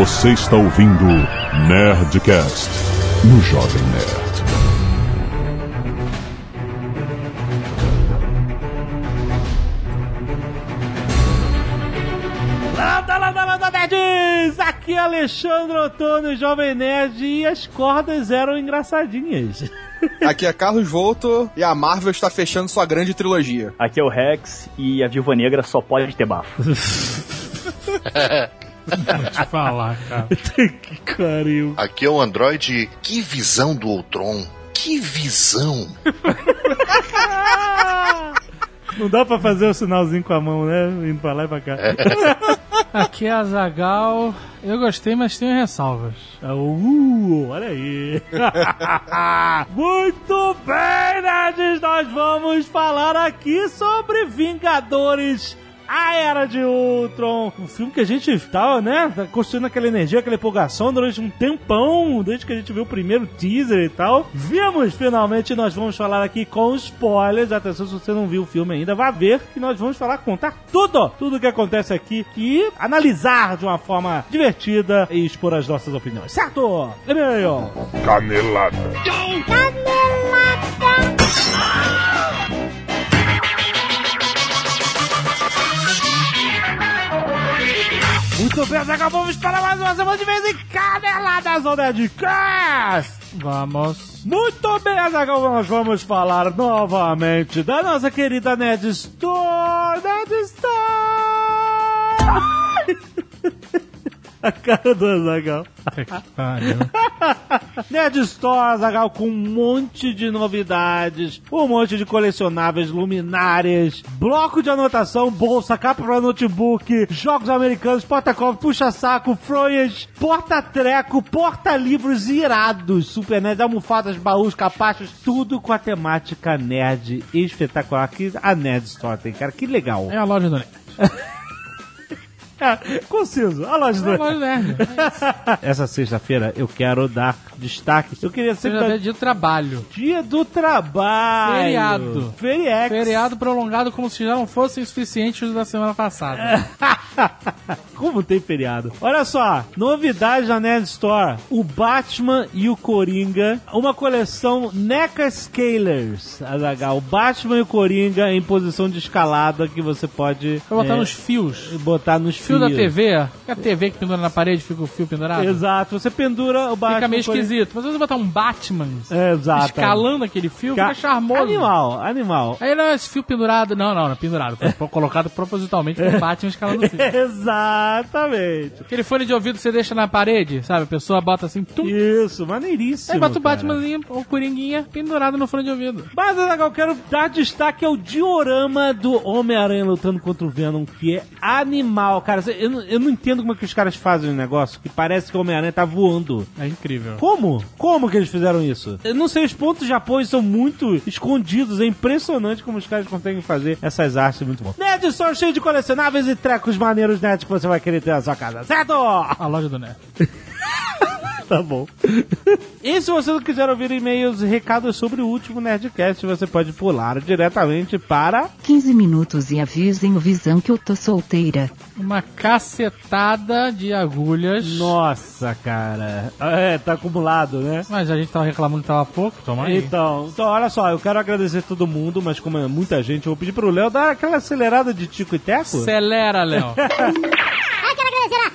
Você está ouvindo Nerdcast no Jovem Nerd. Landa, landa, landa, nerds! Aqui é Alexandre Antônio, Jovem Nerd, e as cordas eram engraçadinhas. Aqui é Carlos Volto e a Marvel está fechando sua grande trilogia. Aqui é o Rex e a Viúva Negra só pode ter bafo. Vou te falar, cara. que carinho. Aqui é o Android. Que visão do Ultron. Que visão. Não dá pra fazer o sinalzinho com a mão, né? Indo pra lá e pra cá. Aqui é a Zagal. Eu gostei, mas tenho ressalvas. Uh, olha aí. Muito bem, nerds! Nós vamos falar aqui sobre Vingadores. A Era de Ultron, um filme que a gente tava, né, tá construindo aquela energia, aquela empolgação durante um tempão, desde que a gente viu o primeiro teaser e tal. Vimos finalmente, nós vamos falar aqui com spoilers. Atenção, se você não viu o filme ainda, vá ver que nós vamos falar, contar tudo, tudo o que acontece aqui e analisar de uma forma divertida e expor as nossas opiniões, certo? E-mail. Canelada. Muito bem, Zagal, vamos para mais uma semana de vez em Caneladas ou Nerdcast! Vamos. Muito bem, Azaghal, nós vamos falar novamente da nossa querida Ned Store. Ned Store! A cara do Azaghal. Pariu. Nerd Store, Azaghal, com um monte de novidades, um monte de colecionáveis, luminárias, bloco de anotação, bolsa, capa para notebook, jogos americanos, porta-copo, puxa-saco, fronhas, porta-treco, porta-livros irados, super nerd, almofadas, baús, capachos, tudo com a temática nerd espetacular que a Nerd Store tem, cara. Que legal. É a loja do Nerd. Conciso, a loja do a loja do Nerd. Essa sexta-feira eu quero dar destaque. Eu queria sempre dia de trabalho. dia do trabalho. Feriado. Feriex. Feriado prolongado como se já não fossem suficientes os da semana passada. Como tem feriado. Olha só, novidade da Nerd Store: o Batman e o Coringa. Uma coleção NECA Scalers. Azaghal. O Batman e o Coringa em posição de escalada que você pode Vou botar é, nos fios. botar nos Fio da. TV, a TV que pendura na parede fica o fio pendurado. Exato, você pendura o Batman. Fica meio esquisito. Mas se você botar um Batman É, Exato. escalando aquele fio, Ca- fica charmoso. Animal, animal. Aí não é esse fio pendurado. Não, não, não é pendurado. Foi colocado propositalmente com o Batman escalando o fio. Exatamente. Aquele fone de ouvido que você deixa na parede, sabe? A pessoa bota assim, tum. Isso, maneiríssimo. Aí bota o. Batmanzinho ou Coringuinha pendurado no fone de ouvido. Mas, Azaghal, eu quero dar destaque ao diorama do Homem-Aranha lutando contra o Venom, que é animal, cara. Eu, não- eu não entendo como é que os caras fazem o negócio, que parece que o Homem-Aranha tá voando. É incrível. Como? Como que eles fizeram isso? Eu não sei, os pontos de apoio são muito escondidos. É impressionante como os caras conseguem fazer essas artes muito bom. Nerd Store cheio de colecionáveis e trecos maneiros nerds que você vai querer ter na sua casa, certo? A loja do Nerd. Tá bom. e se você não quiser ouvir e-mails e recados sobre o último Nerdcast, você pode pular diretamente para 15 minutos e avisem o Visão que eu tô solteira. Uma cacetada de agulhas. Nossa, cara. É, tá acumulado, né? Mas a gente tava reclamando que tava pouco, toma aí. Então, então, olha só, eu quero agradecer todo mundo, mas como é muita gente, eu vou pedir pro Léo dar aquela acelerada de Tico e Teco. Acelera, Léo. Eu quero agradecer a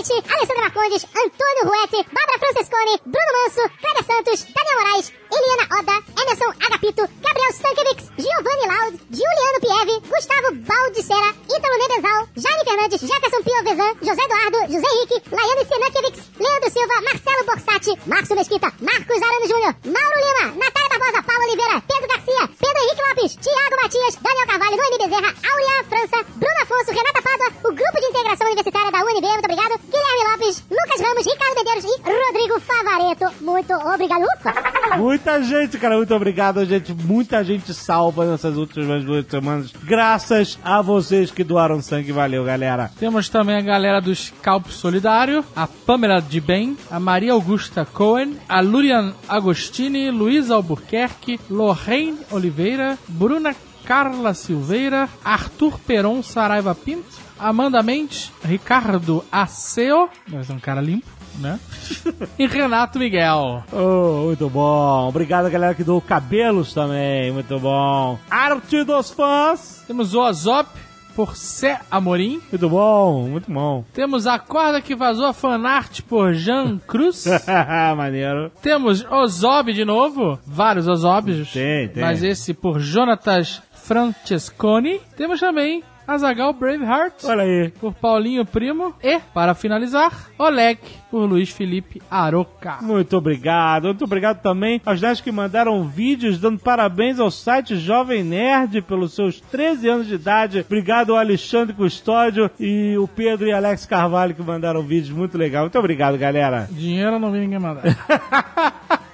Alessandra Marcondes, Antônio Ruete, Bárbara Francescone, Bruno Manso, Cléber Santos, Daniel Moraes, Eliana Oda, Emerson Agapito, Gabriel Stankovics, Giovanni Laud, Juliano Pieve, Gustavo Baldicera, Ítalo Nebezal, Jaime Fernandes, Jefferson Piovesan, José Eduardo, José Henrique, Laiane Senakiewicz, Leandro Silva, Marcelo Borsati, Márcio Mesquita, Marcos Arano Júnior, Mauro Lima, Natália Barbosa, Paulo Oliveira, Pedro Garcia, Pedro Henrique Lopes, Tiago Matias, Daniel Carvalho, Noemi Bezerra, Aurea França, Bruno Afonso, Renata Pádua, o Grupo de Integração Universitária da UNB, muito obrigado, Guilherme Lopes, Lucas Ramos, Ricardo Medeiros e Rodrigo Favareto. Muito obrigado. Ufa! Muita gente, cara, muito obrigado, gente. Muita gente salva nessas últimas duas semanas. Graças a vocês que doaram sangue. Valeu, galera. Temos também a galera do Scalp Solidário, a Pamela de Bem, a Maria Augusta Cohen, a Lurian Agostini, Luiz Albuquerque, Lorraine Oliveira, Bruna Carla Silveira, Arthur Peron Saraiva Pinto, Amanda Mendes, Ricardo Aceo, mas é um cara limpo, né? e Renato Miguel. Oh, muito bom. Obrigado, galera, que doou cabelos também. Muito bom. Arte dos fãs. Temos o Ozop por Cé Amorim. Muito bom, muito bom. Temos a corda que vazou a fanart por Jean Cruz. Maneiro. Temos Ozob de novo. Vários Ozobs. Tem, tem. Mas esse por Jonatas Francesconi. Temos também Azagal Braveheart. Olha aí. Por Paulinho Primo. E, para finalizar, Oleg por Luiz Felipe Aroca. Muito obrigado. Muito obrigado também aos nerds que mandaram vídeos dando parabéns ao site Jovem Nerd pelos seus 13 anos de idade. Obrigado ao Alexandre Custódio e o Pedro e Alex Carvalho que mandaram vídeos muito legal. Muito obrigado, galera. Dinheiro não vi ninguém mandar.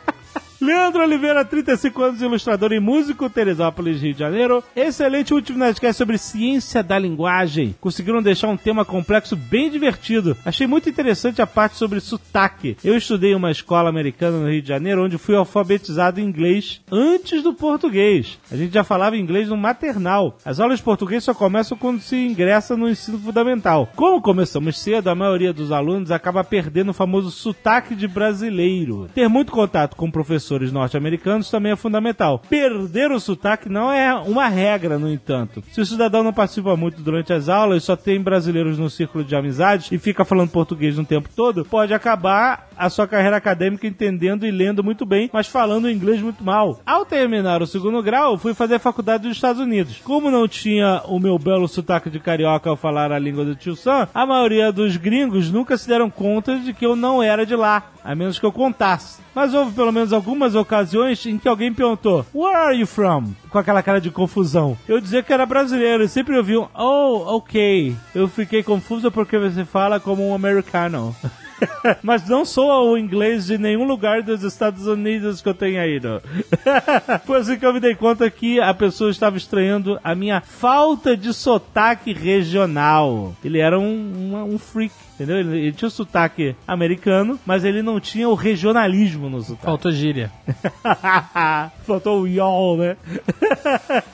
Leandro Oliveira, 35 anos, ilustrador e músico, Teresópolis, Rio de Janeiro. Excelente último Nerdcast sobre ciência da linguagem. Conseguiram deixar um tema complexo bem divertido. Achei muito interessante a parte sobre sotaque. Eu estudei em uma escola americana no Rio de Janeiro, onde fui alfabetizado em inglês antes do português. A gente já falava inglês no maternal. As aulas de português só começam quando se ingressa no ensino fundamental. Como começamos cedo, a maioria dos alunos acaba perdendo o famoso sotaque de brasileiro. Ter muito contato com professores norte-americanos também é fundamental. Perder o sotaque não é uma regra, no entanto. Se o cidadão não participa muito durante as aulas, só tem brasileiros no círculo de amizades e fica falando português no tempo todo, pode acabar a sua carreira acadêmica entendendo e lendo muito bem, mas falando inglês muito mal. Ao terminar o segundo grau, fui fazer faculdade nos Estados Unidos. Como não tinha o meu belo sotaque de carioca ao falar a língua do tio Sam, a maioria dos gringos nunca se deram conta de que eu não era de lá, a menos que eu contasse. Mas houve pelo menos algumas ocasiões em que alguém perguntou: Where are you from? Com aquela cara de confusão. Eu dizia que era brasileiro e sempre ouvi um Oh, ok. Eu fiquei confuso porque você fala como um americano. Mas não sou o inglês de nenhum lugar dos Estados Unidos que eu tenha ido. Foi assim que eu me dei conta que a pessoa estava estranhando a minha falta de sotaque regional. Ele era um, um, um freak, entendeu? Ele, ele tinha o sotaque americano, mas ele não tinha o regionalismo no sotaque. Faltou gíria. Faltou o y'all, né?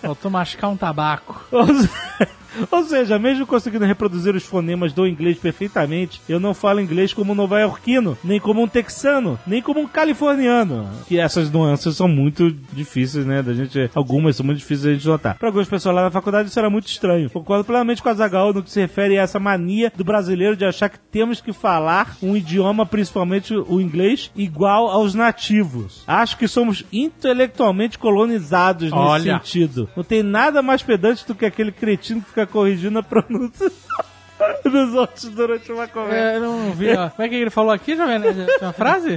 Faltou mascar um tabaco. Ou seja, mesmo conseguindo reproduzir os fonemas do inglês perfeitamente, eu não falo inglês como um nova-iorquino, nem como um texano, nem como um californiano. Que essas nuances são muito difíceis, né? Da gente, algumas são muito difíceis da gente notar. Para algumas pessoas lá na faculdade isso era muito estranho. Concordo plenamente com a Zagal no que se refere a essa mania do brasileiro de achar que temos que falar um idioma, principalmente o inglês, igual aos nativos. Acho que somos intelectualmente colonizados nesse Olha. sentido. Não tem nada mais pedante do que aquele cretino que fica corrigindo a pronúncia dos outros durante uma conversa. É, eu não vi, ó. Como é que ele falou aqui, Jovem uma frase?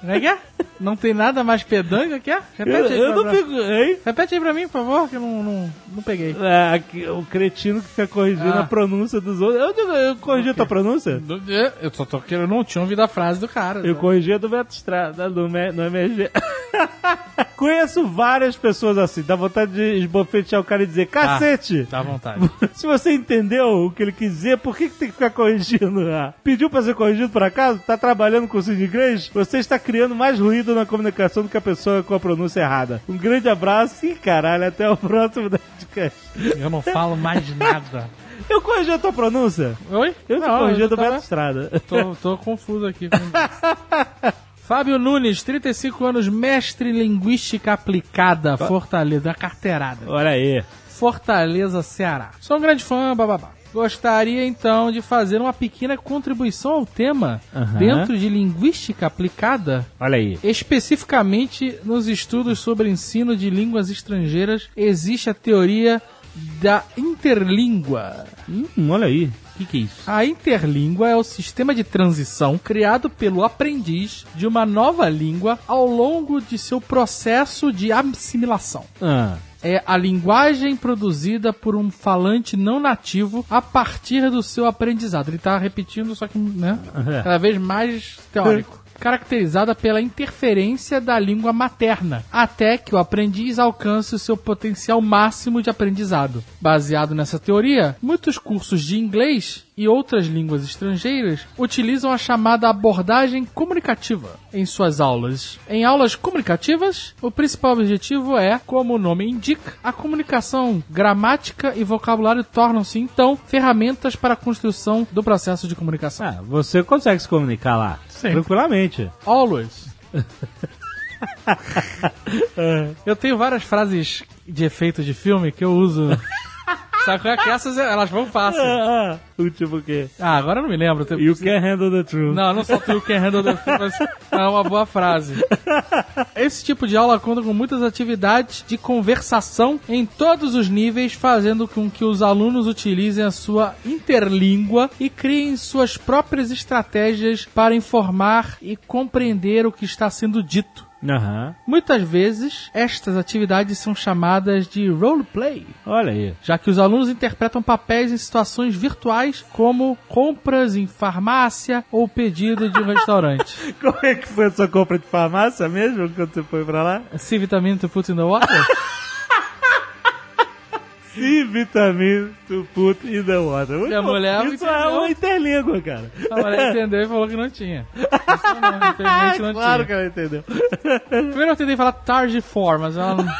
Como é que é? Não tem nada mais pedante que é? eu, Repete aí, eu não pra- fico. Hein? Repete aí pra mim, por favor, que eu não, não, não peguei. É, aqui, o cretino que fica corrigindo Ah. a pronúncia dos outros. Eu, digo, eu corrigi a tua pronúncia? Eu- Eu só tô querendo, eu não tinha ouvido a frase do cara. Eu corrigi a do Beto Estrada, do, Me- do MG. Conheço várias pessoas assim, dá vontade de esbofetear o cara e dizer: cacete! Dá vontade. Se você entendeu o que ele quis dizer, por que, que tem que ficar corrigindo? Ah, Pediu pra ser corrigido por acaso? Tá trabalhando com curso de inglês? Você está criando mais ruído na comunicação do que a pessoa com a pronúncia errada. Um grande abraço e caralho, até o próximo podcast. Eu não falo mais nada. Eu corrigi a tua pronúncia? Oi? Eu Não, corrigi a do tava- Beto Estrada. Tô, tô confuso aqui. Fábio Nunes, 35 anos, mestre em linguística aplicada, Fortaleza, carteirada. Olha aí. Fortaleza, Ceará. Sou um grande fã, bababá. Gostaria então de fazer uma pequena contribuição ao tema Aham. dentro de linguística aplicada, Olha aí. especificamente nos estudos sobre ensino de línguas estrangeiras, existe a teoria da interlíngua. Hum, olha aí. O que, que é isso? A interlíngua é o sistema de transição criado pelo aprendiz de uma nova língua ao longo de seu processo de assimilação. Ah. É a linguagem produzida por um falante não nativo a partir do seu aprendizado. Ele tá repetindo, só que, né? Cada vez mais teórico. caracterizada pela interferência da língua materna, até que o aprendiz alcance o seu potencial máximo de aprendizado. Baseado nessa teoria, muitos cursos de inglês e outras línguas estrangeiras utilizam a chamada abordagem comunicativa em suas aulas. Em aulas comunicativas, o principal objetivo é, como o nome indica, a comunicação, gramática e vocabulário tornam-se então ferramentas para a construção do processo de comunicação. Ah, você consegue se comunicar lá. Sim. Tranquilamente. Always. eu tenho várias frases de efeito de filme que eu uso. Qual é que essas elas vão fácil. Ah, ah, o tipo o quê? Ah, agora eu não me lembro. Eu You can handle the truth. Não, não só tu que handle the truth, mas é uma boa frase. Esse tipo de aula conta com muitas atividades de conversação em todos os níveis, fazendo com que os alunos utilizem a sua interlíngua e criem suas próprias estratégias para informar e compreender o que está sendo dito. Aham. Muitas vezes, estas atividades são chamadas de roleplay, Olha aí. já que os alunos interpretam papéis em situações virtuais, como compras em farmácia ou pedido de um restaurante. Como é que foi a sua compra de farmácia mesmo quando você foi pra lá? See vitamin to put in the water? C vitamin to put in the water. Muito E a mulher Isso é entendeu. uma interlíngua, cara. A mulher entendeu e falou que não tinha. Isso não, infelizmente não claro tinha. que ela entendeu. Primeiro eu tentei falar tarde for, mas ela não...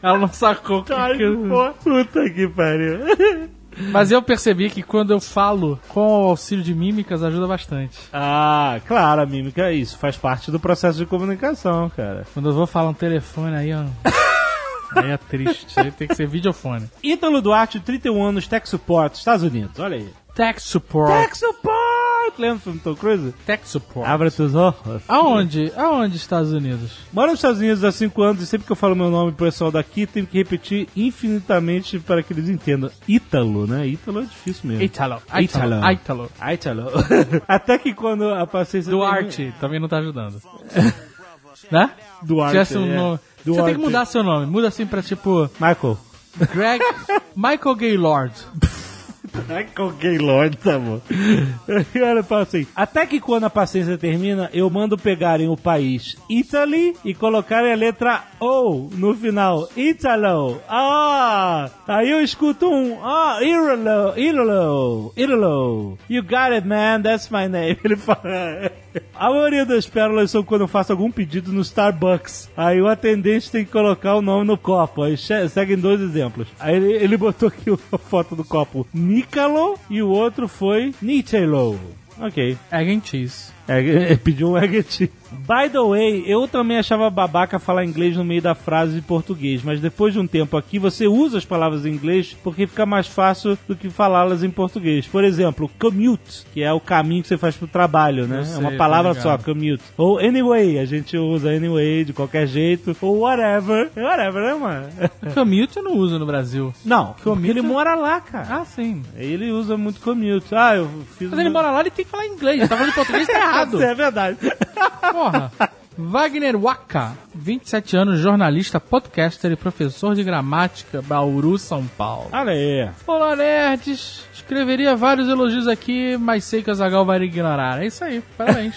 Ela não sacou. Ai, que- puta que pariu. Mas eu percebi que quando eu falo com o auxílio de mímicas ajuda bastante. Ah, claro, a mímica é isso. Faz parte do processo de comunicação, cara. Quando eu vou falar um telefone aí, ó. Aí é triste. Aí tem que ser videofone. Ítalo Duarte, 31 anos, Tech Support, Estados Unidos. Olha aí. Tech support. Tech Support! Lembra do filme Tom Cruise? Tech support. Abra teus olhos. Aonde? Aonde Estados Unidos? Moro nos Estados Unidos há 5 anos e sempre que eu falo meu nome pro pessoal daqui, tenho que repetir infinitamente para que eles entendam. Ítalo, né? Ítalo é difícil mesmo. Italo. Ítalo. Italo. Ítalo. Até que quando a paciência... Duarte também não tá ajudando. né? Duarte, Tivesse um é. nome. Você Duarte. tem que mudar seu nome. Muda assim pra tipo Michael. Greg Michael Gaylord. Michael Gaylord, tá bom. E olha, fala assim. Até que quando a paciência termina, eu mando pegarem o país Italy e colocarem a letra O no final. Italo. Ah! Aí eu escuto um. Ah, Iralo. Iralo. Iralo. You got it, man. That's my name. Ele fala. A maioria das pérolas são quando eu faço algum pedido no Starbucks. Aí o atendente tem que colocar o nome no copo. Aí seguem dois exemplos. Aí ele, ele botou aqui a foto do copo Nicolo e o outro foi Nitelo. Ok. Egg and cheese. É, pediu um egg and cheese. By the way, eu também achava babaca falar inglês no meio da frase em português, mas depois de um tempo aqui você usa as palavras em inglês porque fica mais fácil do que falá-las em português. Por exemplo, commute, que é o caminho que você faz pro trabalho, né? É sei, uma tô palavra só, commute. Ou anyway, a gente usa anyway de qualquer jeito. Ou whatever. Whatever, né, mano? Commute eu não uso no Brasil. Não, Commute ele é- mora lá, cara. Ah, sim. Ele usa muito commute. Ah, eu fiz Mas ele mora lá, ele tem que falar inglês. Tá falando português, tá errado. Isso é verdade. Porra. Wagner Waka, 27 anos, jornalista, podcaster e professor de gramática, Bauru, São Paulo. Olha aí. Olá, nerds! Escreveria vários elogios aqui, mas sei que a Zagal vai ignorar. É isso aí, parabéns.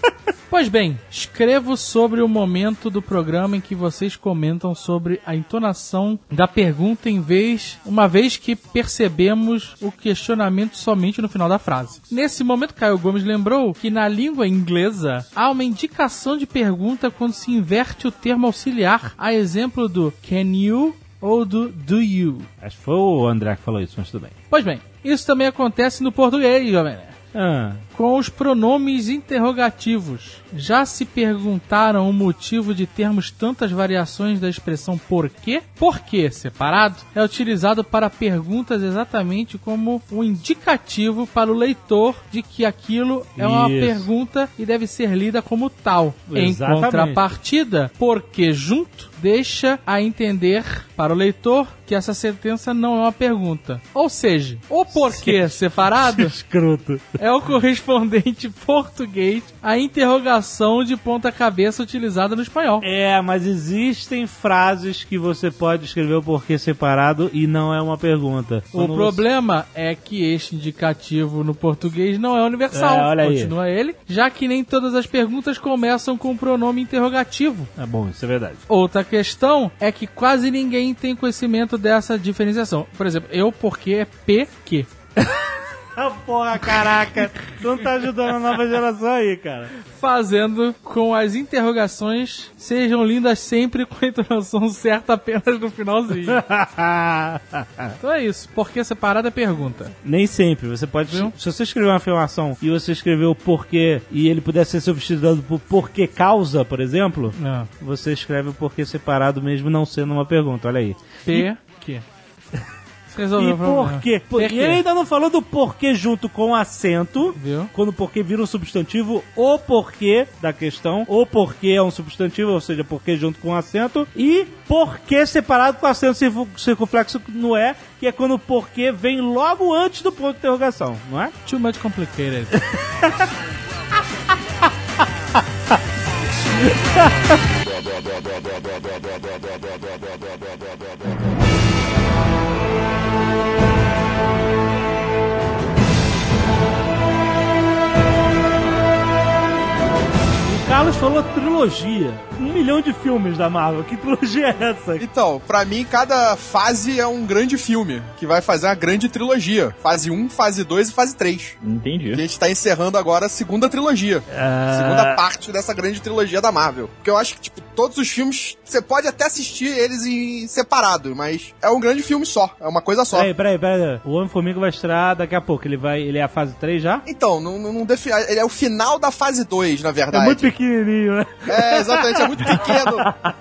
pois bem, escrevo sobre o momento do programa em que vocês comentam sobre a entonação da pergunta em vez, uma vez que percebemos o questionamento somente no final da frase. Nesse momento, Caio Gomes lembrou que na língua inglesa há uma indicação de pergunta quando se inverte o termo auxiliar, a exemplo do can you ou do do you. Acho que foi o André que falou isso, mas tudo bem. Pois bem, isso também acontece no português, jovem. Ah, Com os pronomes interrogativos. Já se perguntaram o motivo de termos tantas variações da expressão porquê? Porquê, separado, é utilizado para perguntas exatamente como um indicativo para o leitor de que aquilo é uma Isso. pergunta e deve ser lida como tal. Em Exatamente. contrapartida, porque junto deixa a entender para o leitor que essa sentença não é uma pergunta. Ou seja, o porquê separado é o correspondente português à interrogação de ponta cabeça utilizada no espanhol. É, mas existem frases que você pode escrever o porquê separado e não é uma pergunta. O Quando problema é que este indicativo no português não é universal. É, olha aí. Continua ele, já que nem todas as perguntas começam com o pronome interrogativo. Você... É bom, isso é verdade. Outra questão é que quase ninguém tem conhecimento dessa diferenciação. Por exemplo, eu porque é P que. Ah, porra, caraca. Tu não tá ajudando a nova geração aí, cara. Fazendo com as interrogações sejam lindas sempre com a entonação certa apenas no finalzinho. Então é isso. Por que separada é pergunta? Nem sempre. Você pode. Viu? Se você escrever uma afirmação e você escreveu porquê e ele pudesse ser substituído por porquê causa, por exemplo, Não. você escreve o porquê separado mesmo não sendo uma pergunta. Olha aí. P que. Resolveu E o problema. por quê? Por E ele ainda não falou do porquê junto com acento. Viu? Quando o porquê vira um substantivo, o porquê da questão. O porquê é um substantivo, ou seja, porquê junto com acento. E porquê separado com acento circu- circunflexo no é, que é quando o porquê vem logo antes do ponto de interrogação, não é? Too much complicated. Carlos falou trilogia. Um milhão de filmes da Marvel. Que trilogia é essa? Então, pra mim, cada fase é um grande filme, que vai fazer uma grande trilogia. Fase 1, fase 2 e fase 3. Entendi. E a gente tá encerrando agora a segunda trilogia. Segunda parte dessa grande trilogia da Marvel. Porque eu acho que, tipo, todos os filmes, você pode até assistir eles em separado, mas é um grande filme só. É uma coisa só. Peraí, peraí, peraí. O Homem-Formiga vai estrear daqui a pouco. Ele vai. Ele é a fase 3 já? Então, não, não, não defi- Ele é o final da fase 2, na É verdade. muito pequenininho, né? É, exatamente, é muito pequeno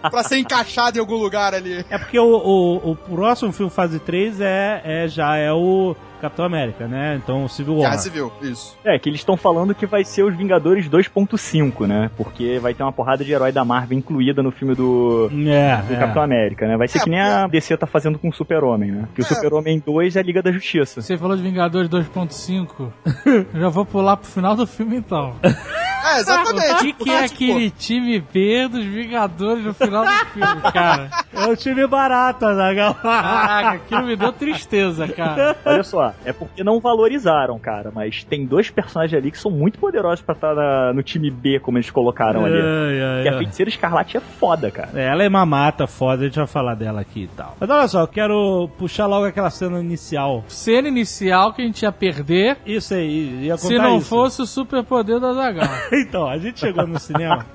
pra ser encaixado em algum lugar ali. É porque o, o, o próximo filme, fase 3, é, é já é o Capitão América, né? Então o Civil War. Guerra Civil, isso. É, que eles estão falando que vai ser os Vingadores 2.5, né? Porque vai ter uma porrada de herói da Marvel incluída no filme do, É, do é. Capitão América, né? Vai ser É, que nem a DC tá fazendo com o Super-Homem, né? Que o É. Super-Homem 2 é a Liga da Justiça. Você falou de Vingadores 2.5. Eu já vou pular pro final do filme então. É, exatamente. O que, que é aquele time B dos Vingadores no final do filme, cara? É o time barato, Azaghal. Caraca, aquilo me deu tristeza, cara. Olha só, é porque não valorizaram, cara, mas tem dois personagens ali que são muito poderosos pra estar na- no time B, como eles colocaram ali. Ai, ai, E a ai. feiticeira escarlate é foda, cara. É, Ela é mamata, foda, a gente vai falar dela aqui e tal. Mas olha só, eu quero puxar logo aquela cena inicial. Cena inicial que a gente ia perder Isso aí, ia contar se não isso. fosse o superpoder da Zagal. Então, a gente chegou no cinema,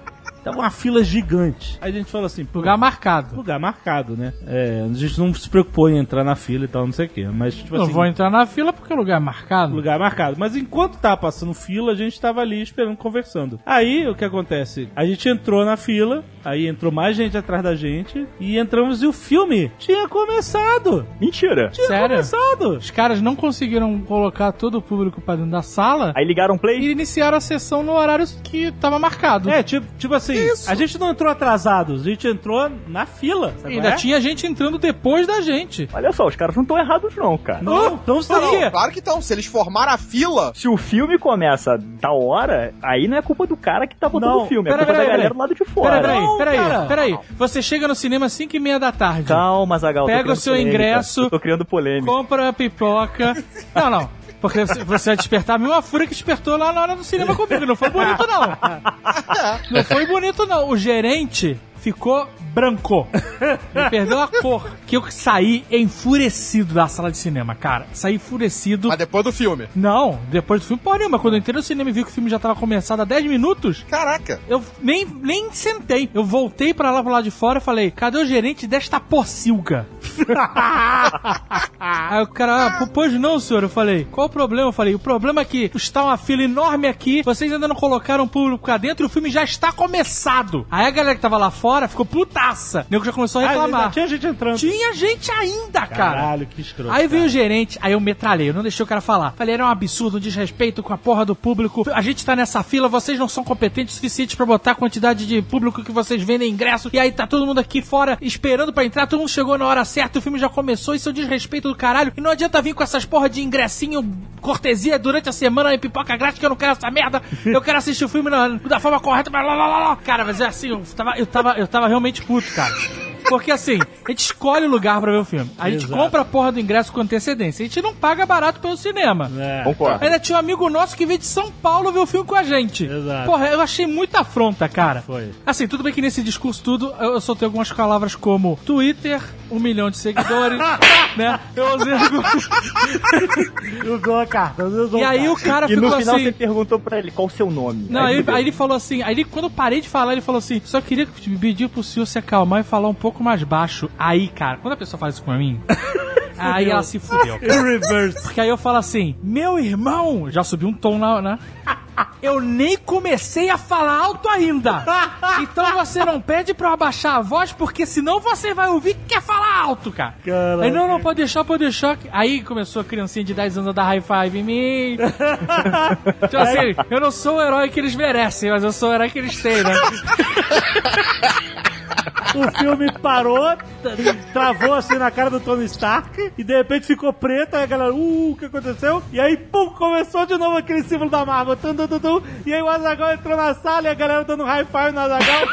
tava uma fila gigante. Aí a gente falou assim, Lugar marcado. lugar marcado, né? É, a gente não se preocupou em entrar na fila e tal, não sei o quê. Mas, tipo Não assim, vou entrar na fila porque é lugar marcado. lugar marcado. Mas enquanto tava passando fila, a gente tava ali esperando, conversando. Aí, o que acontece? A gente entrou na fila, aí entrou mais gente atrás da gente, e entramos e o filme tinha começado! Mentira! Tinha Sério? começado! Os caras não conseguiram colocar todo o público pra dentro da sala Aí ligaram play. e iniciaram a sessão no horário que tava marcado. É, tipo, tipo assim, a gente não entrou atrasado, a gente entrou na fila. Sabe Ainda é? tinha gente entrando depois da gente. Olha só, os caras não estão errados não, cara. Não, então sabe quê? Claro que estão. Se eles formaram a fila, Se o filme começa da hora, aí não é culpa do cara que tá botando Não, o filme, é pera, culpa pera, da pera. galera do lado de fora. Peraí, Peraí, cara. peraí. Você chega no cinema às 5 e meia da tarde. Calma, Zagal. Pega o seu polêmica. ingresso. Tô criando polêmica. compra a pipoca. Não, não. Porque você você vai despertar a mesma fúria que despertou lá na hora do cinema comigo. Não foi bonito, não. Não foi bonito, não. O gerente ficou branco. Ele perdeu a cor. Que eu saí enfurecido da sala de cinema, cara. Saí enfurecido. mas depois do filme. Não, depois do filme, porra nenhuma. Quando eu entrei no cinema e vi que o filme já tava começado há 10 minutos, Caraca. eu nem, nem sentei. Eu voltei pra lá pro lado de fora e falei: cadê o gerente desta pocilga? Aí o cara, ah, pois não, senhor. Eu falei, qual o problema? Eu falei, o problema é que está uma fila enorme aqui, vocês ainda não colocaram o público cá dentro e o filme já está começado. Aí a galera que tava lá fora embora, ficou putaça. O nego já começou a Ah, reclamar. tinha gente entrando. Tinha gente ainda, cara. Caralho, que escroto. Aí veio o cara. gerente, aí eu metralhei, eu não deixei o cara falar. Falei, era um absurdo, um desrespeito com a porra do público. A gente tá nessa fila, vocês não são competentes o suficiente pra botar a quantidade de público que vocês vendem ingresso. E aí tá todo mundo aqui fora esperando pra entrar, todo mundo chegou na hora certa, o filme já começou, isso é um desrespeito do caralho. E não adianta vir com essas porra de ingressinho, cortesia durante a semana e pipoca grátis, que eu não quero essa merda. Eu quero assistir o filme na- da forma correta, blá, blá, blá, blá. Cara, mas é assim, eu tava, eu tava, eu tava realmente puto, cara. Porque assim, a gente escolhe o lugar pra ver o filme. A gente Exato. compra a porra do ingresso com antecedência. A gente não paga barato pelo cinema. É. Concordo. Ainda tinha um amigo nosso que veio de São Paulo ver o filme com a gente. Exato. Porra, eu achei muita afronta, cara. Foi. Assim, tudo bem que nesse discurso tudo eu soltei algumas palavras como Twitter, um milhão de seguidores, né? Eu usei algumas... Usou a carta, usou E aí o cara E no ficou final assim... você perguntou pra ele qual o seu nome. Não, aí, aí ele falou assim, aí ele, quando eu parei de falar, ele falou assim, só queria pedir pro senhor se acalmar e falar um pouco mais baixo. Aí, cara, quando a pessoa faz isso com mim, aí ela se fudeu, cara. Porque aí eu falo assim, meu irmão, já subiu um tom na, né? Eu nem comecei a falar alto ainda. Então você não pede pra eu abaixar a voz, porque senão você vai ouvir que quer falar alto, cara. Caraca. Aí não, não, pode deixar, pode deixar. Aí começou a criancinha de 10 anos a dar high five em mim. Então assim, eu não sou o herói que eles merecem, mas eu sou o herói que eles têm, né? O filme parou, travou assim na cara do Tony Stark e de repente ficou preto, aí a galera, uh, o que aconteceu? E aí, pum, começou de novo aquele símbolo da Marvel, tum, tum, tum, tum, e aí o Azagal entrou na sala e a galera dando high five no Azagal,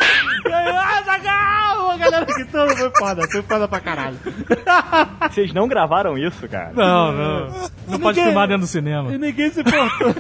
e aí, Azagal! A galera gritando, foi foda, foi foda pra caralho. Vocês não gravaram isso, cara? Não, não. Não pode Ninguém- filmar dentro do cinema. E ninguém se importou.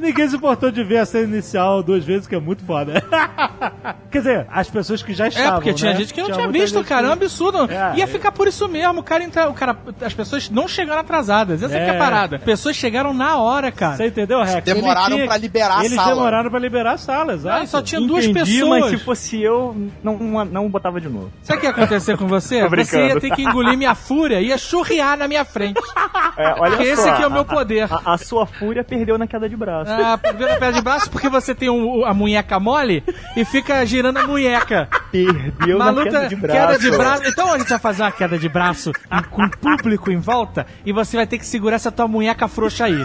Ninguém se importou de ver a cena inicial duas vezes, que é muito foda. Quer dizer, as pessoas que já estavam. É, porque tinha né? gente que não tinha, muita visto, cara. É um que- absurdo. É, Ia é. ficar por isso mesmo. O cara, entra, o cara. As pessoas não chegaram atrasadas. Essa é. que é a É. parada. As pessoas chegaram na hora, cara. Você entendeu, Rex? Demoraram pra liberar a eles sala. demoraram pra liberar a sala, exato. Ah, só tinha duas Entendi, pessoas. mas se fosse eu, não, não, não botava de novo. Sabe o que ia acontecer com você? Você ia ter que engolir minha fúria, ia churriar na minha frente. É, olha Porque esse só, aqui é o meu poder. A, a sua fúria perdeu na queda de braço. Ah, primeiro pé de braço porque você tem um- a munheca mole e fica girando a munheca. Perdeu na Maluca, queda de braço. queda de braço. Então a gente vai fazer uma queda de braço com o público em volta e você vai ter que segurar essa tua munheca frouxa aí.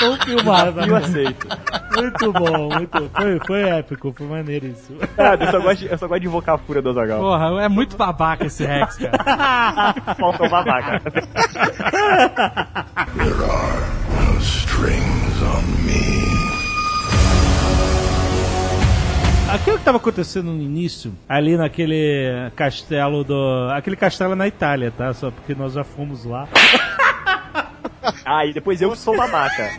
Vamos filmar, eu aceito. Muito bom, muito. Foi, foi épico, foi maneiríssimo. Ah, eu, só gosto, de- eu só gosto de invocar a fúria do Azagal. Porra, é muito babaca esse Rex, cara. Falta o babaca. Strings on me. Aquilo que tava acontecendo no início, ali naquele castelo do. Aquele castelo é na Itália, tá? Só porque nós já fomos lá. Ah, e depois eu sou babaca.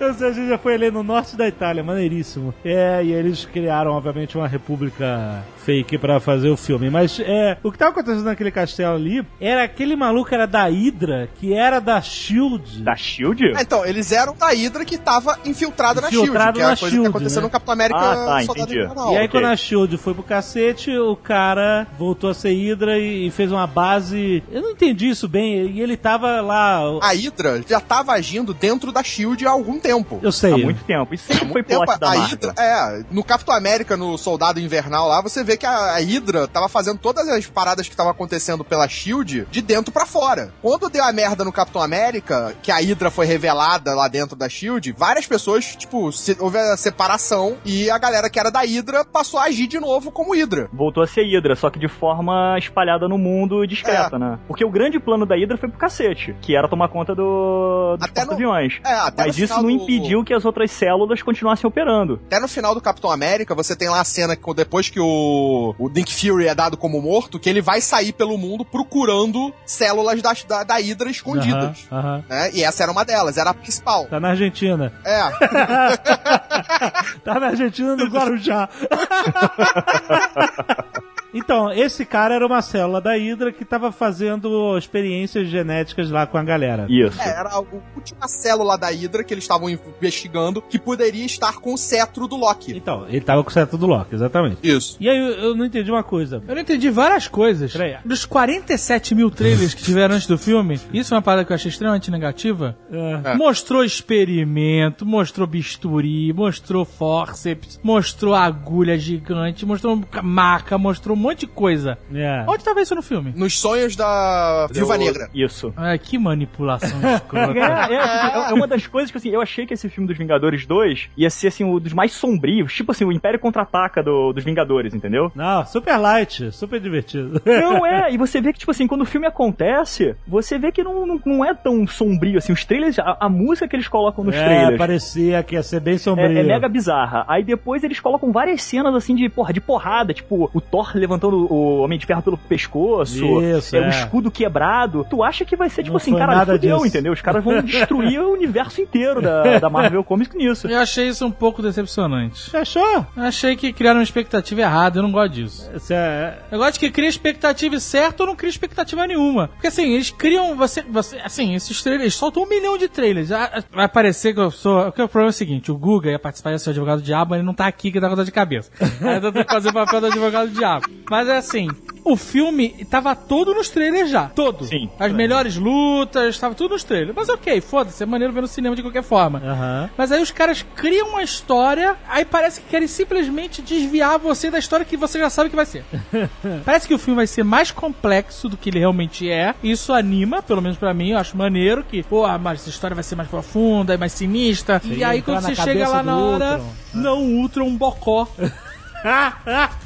Ou seja, a gente já foi ali no norte da Itália, maneiríssimo. É, e eles criaram, obviamente, uma república fake pra fazer o filme. Mas é, o que tava acontecendo naquele castelo ali era aquele maluco era da Hydra, que era da Shield. Da Shield? É, então, eles eram da Hydra que tava infiltrada na Infiltrado SHIELD, que é na a coisa Shield, que aconteceu né? no Capitão América Ah, tá, Soldado entendi. Invernal. E aí, ok. quando a Shield foi pro cacete, o cara voltou a ser Hydra e, e fez uma base. Eu não entendi isso bem. E ele tava lá. A Hydra já tava agindo dentro da SHIELD há algum tempo. Eu sei. Há muito tempo. Isso sempre foi Tempo, plot da a Marvel. Hydra, é, no Capitão América, no Soldado Invernal lá, você vê que a, a Hydra tava fazendo todas as paradas que estavam acontecendo pela SHIELD de dentro pra fora. Quando deu a merda no Capitão América, que a Hydra foi revelada lá dentro da SHIELD, várias pessoas, tipo, se- houve a separação e a galera que era da Hydra passou a agir de novo como Hydra. Voltou a ser Hydra, só que de forma espalhada no mundo e discreta, É. né? Porque o grande plano da Hydra foi pro cacete, que era tomar conta do, dos Até no- porta-aviões. É, até Mas isso não do- impediu que as outras células continuassem operando. Até no final do Capitão América, você tem lá a cena que depois que o, o Nick Fury é dado como morto, que ele vai sair pelo mundo procurando células da, da, da Hydra escondidas. Né? E essa era uma delas, era a principal. Tá na Argentina. É. Tá na Argentina no Guarujá. Então, esse cara era uma célula da Hydra que tava fazendo experiências genéticas lá com a galera. Isso. É, era a última célula da Hydra que eles estavam investigando que poderia estar com o cetro do Loki. Então, ele tava com o certo do Loki, exatamente. Isso. E aí eu, eu não entendi uma coisa. Eu não entendi várias coisas. Peraí. Dos 47 mil trailers que tiveram antes do filme, isso é uma parada que eu achei extremamente negativa. É. Mostrou experimento, mostrou bisturi, mostrou forceps, mostrou agulha gigante, mostrou maca, mostrou monte de coisa. É. Onde tava isso no filme? Nos sonhos da Viúva Negra. Isso. Ah, que manipulação É, escrota. é, é, é uma das coisas que assim, eu achei que esse filme dos Vingadores 2 ia ser assim, um dos mais sombrios, tipo assim, o Império Contra-Ataca do- dos Vingadores, entendeu? Não, super light, super divertido. Não, é, e você vê que, tipo assim, quando o filme acontece, você vê que não, não, não é tão sombrio, assim, os trailers, a, a música que eles colocam nos é, trailers parecia que ia ser bem sombrio. é, é mega bizarra. Aí depois eles colocam várias cenas, assim, de, porra, de porrada, tipo, o Thor levantando o Homem de Ferro pelo pescoço, Isso, é, é. o escudo quebrado. Tu acha que vai ser, tipo Não assim, cara, fudeu, disso. entendeu? Os caras vão destruir o universo inteiro da, da Marvel Comics nisso. Eu achei isso um pouco decepcionante. Você achou? Eu achei que criaram uma expectativa errada, eu não gosto disso. É- Eu gosto que cria expectativa certa ou não cria expectativa nenhuma. Porque assim, eles criam. Você, você, assim, esses trailers, eles soltam um milhão de trailers. Ah, ah, Vai parecer que eu sou. Porque o problema é o seguinte: o Guga ia participar de ser advogado do diabo, mas ele não tá aqui que tá com dor de cabeça. Aí eu tô que fazer o papel do advogado do diabo. Mas é assim. O filme tava todo nos trailers já. Todo. Sim. As melhores lutas, tava tudo nos trailers. Mas ok, foda-se, é maneiro ver no cinema de qualquer forma. Aham. Mas aí os caras criam uma história, aí parece que querem simplesmente desviar você da história que você já sabe que vai ser. parece que o filme vai ser mais complexo do que ele realmente é. Isso anima, pelo menos pra mim, eu acho maneiro que, pô, mas essa história vai ser mais profunda, é mais sinistra. e ia aí quando você chega lá na hora, Ultron. não, o Ultron é um bocó.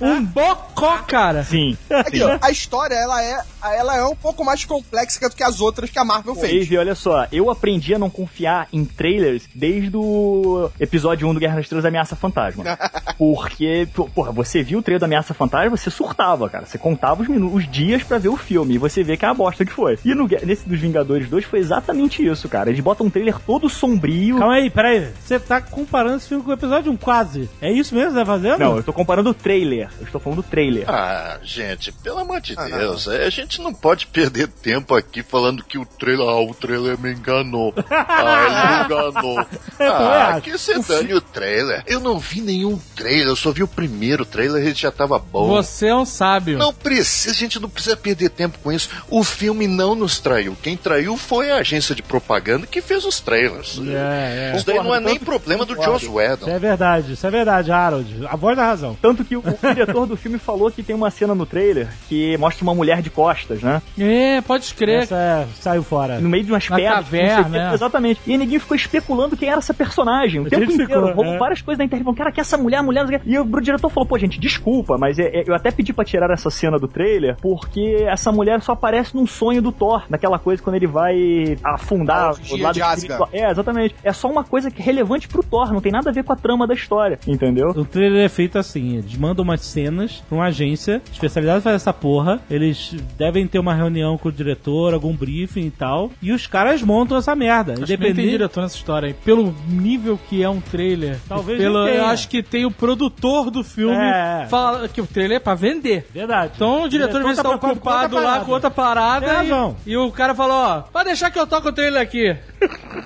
um bocó, cara. Sim. Aqui, ó, a história, ela é, ela é um pouco mais complexa do que as outras que a Marvel fez. Dave, olha só, eu aprendi a não confiar em trailers desde o episódio 1 do Guerra nas Estrelas Ameaça Fantasma. Porque, pô, porra, você viu o trailer da Ameaça Fantasma, você surtava, cara. Você contava os, minu- os dias pra ver o filme e você vê que é a bosta que foi. E no, nesse dos Vingadores 2 foi exatamente isso, cara. Eles botam um trailer todo sombrio. Calma aí, peraí. Você tá comparando esse filme com o episódio 1, quase. É isso mesmo que você tá fazendo? Não, eu tô comparando o trailer. Eu estou falando do trailer. Ah, gente, pelo amor de Ah, não. Deus, a gente não pode perder tempo aqui falando que o trailer, ah, o trailer me enganou. Ah, ele me enganou. Ah, acho. que você dane o trailer. Eu não vi nenhum trailer, eu só vi o primeiro trailer e ele já tava bom. Você é um sábio. Não precisa, a gente não precisa perder tempo com isso. O filme não nos traiu. Quem traiu foi a agência de propaganda que fez os trailers. É, é. Isso daí não é nem problema do. Joss Isso Whedon. é verdade, isso é verdade, Harold. A voz da razão. Tanto que o, o diretor do filme falou que tem uma cena no trailer que mostra uma mulher de costas, né? É, pode escrever. Essa é, saiu fora. No meio de umas Na pedras. caverna, né? Exatamente. E ninguém ficou especulando quem era essa personagem. O A tempo inteiro. ficou, é. várias coisas na internet. falando, Cara, que essa mulher, mulher. E o diretor falou, pô, gente, desculpa, mas é- é- eu até pedi pra tirar essa cena do trailer porque essa mulher só aparece num sonho do Thor. Naquela coisa quando ele vai afundar o lado de espiritual. É, exatamente. É só uma coisa que é relevante pro Thor. Não tem nada a ver com a trama da história. Entendeu? O trailer é feito assim: eles mandam umas cenas pra uma agência especializada em fazer essa porra. Eles devem ter uma reunião com o diretor, algum briefing e tal. E os caras montam essa merda. Acho que nem tem Independente. diretor nessa história aí. Pelo nível que é um trailer. Talvez pelo, não tenha. Eu acho que tem o produtor do filme É. fala que o trailer é pra vender. Verdade. Então o diretor, vezes, tá preocupado com ocupado lá com outra parada. Razão. E, e o cara falou, ó, pode deixar que eu toco o trailer aqui.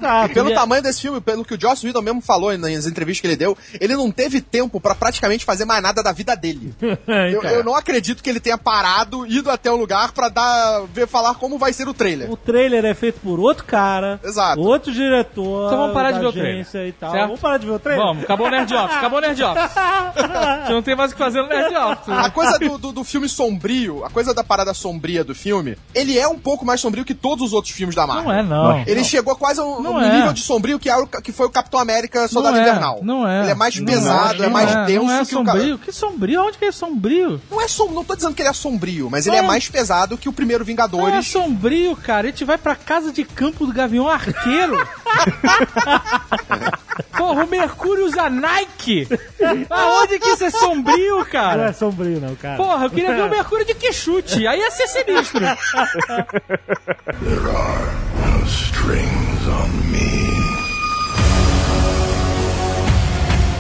Ah, Pelo podia- tamanho desse filme, pelo que o Joss Whedon mesmo falou nas entrevistas que ele deu, ele não teve tempo pra praticamente fazer mais nada da vida dele. Eu, eu não acredito que ele tenha parado, ido até o lugar pra dar, ver falar como vai ser o trailer. O trailer é feito por outro cara, Exato. outro diretor. Então vamos parar de ver o trailer, E tal. certo? Vamos parar de ver o trailer? Vamos, acabou o Nerd Office, acabou o Nerd Office. Você não tem mais o que fazer no Nerd Office. A coisa do, do, do filme sombrio, a coisa da parada sombria do filme, ele é um pouco mais sombrio que todos os outros filmes da Marvel. Não é, não. Ele chegou quase a um, Não um é. nível de sombrio que, é o- que foi o Capitão América Soldado não é, Invernal. Não é. Ele é mais Não pesado, é, não mais é, denso Não é que o Ca- sombrio. Que sombrio? Onde que é sombrio? Não é som, não tô dizendo que ele é sombrio, mas ele É. é mais pesado que o primeiro Não é Vingadores. sombrio, cara. A gente vai pra casa de campo do Gavião Arqueiro. Porra, o Mercúrio usa Nike. Aonde que isso é sombrio, Não é cara? sombrio, não, cara. Porra, eu queria ver o Mercúrio de que chute. Aí ia ser sinistro. Strings on me.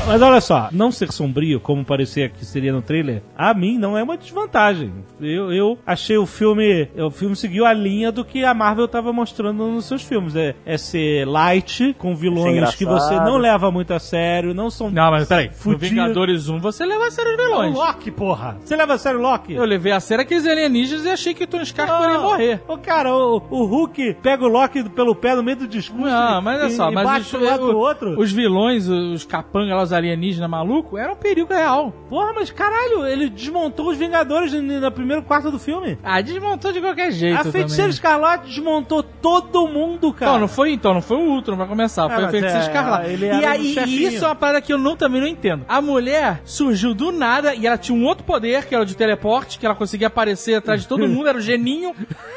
Mas olha só, não ser sombrio, como parecia que seria no trailer, a mim não é uma desvantagem. Eu, eu achei o filme. O filme seguiu a linha do que a Marvel estava mostrando nos seus filmes. É, é ser light, com vilões que você não leva muito a sério, não são. Não, mas peraí. No Fudido. Vingadores 1 você leva a sério os É o vilões. Loki, porra! Você leva a sério o Loki? Eu levei a sério aqueles alienígenas e achei que o Tony Stark poderia morrer. Ô, cara, o, o Hulk pega o Loki pelo pé no meio do discurso. Não, mas olha e- só, e mas bate os, um pro outro. os vilões, os capangas lá, os alienígenas malucos, era um perigo real. Porra, mas caralho, ele desmontou os Vingadores no, no primeiro quarto do filme. Ah, desmontou de qualquer jeito. a Feiticeira também. Escarlate desmontou todo mundo, cara. Não, não foi então, não foi o Ultron pra começar, foi Ah, a mas Feiticeira é, Escarlate. ele E aí, um isso é uma parada que eu não, também não entendo. A mulher surgiu do nada e ela tinha um outro poder, que era o de teleporte, que ela conseguia aparecer atrás de todo mundo, era o geninho.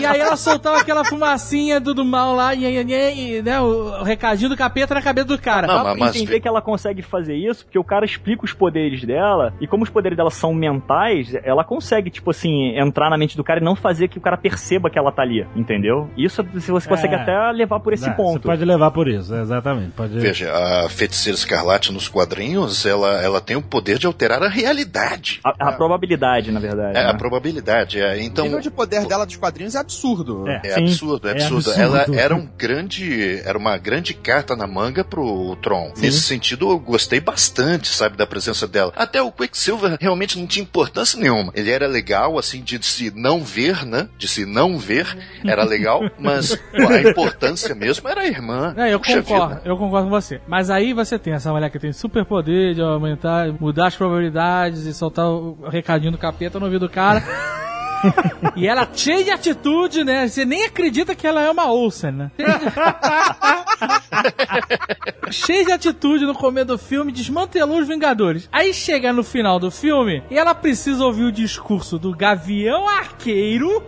E aí ela soltava aquela fumacinha do, do mal lá, e, e, e, e, né, o, o recadinho do capeta na cabeça do cara. Não, pra mas- entender que ela consegue fazer isso, porque o cara explica os poderes dela, e como os poderes dela são mentais, ela consegue, tipo assim, entrar na mente do cara e não fazer que o cara perceba que ela tá ali, entendeu? Isso você consegue É. até levar por esse Não, ponto. Você pode levar por isso, exatamente. Pode... Veja, a feiticeira escarlate nos quadrinhos, ela, ela tem o poder de alterar a realidade. A, a probabilidade, na verdade. É, né? a probabilidade. É. O Então, nível de poder dela dos quadrinhos é absurdo. É. É Sim. absurdo, é É absurdo. absurdo. Ela era um grande, era uma grande carta na manga pro Tron. Nesse sentido, eu gostei bastante, sabe, da presença dela. Até o Quicksilver realmente não tinha importância nenhuma. Ele era legal, assim, de se não ver, né? De se não ver, era legal, mas a importância mesmo era a irmã. É, eu Puxa concordo, vida. eu concordo com você. Mas aí você tem essa mulher que tem super poder de aumentar, mudar as probabilidades e soltar o recadinho do capeta no ouvido do cara. e ela cheia de atitude, né? Você nem acredita que ela é uma Olsen, né? cheia de atitude no começo do filme, desmantelou os Vingadores. Aí chega no final do filme e ela precisa ouvir o discurso do Gavião Arqueiro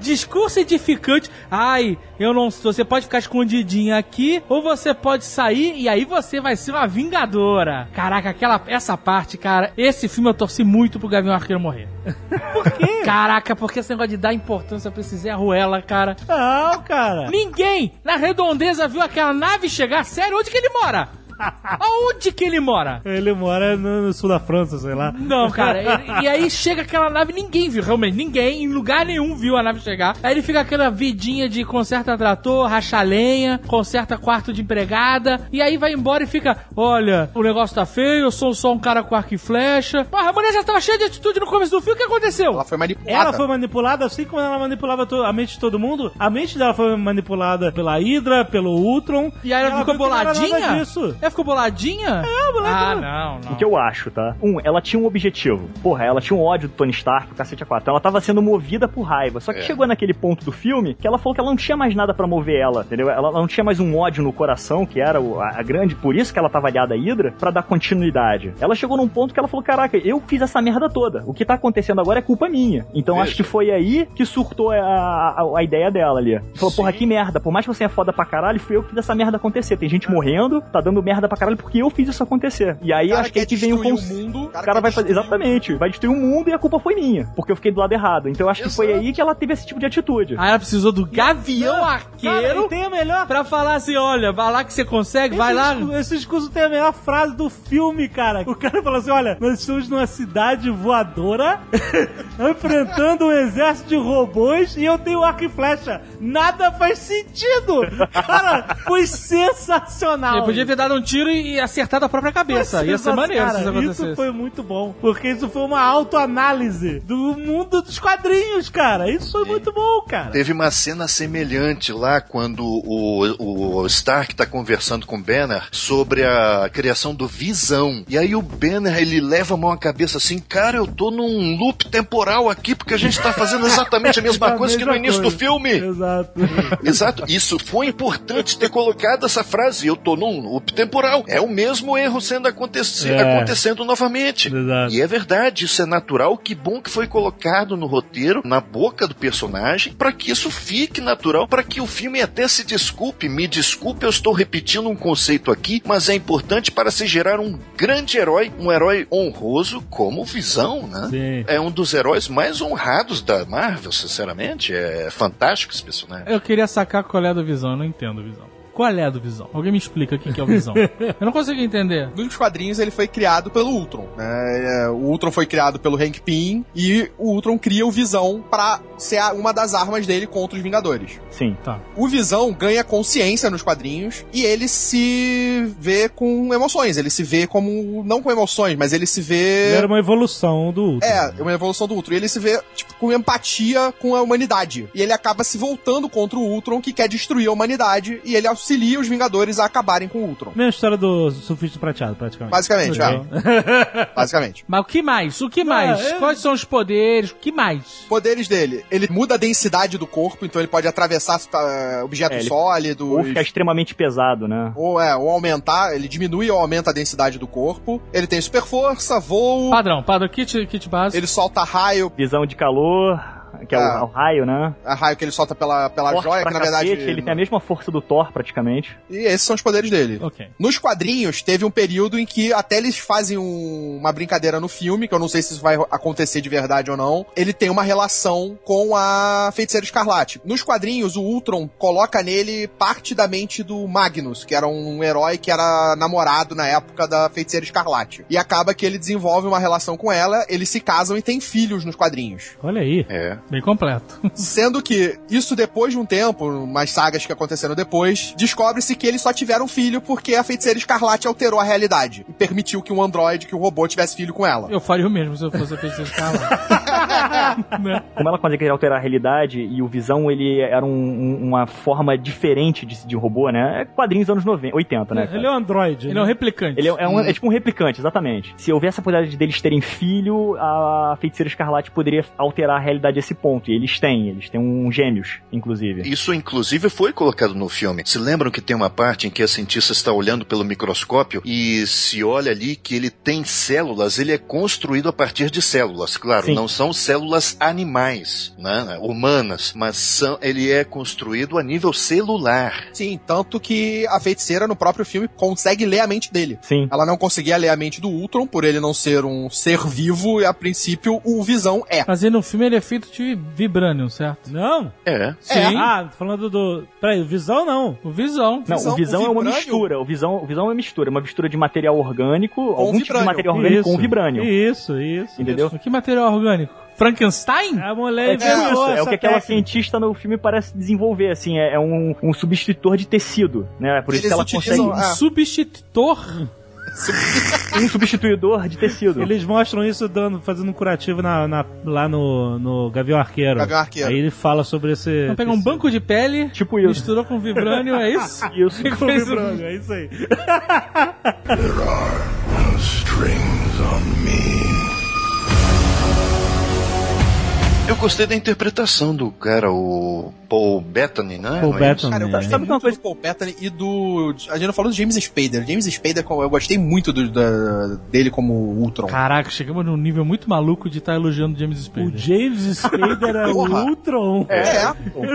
Discurso edificante. Ai, eu não. Você pode ficar escondidinha aqui, ou você pode sair e aí você vai ser uma vingadora. Caraca, aquela essa parte, cara. Esse filme eu torci muito pro Gavião Arqueiro morrer. Por quê? Caraca, porque esse negócio de dar importância pra esse Zé Ruela, cara. Não, cara. Ninguém na redondeza viu aquela nave chegar. Sério, onde que ele mora? Aonde que ele mora? Ele mora no, no sul da França, sei lá. Não, cara. e, e aí chega aquela nave, ninguém viu, realmente. Ninguém, em lugar nenhum viu a nave chegar. Aí ele fica aquela vidinha de conserta trator, racha lenha, conserta quarto de empregada. E aí vai embora e fica: Olha, o negócio tá feio, eu sou só um cara com arco e flecha. Porra, a mulher já tava cheia de atitude no começo do filme, o que aconteceu? Ela foi manipulada. Ela foi manipulada assim como ela manipulava a mente de todo mundo. A mente dela foi manipulada pela Hydra, pelo Ultron. E aí ela, ficou viu que não era nada boladinha? disso. Ela ficou boladinha? É, boladinha. Ah, não, não. O que eu acho, tá? Um, ela tinha um objetivo. Porra, ela tinha um ódio do Tony Stark, o cacete a quatro. Ela tava sendo movida por raiva. Só que É. chegou naquele ponto do filme que ela falou que ela não tinha mais nada pra mover ela, entendeu? Ela não tinha mais um ódio no coração, que era o- a, a grande. Por isso que ela tava aliada à Hydra, pra dar continuidade. Ela chegou num ponto que ela falou: caraca, eu fiz essa merda toda. O que tá acontecendo agora é culpa minha. Então Veja. acho que foi aí que surtou a, a, a ideia dela ali. Falou, porra, que merda. Por mais que você é foda pra caralho, fui eu que fiz essa merda acontecer. Tem gente morrendo, tá dando merda pra caralho porque eu fiz isso acontecer. E aí cara acho que aí que vem o cons... o mundo, cara cara vai fazer. Exatamente. Vai destruir o mundo e a culpa foi minha. Porque eu fiquei do lado errado. Então eu acho que foi aí que ela teve esse tipo de atitude. Aí ela precisou do Gavião Cara, Arqueiro e tem a melhor. pra falar assim: olha, vai lá que você consegue, vai esse lá. discurso- Esse discurso tem a melhor frase do filme, cara. O cara fala assim: olha, nós estamos numa cidade voadora, enfrentando um exército de robôs e eu tenho arco e flecha. Nada faz sentido! Cara, foi sensacional. Ele podia ter dado um tiro e e acertado a própria cabeça. Ia ser maneiro cara, se isso acontecesse. Isso foi muito bom, porque isso foi uma autoanálise do mundo dos quadrinhos, cara. Isso foi muito bom, cara. Teve uma cena semelhante lá quando o, o Stark tá conversando com o Banner sobre a criação do Visão. E aí o Banner, ele leva a mão à cabeça assim, cara, eu tô num loop temporal aqui porque a gente tá fazendo exatamente a mesma A coisa que no mesma início do coisa. filme. Exato. Exato, isso foi importante ter colocado essa frase. Eu tô num loop temporal. É o mesmo erro sendo aconteci É. acontecendo novamente. Exato. E é verdade, isso é natural. Que bom que foi colocado no roteiro, na boca do personagem, para que isso fique natural, para que o filme até se desculpe. Me desculpe, eu estou repetindo um conceito aqui, mas é importante para se gerar um grande herói, um herói honroso como o Visão, né? Sim. É um dos heróis mais honrados da Marvel, sinceramente. É fantástico esse personagem. Eu queria sacar qual é do Visão, eu não entendo Visão. Qual é a do Visão? Alguém me explica o que que é o Visão. Eu não consigo entender. Nos quadrinhos ele foi criado pelo Ultron. né? É, O Ultron foi criado pelo Hank Pym e o Ultron cria o Visão pra ser uma das armas dele contra os Vingadores. Sim. Tá. O Visão ganha consciência nos quadrinhos e ele se vê com emoções. Ele se vê como. Não com emoções, mas ele se vê. Era uma evolução do Ultron. É, uma evolução do Ultron. E ele se vê, tipo, com empatia com a humanidade. E ele acaba se voltando contra o Ultron, que quer destruir a humanidade, e ele auxilia os Vingadores a acabarem com o Ultron. Mesma história do surfista prateado, praticamente. Basicamente, é. Basicamente. Mas o que mais? O que mais? é- Quais são os poderes? O que mais? Poderes dele. Ele muda a densidade do corpo, então ele pode atravessar tá, objetos É, ele- sólidos. Ou ficar extremamente pesado, né? Ou, é, ou aumentar, ele diminui ou aumenta a densidade do corpo. Ele tem super força, voo, Padrão, padrão, kit, kit básico. ele solta raio, Visão de calor, que é Ah. o, o raio, né? a raio que ele solta pela, pela Forte joia, que na verdade. cacete, ele tem a mesma força do Thor, praticamente. E esses são os poderes dele. Ok. Nos quadrinhos, teve um período em que até eles fazem um- uma brincadeira no filme, que eu não sei se isso vai acontecer de verdade ou não. Ele tem uma relação com a Feiticeira Escarlate. Nos quadrinhos, o Ultron coloca nele parte da mente do Magnus, que era um herói que era namorado na época da Feiticeira Escarlate. E acaba que ele desenvolve uma relação com ela, eles se casam e têm filhos nos quadrinhos. Olha aí. É. Bem completo. Sendo que isso depois de um tempo, umas sagas que aconteceram depois, descobre-se que eles só tiveram filho porque a feiticeira escarlate alterou a realidade e permitiu que um androide, que um robô tivesse filho com ela. Eu faria o mesmo se eu fosse a feiticeira escarlate. né? Como ela consegue alterar a realidade e o Visão, ele era um- um- uma forma diferente de, de robô, né? É quadrinhos anos 90, 80, né? cara? Ele é um androide. Ele é um replicante. Ele é, é um- é tipo um replicante, exatamente. Se houvesse a possibilidade deles terem filho, a feiticeira escarlate poderia alterar a realidade a esse ponto. E eles têm, eles têm um gêmeos, inclusive. Isso, inclusive, foi colocado no filme. Se lembram que tem uma parte em que a cientista está olhando pelo microscópio e se olha ali que ele tem células, ele é construído a partir de células. Claro, Sim. não são células animais, né, humanas, mas são, ele é construído a nível celular. Sim, tanto que a feiticeira no próprio filme consegue ler a mente dele. Sim. Ela não conseguia ler a mente do Ultron, por ele não ser um ser vivo, e a princípio o Visão é. Mas aí no filme ele é feito de vibranium, certo? Não. É. Sim. Ah, falando do... Peraí, o Visão não. O Visão. Não, Visão- o Visão o é uma mistura. O Visão, o Visão é uma mistura. Uma mistura de material orgânico, algum tipo de material orgânico com vibrânio. Isso, isso. Entendeu? Que material orgânico? Frankenstein? A mulher É, inventou isso, é o que aquela técnica. cientista no filme parece desenvolver, assim, é, é um, um substitutor de tecido, né? Por isso Eles que ela consegue Ah. Substitutor? um substituidor de tecido. Eles mostram isso dando, fazendo um curativo na, na- lá no, no Gavião Arqueiro. Gavião Arqueiro. Aí ele fala sobre esse. Então pega um banco de pele, Tipo isso. misturou com vibrânio, é isso? Isso. E fez um- É isso aí. Strings on me. Eu gostei da interpretação do cara, o Paul Bettany, né? Paul é? Bettany. Cara, eu É. gostei Sabe muito uma coisa- do Paul Bettany e do... A gente não falou do James Spader. James Spader, eu gostei muito do- da- dele como Ultron. Caraca, chegamos num nível muito maluco de estar elogiando James O Spader. James Spader é o. Ultron. É.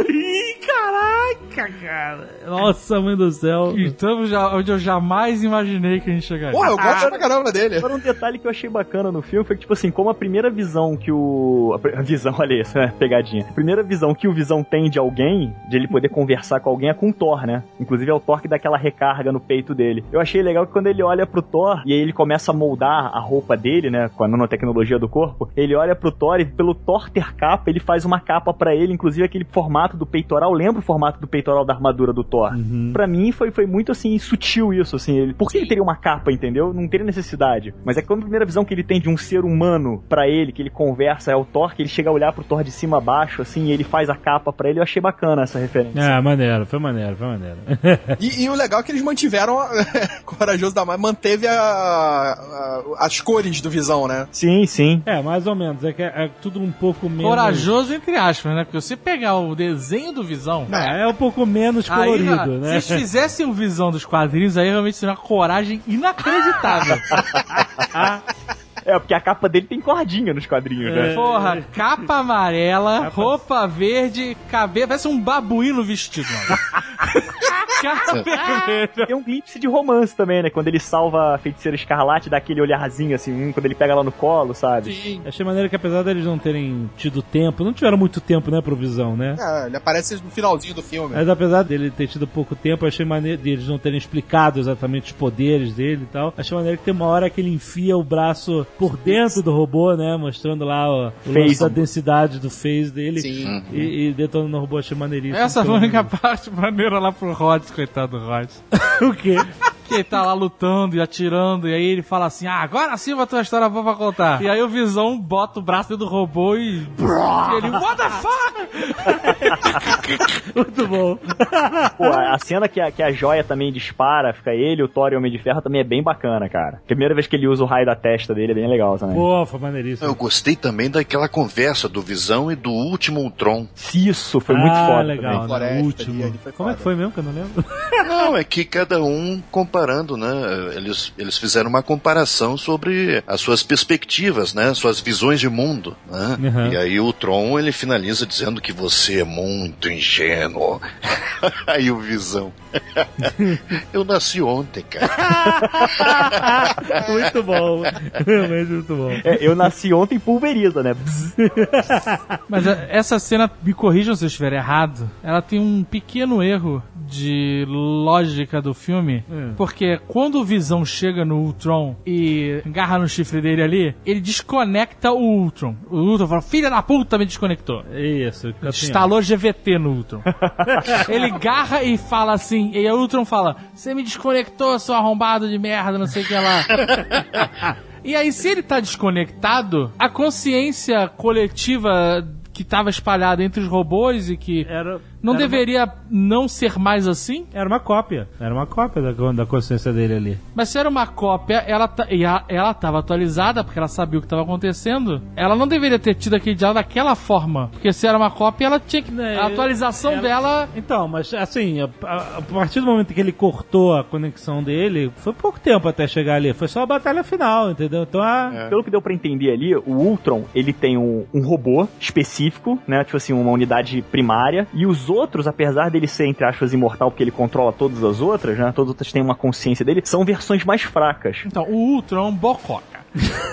Ih, caraca, cara. Nossa, mãe do céu. Estamos já onde eu jamais imaginei que a gente chegaria. Porra, eu gosto pra caramba dele. Agora um detalhe que eu achei bacana no filme foi que, tipo assim, como a primeira visão que o. A visão, olha isso, né? Pegadinha. A primeira visão que o Visão tem de alguém, de ele poder conversar com alguém, é com o Thor, né? Inclusive é o Thor que dá aquela recarga no peito dele. Eu achei legal que quando ele olha pro Thor e aí ele começa a moldar a roupa dele, né? Com a nanotecnologia do corpo, ele olha pro Thor e pelo Thor ter capa, ele faz uma capa pra ele, inclusive aquele formato do peitoral, lembra o formato do peitoral da armadura do Thor. Pra mim foi, foi muito assim, sutil isso, assim. Ele, por que ele teria uma capa, entendeu? Não teria necessidade. Mas é que quando a primeira visão que ele tem de um ser humano pra ele, que ele conversa, é o Thor, que ele chega a olhar pro Thor de cima a baixo, assim, e ele faz a capa pra ele, eu achei bacana essa referência. É, maneiro, foi maneiro, foi maneiro. E, e o legal é que eles mantiveram, corajoso da mais, manteve a- a- as cores do Visão, né? Sim, sim. é, mais ou menos. É, que é, é tudo um pouco menos. Corajoso entre aspas, né? Porque você pegar o desenho do Visão. Não, é um pouco menos Aí, colorido, né? Se eles fizessem o Visão dos quadrinhos, aí realmente seria uma coragem inacreditável. É, porque a capa dele tem cordinha nos quadrinhos, né? Porra, capa amarela, roupa verde, cabelo. Parece um babuíno vestido, vermelho. Tem um glimpse de romance também, né? Quando ele salva a feiticeira escarlate, dá aquele olharzinho assim, hum, quando ele pega ela no colo, sabe? Sim. Achei maneiro que apesar deles não terem tido tempo, não tiveram muito tempo, né, pro Visão, né? É, ele aparece no finalzinho do filme. Mas apesar dele ter tido pouco tempo, achei maneiro deles não terem explicado exatamente os poderes dele e tal. Achei maneiro que tem uma hora que ele enfia o braço por dentro do robô, né? Mostrando lá o, o lance da densidade do phase dele. Sim. E, e detonando o robô, achei maneiríssimo. Essa foi a única parte maneira lá pro Rods, coitado do Rods. O quê? Que ele tá lá lutando e atirando, e aí ele fala assim: Ah, agora sim vou ter uma história boa pra contar. E aí o Visão bota o braço dentro do robô e. e ele, what the fuck? Muito bom. Pô, a cena que a, que a joia também dispara, fica ele, o Thor e o Homem de Ferro também é bem bacana, cara. Primeira vez que ele usa o raio da testa dele é bem legal também. Pô, foi maneiríssimo. Eu gostei também daquela conversa do Visão e do último Ultron. Isso, foi muito ah, foda legal. No Floresta último. Como é que foi mesmo que eu não lembro? Não, é que cada um comparando, né? Eles, eles fizeram uma comparação sobre as suas perspectivas, né? Suas visões de mundo, né? Uhum. E aí o Tron, ele finaliza dizendo que você é muito ingênuo. aí o Visão. Eu nasci ontem, cara. muito bom. Realmente muito bom. É, eu nasci ontem pulveriza, né? Mas a- essa cena, me corrijam se eu estiver errado, ela tem um pequeno erro de lógica do filme, Hum. porque quando o Visão chega no Ultron e agarra no chifre dele ali, ele desconecta o Ultron. O Ultron fala, filha da puta, me desconectou. Isso. assim, Instalou GVT no Ultron. ele garra e fala assim, e aí o Ultron fala, você me desconectou, seu arrombado de merda, não sei o que lá. E aí, se ele tá desconectado, a consciência coletiva que tava espalhada entre os robôs e que Era, não era deveria não ser mais assim, Uma, era uma cópia. Era uma cópia da, da consciência dele ali. mas se era uma cópia, ela, ta- e a- ela tava atualizada, porque ela sabia o que tava acontecendo, ela não deveria ter tido aquele diálogo daquela forma. Porque se era uma cópia, ela tinha que. É, A atualização era- dela. Então, mas assim, a, a- a partir do momento que ele cortou a conexão dele, foi pouco tempo até chegar ali. Foi só a batalha final, entendeu? Então a. Pelo que deu pra entender ali, o Ultron, ele tem um, um robô específico, né? Tipo assim, uma unidade primária. E os outros, apesar dele ser, entre aspas, imortal, porque ele controla todas as outras, né? Todas as outras têm uma consciência dele, são versões mais fracas. Então, o Ultron é um bococa.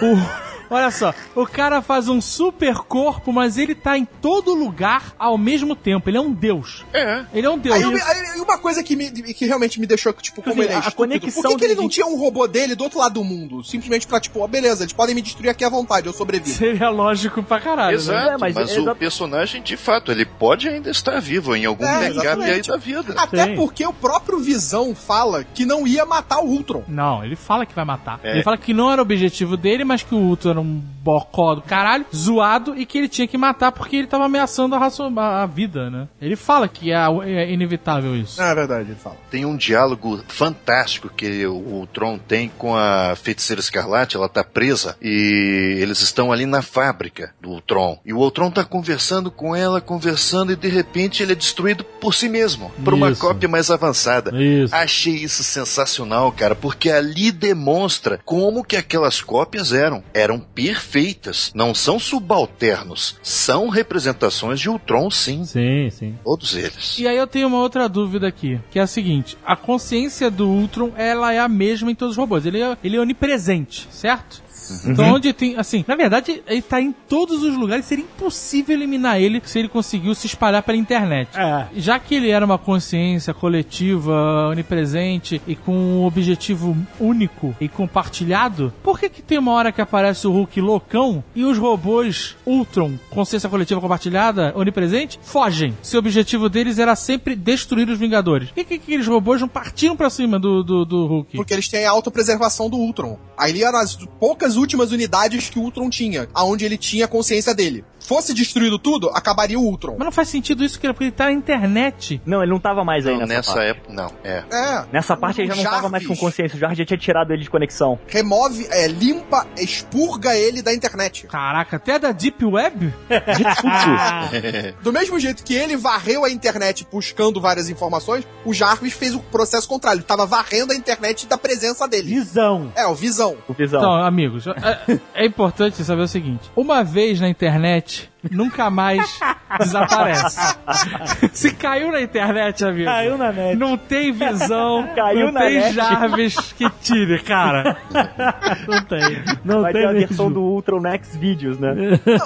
O- Olha só, o cara faz um super corpo, mas ele tá em todo lugar ao mesmo tempo. Ele é um deus. É. Ele é um deus. Aí, eu me- aí, uma coisa que, me, que realmente me deixou, tipo, como Quer ele é dizer, a estúpido. conexão Por que, que ele dele- não tinha um robô dele do outro lado do mundo? Simplesmente pra, tipo, ó, beleza, eles podem me destruir aqui à vontade, eu sobrevivo. Seria lógico pra caralho, né? Exato, É, mas mas, é o exa- personagem, de fato, ele pode ainda estar vivo em algum É, backup aí da vida. Até Sim. porque o próprio Visão fala que não ia matar o Ultron. Não, ele fala que vai matar. É. Ele fala que não era o objetivo dele, mas que o Ultron era um bocó do caralho, zoado, e que ele tinha que matar porque ele tava ameaçando a, raça, a, a vida, né? Ele fala que é, é inevitável isso. É verdade, ele fala. Tem um diálogo fantástico que o, o Tron tem com a feiticeira escarlate, ela tá presa e eles estão ali na fábrica do Ultron. E o Ultron tá conversando com ela, conversando e de repente ele é destruído por si mesmo, por uma Isso. cópia mais avançada. Isso. Achei isso sensacional, cara, porque ali demonstra como que aquelas cópias eram. Eram perfeitas, não são subalternos, são representações de Ultron, sim. Sim, sim. Todos eles. E aí eu tenho uma outra dúvida aqui, que é a seguinte: a consciência do Ultron, ela é a mesma em todos os robôs. Ele é, ele é onipresente, certo? Então, onde tem. Assim, na verdade, ele tá em todos os lugares. Seria impossível eliminar ele se ele conseguiu se espalhar pela internet. É. Já que ele era uma consciência coletiva, onipresente e com um objetivo único e compartilhado, por que que tem uma hora que aparece o Hulk loucão e os robôs Ultron, consciência coletiva compartilhada, onipresente, fogem? Se o objetivo deles era sempre destruir os Vingadores. Por que, que aqueles robôs não partiram pra cima do, do, do Hulk? Porque eles têm a autopreservação do Ultron. Aí eram as poucas últimas unidades que o Ultron tinha, aonde ele tinha consciência dele. Fosse destruído tudo, acabaria o Ultron. Mas não faz sentido isso, porque ele tá na internet. Não, ele não tava mais aí Não, nessa, nessa parte. época, não. É. É. Nessa parte ele já O não tava mais com consciência. O Jarvis já tinha tirado ele de conexão. Remove, é, limpa, expurga ele da internet. Caraca, até da Deep Web? Do mesmo jeito que ele varreu a internet buscando várias informações, o Jarvis fez o processo contrário. Ele tava varrendo a internet da presença dele. Visão. É, o Visão. O Visão. Então, amigos, é, é importante saber o seguinte: uma vez na internet, nunca mais desaparece. Se caiu na internet, amigo. Caiu na net. Não tem visão, Caiu não na tem net. Jarvis que tire, cara. Não tem. Não Vai tem ter a mesmo. versão do Ultron Next Videos, né?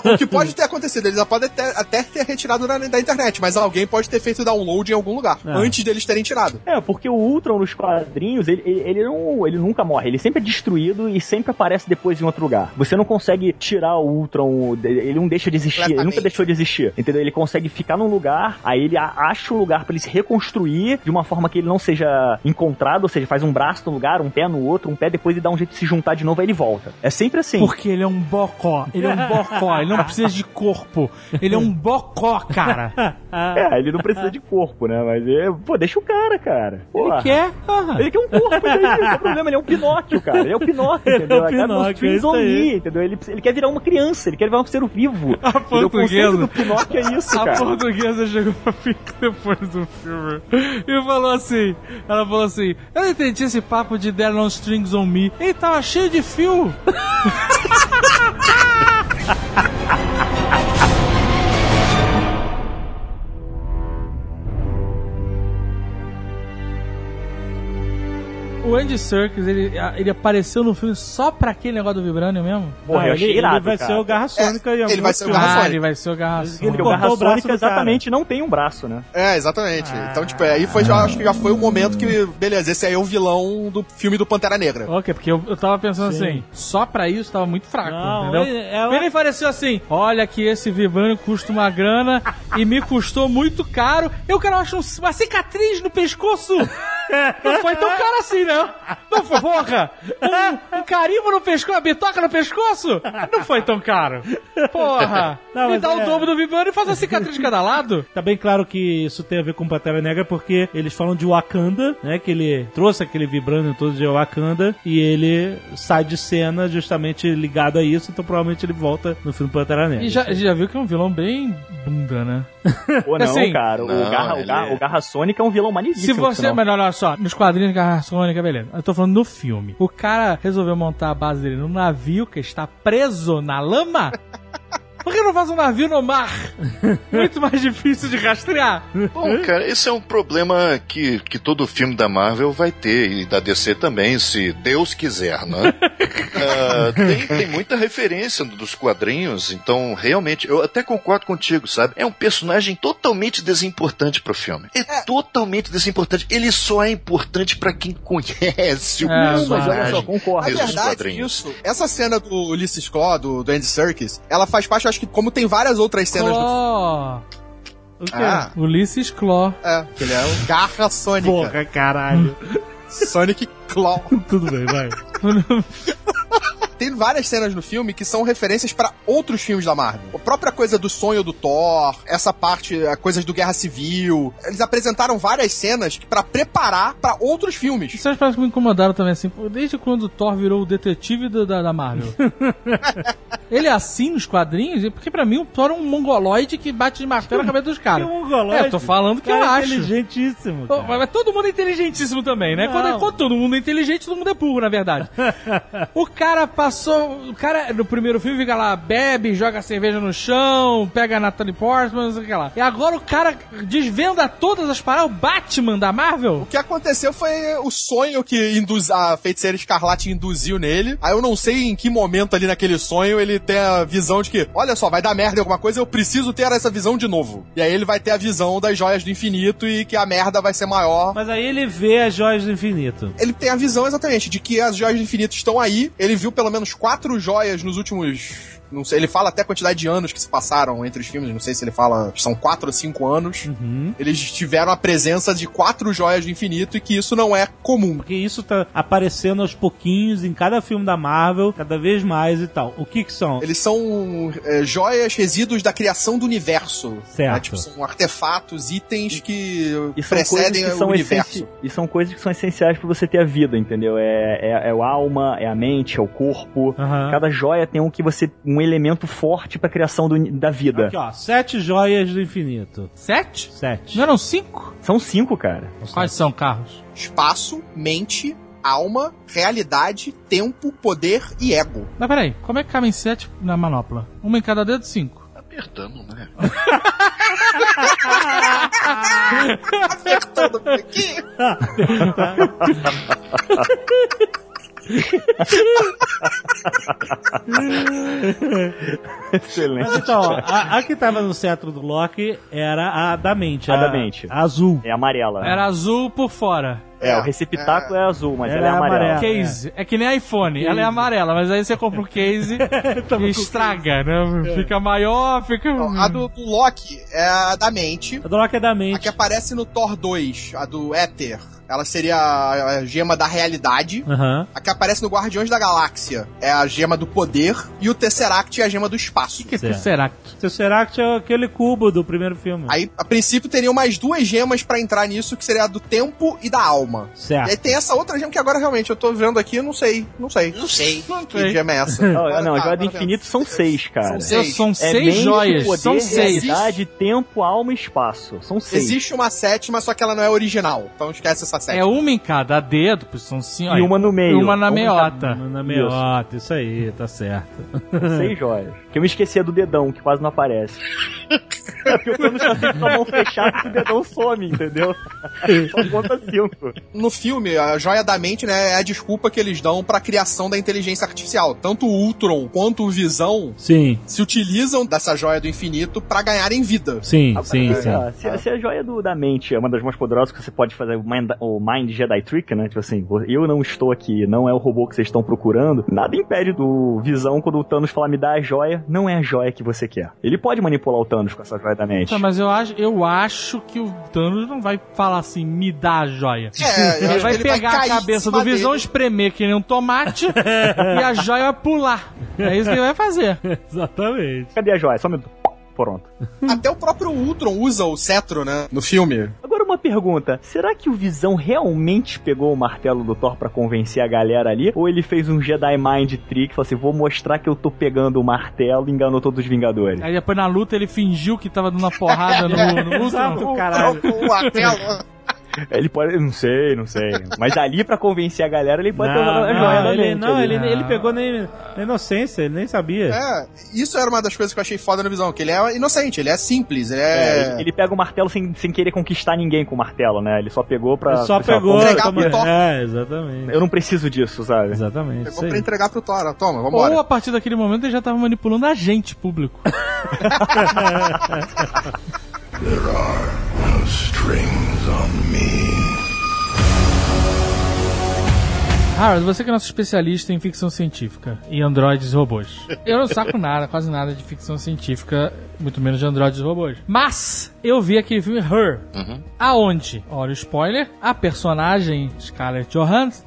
Não, o que pode ter acontecido, eles podem até, até ter retirado na- da internet, mas alguém pode ter feito download em algum lugar, É. antes deles terem tirado. É, porque o Ultron nos quadrinhos, ele, ele, ele não, ele nunca morre, ele sempre é destruído e sempre aparece depois em outro lugar. Você não consegue tirar o Ultron, ele não deixa de existir, ele nunca deixou de existir, entendeu? Ele consegue ficar num lugar, aí ele acha um lugar pra ele se reconstruir de uma forma que ele não seja encontrado, ou seja, faz um braço num lugar, um pé no outro, um pé depois e dá um jeito de se juntar de novo, aí ele volta. É sempre assim. Porque ele é um bocó. Ele é um bocó. Ele não precisa de corpo. Ele é um bocó, cara. É, ele não precisa de corpo, né? Mas, é, pô, deixa o cara, cara. Ele Porra. quer. Ah, Ele quer um corpo, e daí? Qual o problema? Ele é um Pinóquio, cara. Ele é o Pinóquio, Ele é entendeu? o cara Pinóquio, é isso aí. me, entendeu? Ele, ele quer virar uma criança, ele quer virar um ser vivo. A Entendeu? O conceito portuguesa. do Pinóquio é isso, A cara. portuguesa chegou pra mim depois do filme e falou assim: ela falou assim, eu não entendi esse papo de There No Strings on Me. Ele tava cheio de fio. O Andy Serkis, ele, ele apareceu no filme só pra aquele negócio do Vibranium mesmo? Porra, eu Ah, achei ele, irado, ele vai cara. ser o Garra Sônica em ele vai ser o. Garra Ah, Sônica. ele vai ser o Garra Ele Porque o cortou Garra o braço Sônica do cara. exatamente não tem um braço, né? É, exatamente. Ah. Então, tipo, aí foi, já, acho que já foi o momento que, beleza, esse aí é o vilão do filme do Pantera Negra. Ok, porque eu, eu tava pensando Sim. assim, só pra isso tava muito fraco, Não, entendeu? ele- ela- Ele pareceu assim, olha que esse Vibranium custa uma grana e me custou muito caro, eu quero achar um- uma cicatriz no pescoço. Não foi tão caro assim, não. Não foi, porra. Um, um carimbo no pescoço, uma bitoca no pescoço, não foi tão caro. Porra. Não, me dá o é- dobro do Vibranium e faz uma cicatriz de cada lado. Tá bem claro que isso tem a ver com Pantera Negra porque eles falam de Wakanda, né? Que ele trouxe aquele vibrando todo de Wakanda e ele sai de cena justamente ligado a isso, então provavelmente ele volta no filme Pantera Negra. E já, já viu que é um vilão bem bunda, né? Ou não, Assim, cara. o, não, Garra, o, ele Garra, é- o Garra Sônica é um vilão Se maneiríssimo. por você. Mas olha só, nos quadrinhos de Garra Sônica, beleza. Eu tô falando no filme. O cara resolveu montar a base dele num navio que está preso na lama? Por que não faz um navio no mar? Muito mais difícil de rastrear. Bom, cara, esse é um problema que, que todo filme da Marvel vai ter, e da DC também, se Deus quiser, né? Ah, tem, tem muita referência dos quadrinhos, então realmente, eu até concordo contigo, sabe? É um personagem totalmente desimportante pro filme. É, totalmente desimportante. Ele só é importante pra quem conhece o É, Não, mas olha só, personagem. concordo. Os verdade, quadrinhos. isso, essa cena do Ulysses Claw, do, do Andy Serkis, ela faz parte, acho que como tem várias outras cenas do Claw. O quê? Ah, Ulisses Claw. é, que ele é o Garra Sônica. Porra, caralho. Sonic Claw. Tudo bem, vai. Tem várias cenas no filme que são referências pra outros filmes da Marvel. A própria coisa do sonho do Thor, essa parte, coisas do Guerra Civil. Eles apresentaram várias cenas que- pra preparar pra outros filmes. Isso é parece que me incomodaram também, assim. Desde quando o Thor virou o detetive da, da, da Marvel. Ele é assim nos quadrinhos? Porque pra mim o Thor é um mongoloide que bate de martelo na cabeça dos Que caras. mongoloide. É, eu tô falando que eu Cara, acho. inteligentíssimo. Cara. Mas mas todo mundo é inteligentíssimo também, né? Quando, quando todo mundo é inteligente, todo mundo é burro, na verdade. o cara passou. O cara no primeiro filme fica lá, bebe, joga cerveja no chão, pega a Natalie Portman, não sei o que lá. E agora o cara desvenda todas as paradas, o Batman da Marvel. O que aconteceu foi o sonho que induz, a feiticeira escarlate induziu nele. Aí eu não sei em que momento ali naquele sonho ele tem a visão de que, olha só, vai dar merda em alguma coisa, eu preciso ter essa visão de novo. E aí ele vai ter a visão das joias do infinito e que a merda vai ser maior. Mas aí ele vê as joias do infinito. Ele tem a visão exatamente de que as joias do infinito estão aí. Ele viu pelo menos quatro joias nos últimos. Não sei, ele fala até a quantidade de anos que se passaram entre os filmes. Não sei se ele fala. São quatro ou cinco anos. Uhum. Eles tiveram a presença de quatro joias do infinito e que isso não é comum. Porque isso tá aparecendo aos pouquinhos em cada filme da Marvel, cada vez mais e tal. O que que são? Eles são é, joias resíduos da criação do universo. Certo. né? Tipo, são artefatos, itens que E são coisas precedem que o são universo. essenci... E são coisas que são essenciais pra você ter a vida, entendeu? É, é, é o alma, é a mente, é o corpo. Aham. Cada joia tem um que você. um elemento forte pra criação do- da vida. Aqui, ó. Sete joias do infinito. Sete? Sete. Não eram cinco? São cinco, cara. Quais são, carros? Espaço, mente, alma, realidade, tempo, poder e ego. Mas peraí, como é que cabem sete na manopla? Uma em cada dedo, cinco. apertando, né? Apertando aqui. Excelente. Então, a, a que tava no cetro do Loki era a da mente. A da mente. A azul. É amarela. Era azul por fora. É, o receptáculo é, azul, mas Ela ela, é é amarela. amarela. Case. É. que nem iPhone. Ela é amarela, mas aí você compra o case e estraga, né? Fica maior, fica. A do, do Loki é a da mente. A do Loki é da A mente. que aparece no Thor 2, a do Éter. Ela seria a gema da realidade. Aham. A que aparece no Guardiões da Galáxia é a gema do poder. E o Tesseract é a gema do espaço. O que que. Seu Seract é aquele cubo do primeiro filme. Aí, a princípio, teriam mais duas gemas pra entrar nisso, que seria a do tempo e da alma. E Certo. aí tem essa outra gema que agora realmente eu tô vendo aqui, eu não sei. Não sei. Não sei. Que sei. gema é essa? Não, não, a Tá, joia do tá vendo. infinito são seis, cara. São seis. São É seis mente, joias. poder, São seis. realidade, tempo, alma e espaço. São seis. Existe uma sétima, só que ela não é original. Então esquece essa sétima. É uma em cada dedo, pois são cinco. E uma no meio. Uma na Uma em meiota. Na meiota, isso aí, tá certo. Seis joias. Que eu me esquecia do dedão, que quase não aparece. É porque o Thanos tá sempre com a mão fechada e o dedão some, entendeu? Só conta cinco. No filme, a joia da mente, né, é a desculpa que eles dão pra criação da inteligência artificial. Tanto o Ultron quanto o Visão Sim, se utilizam dessa joia do infinito pra ganharem vida. sim, sim, sim. Ah, se, se a joia do- da mente é uma das mais poderosas que você pode fazer o Mind, o Mind Jedi Trick, né? Tipo assim, eu não estou aqui, não é o robô que vocês estão procurando. Nada impede do Visão, quando o Thanos falar me dá a joia, não é a joia que você quer. Ele pode manipular o Thanos com essa joia da mente. Tá, mas eu acho, eu acho que o Thanos não vai falar assim, me dá a joia. É, Ele vai ele pegar cair a cabeça do Visão, dele. espremer que nem um tomate e a joia vai pular. É isso que ele vai fazer. Exatamente. Cadê a joia? Só me... Pronto. Até o próprio Ultron usa o cetro, né, no filme. Agora uma pergunta: será que o Visão realmente pegou o martelo do Thor pra convencer a galera ali? Ou ele fez um Jedi Mind Trick, falou assim: vou mostrar que eu tô pegando o martelo e enganou todos os Vingadores? Aí depois na luta ele fingiu que tava dando uma porrada no, no Exato, Ultron. caralho. O martelo. Ele pode. Não sei, não sei. Mas ali pra convencer a galera, ele pode ter usado a Não, joia não, da ele, mente não ele, ele pegou na na inocência, ele nem sabia. É, isso era uma das coisas que eu achei foda na visão, que ele é inocente, ele é simples, ele É, é... ele- ele pega o martelo sem, sem querer conquistar ninguém com o martelo, né? Ele só pegou pra. Ele só pra- pegou. entregar toma- pro Thor. É, exatamente. Eu não preciso disso, sabe? Exatamente. Pegou pra entregar pro Thor, toma, vambora. Ou a partir daquele momento ele já tava manipulando a gente, público. Harold, você que é nosso especialista em ficção científica e androides e robôs. Eu não saco nada, quase nada de ficção científica, muito menos de androides e robôs. Mas eu vi aquele filme Her, aonde, olha o spoiler, a personagem Scarlett Johansson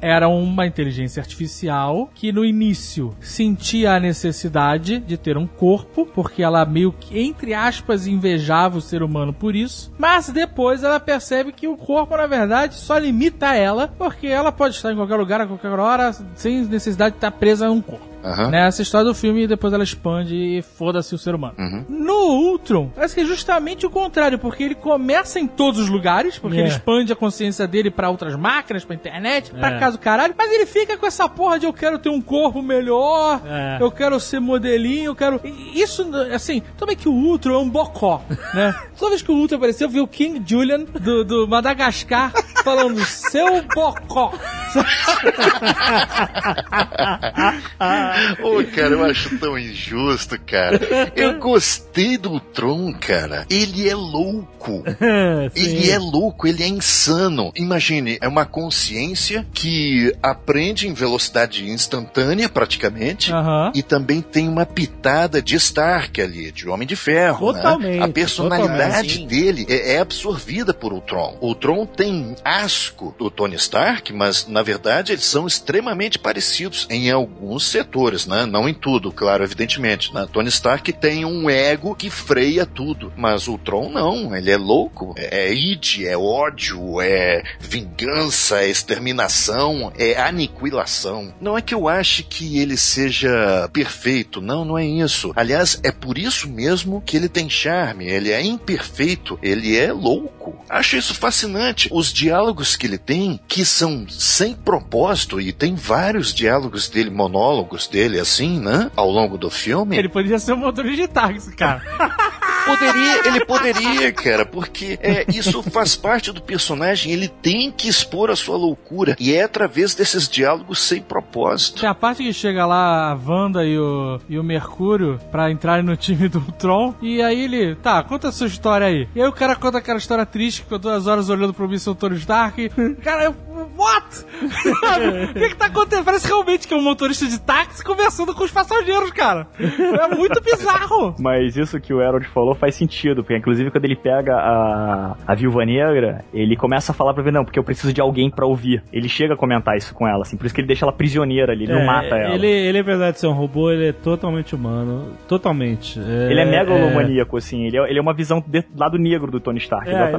era uma inteligência artificial que no início sentia a necessidade de ter um corpo, porque ela meio que, entre aspas, invejava o ser humano por isso. Mas depois ela percebe que o corpo, na verdade, só limita ela, porque ela pode estar em qualquer lugar, a qualquer hora, sem necessidade de estar presa a um corpo. Aham. Né? Essa história do filme e depois ela expande e foda-se o ser humano. No Ultron, parece que é justamente o contrário, porque ele começa em todos os lugares, porque É. ele expande a consciência dele pra outras máquinas, pra internet, pra É. casa do caralho, mas ele fica com essa porra de eu quero ter um corpo melhor, É. eu quero ser modelinho, eu quero. Isso, assim, também que o Ultron é um bocó, né? Toda vez que o Ultron apareceu, eu vi o King Julian do, do Madagascar falando, seu bocó. Ô, cara, eu acho tão injusto, cara. Eu gostei do Tron, cara. Ele é louco. Ele é louco, ele é insano. Imagine, é uma consciência que aprende em velocidade instantânea, praticamente. Aham. E também tem uma pitada de Stark ali, de Homem de Ferro. né? Totalmente, A personalidade totalmente. dele é, é absorvida por Ultron. O Ultron tem asco do Tony Stark, mas na verdade eles são extremamente parecidos em alguns setores, né? Não em tudo, claro, evidentemente. Né? Tony Stark tem um ego que freia tudo, mas o Ultron não. Ele é louco. É, é é ódio, é vingança, é exterminação, é aniquilação. Não é que eu ache que ele seja perfeito, não, não é isso. Aliás, é por isso mesmo que ele tem charme. Ele é imperfeito, ele é louco. Louco. Acho isso fascinante. Os diálogos que ele tem, que são sem propósito, e tem vários diálogos dele, monólogos dele, assim, né? Ao longo do filme. Ele poderia ser um motorista de táxi, cara. Poderia, ele poderia, cara, porque é, isso faz parte do personagem, ele tem que expor a sua loucura, e é através desses diálogos sem propósito. Tem a parte que chega lá a Wanda e o, e o Mercúrio pra entrarem no time do Tron, e aí ele, tá, conta a sua história aí. E aí o cara conta aquela história triste, que ficou duas horas olhando pro Mr. Tony Stark. Cara, eu, what? o que que tá acontecendo? Parece realmente que é um motorista de táxi conversando com os passageiros, cara. É muito bizarro. Mas isso que o Harold falou faz sentido, porque inclusive quando ele pega a, a Viúva Negra, ele começa a falar pra ver, não, porque eu preciso de alguém pra ouvir. Ele chega a comentar isso com ela, assim, por isso que ele deixa ela prisioneira ali, ele não mata ela. Ele, ele, apesar de ser um robô, ele é totalmente humano. Totalmente. É, Ele é é- megalomaníaco, assim, ele é, ele é uma visão do lado negro do Tony Stark, É, ele é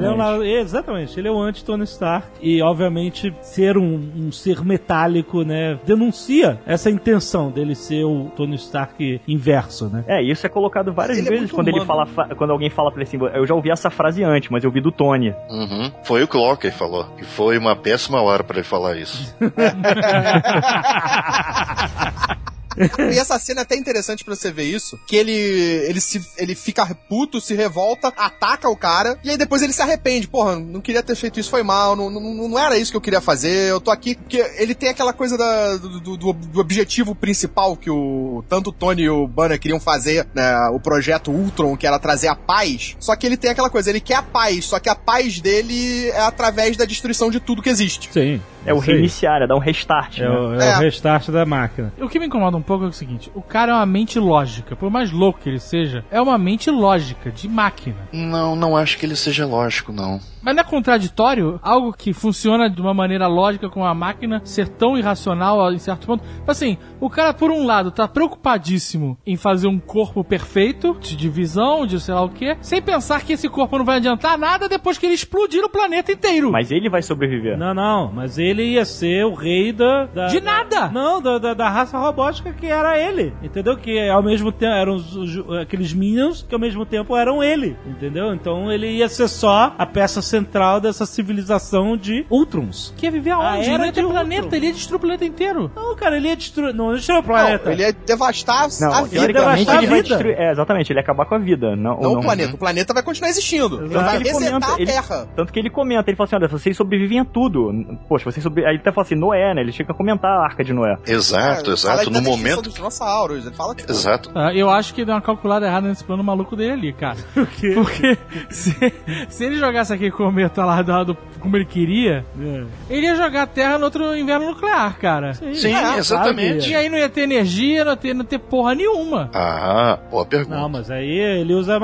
exatamente. ele é o anti-Tony Stark. E, obviamente, ser um, um ser metálico, né, denuncia essa intenção dele ser o Tony Stark inverso, né? É, isso é colocado várias Ele é vezes muito quando ele humano. fala, fa- quando alguém fala pra ele assim, eu já ouvi essa frase antes, mas eu ouvi do Tony. Uhum. Foi o Clark que falou. E foi uma péssima hora pra ele falar isso. E essa cena é até interessante pra você ver isso, que ele ele se ele fica puto, se revolta, ataca o cara e aí depois ele se arrepende. Porra, não queria ter feito isso, foi mal, não, não, não era isso que eu queria fazer. Eu tô aqui porque ele tem aquela coisa da- do, do- do- do objetivo principal que o tanto o Tony e o Banner queriam fazer, né, o projeto Ultron, que era trazer a paz. Só que ele tem aquela coisa, ele quer a paz, só que a paz dele é através da destruição de tudo que existe. Sim. É o reiniciar, é dar um restart, É, né? o, é É. o restart da máquina. O que me incomoda um pouco é o seguinte: o cara é uma mente lógica. Por mais louco que ele seja, é uma mente lógica, de máquina. Não, não acho que ele seja lógico, não. Mas não é contraditório algo que funciona de uma maneira lógica com a máquina ser tão irracional em certo ponto? Assim, o cara, por um lado, tá preocupadíssimo em fazer um corpo perfeito, de divisão, de sei lá o quê, sem pensar que esse corpo não vai adiantar nada depois que ele explodir o planeta inteiro. Mas ele vai sobreviver. Não, não, mas ele ia ser o rei da. da- De da- nada! não, da, da, da raça robótica que era ele. Entendeu? Que ao mesmo tempo eram os- os- aqueles Minions que ao mesmo tempo eram ele. Entendeu? Então ele ia ser só a peça central dessa civilização de Ultrons. Que ia viver aonde? Ele era não ia de planeta, Ultron. ele ia destruir o planeta inteiro. Não, cara, ele ia destruir. Não, destruir o planeta. Não, ele ia devastar Não, a vida. teoricamente devastar ele a vida. destruir. É, exatamente, ele ia acabar com a vida. Não, Não ou o planeta. O planeta vai continuar existindo. Ele vai Ele resetar comenta, a ele- Terra. Tanto que ele comenta, ele fala assim, olha, vocês sobrevivem a tudo. Poxa, vocês sobre... Aí ele até fala assim, Noé, né? Ele chega a comentar a arca de Noé. Exato, É, exato. fala No momento. dos dinossauros. Ele fala que Exato. Ah, eu acho que deu uma calculada errada nesse plano maluco dele ali, cara. Porque se, se ele jogasse aquele cometa lá do, como ele queria, ele ia jogar a Terra no outro inverno nuclear, cara. Sim, É, exatamente. E aí não ia ter energia, não ia ter, não ia ter porra nenhuma. Ah, boa pergunta. Não, mas aí ele usa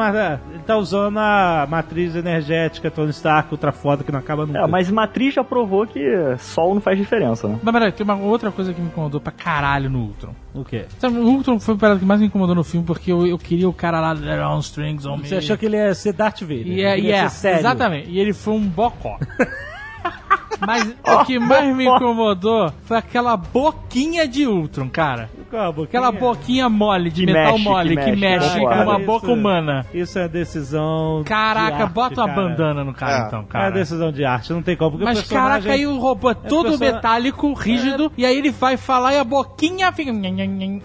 ele tá usando a matriz energética Tony Stark ultra foda que não acaba nunca. É, mas Matriz já provou que sol não faz diferença, né? Mas peraí, tem uma outra coisa que me incomodou pra caralho no Ultron. O quê? Sabe, o Ultron foi o parada que mais me incomodou no filme porque eu, eu queria o cara lá, there on strings on me. Você achou que ele ia ser Darth Vader? E é, Ele ia é, ser sério. exatamente. E ele foi um bocó. Mas o que mais me incomodou foi aquela boquinha de Ultron, cara. Qual a boquinha? Aquela boquinha mole, de Que metal mexe, mole, que que mexe, com uma Isso- boca humana. Isso é decisão. de Caraca, arte, bota uma cara. bandana no cara, É. então, É cara. decisão de arte, não tem como. Porque Mas personagem... caraca, aí o robô é todo metálico, rígido, e aí ele vai falar e a boquinha fica.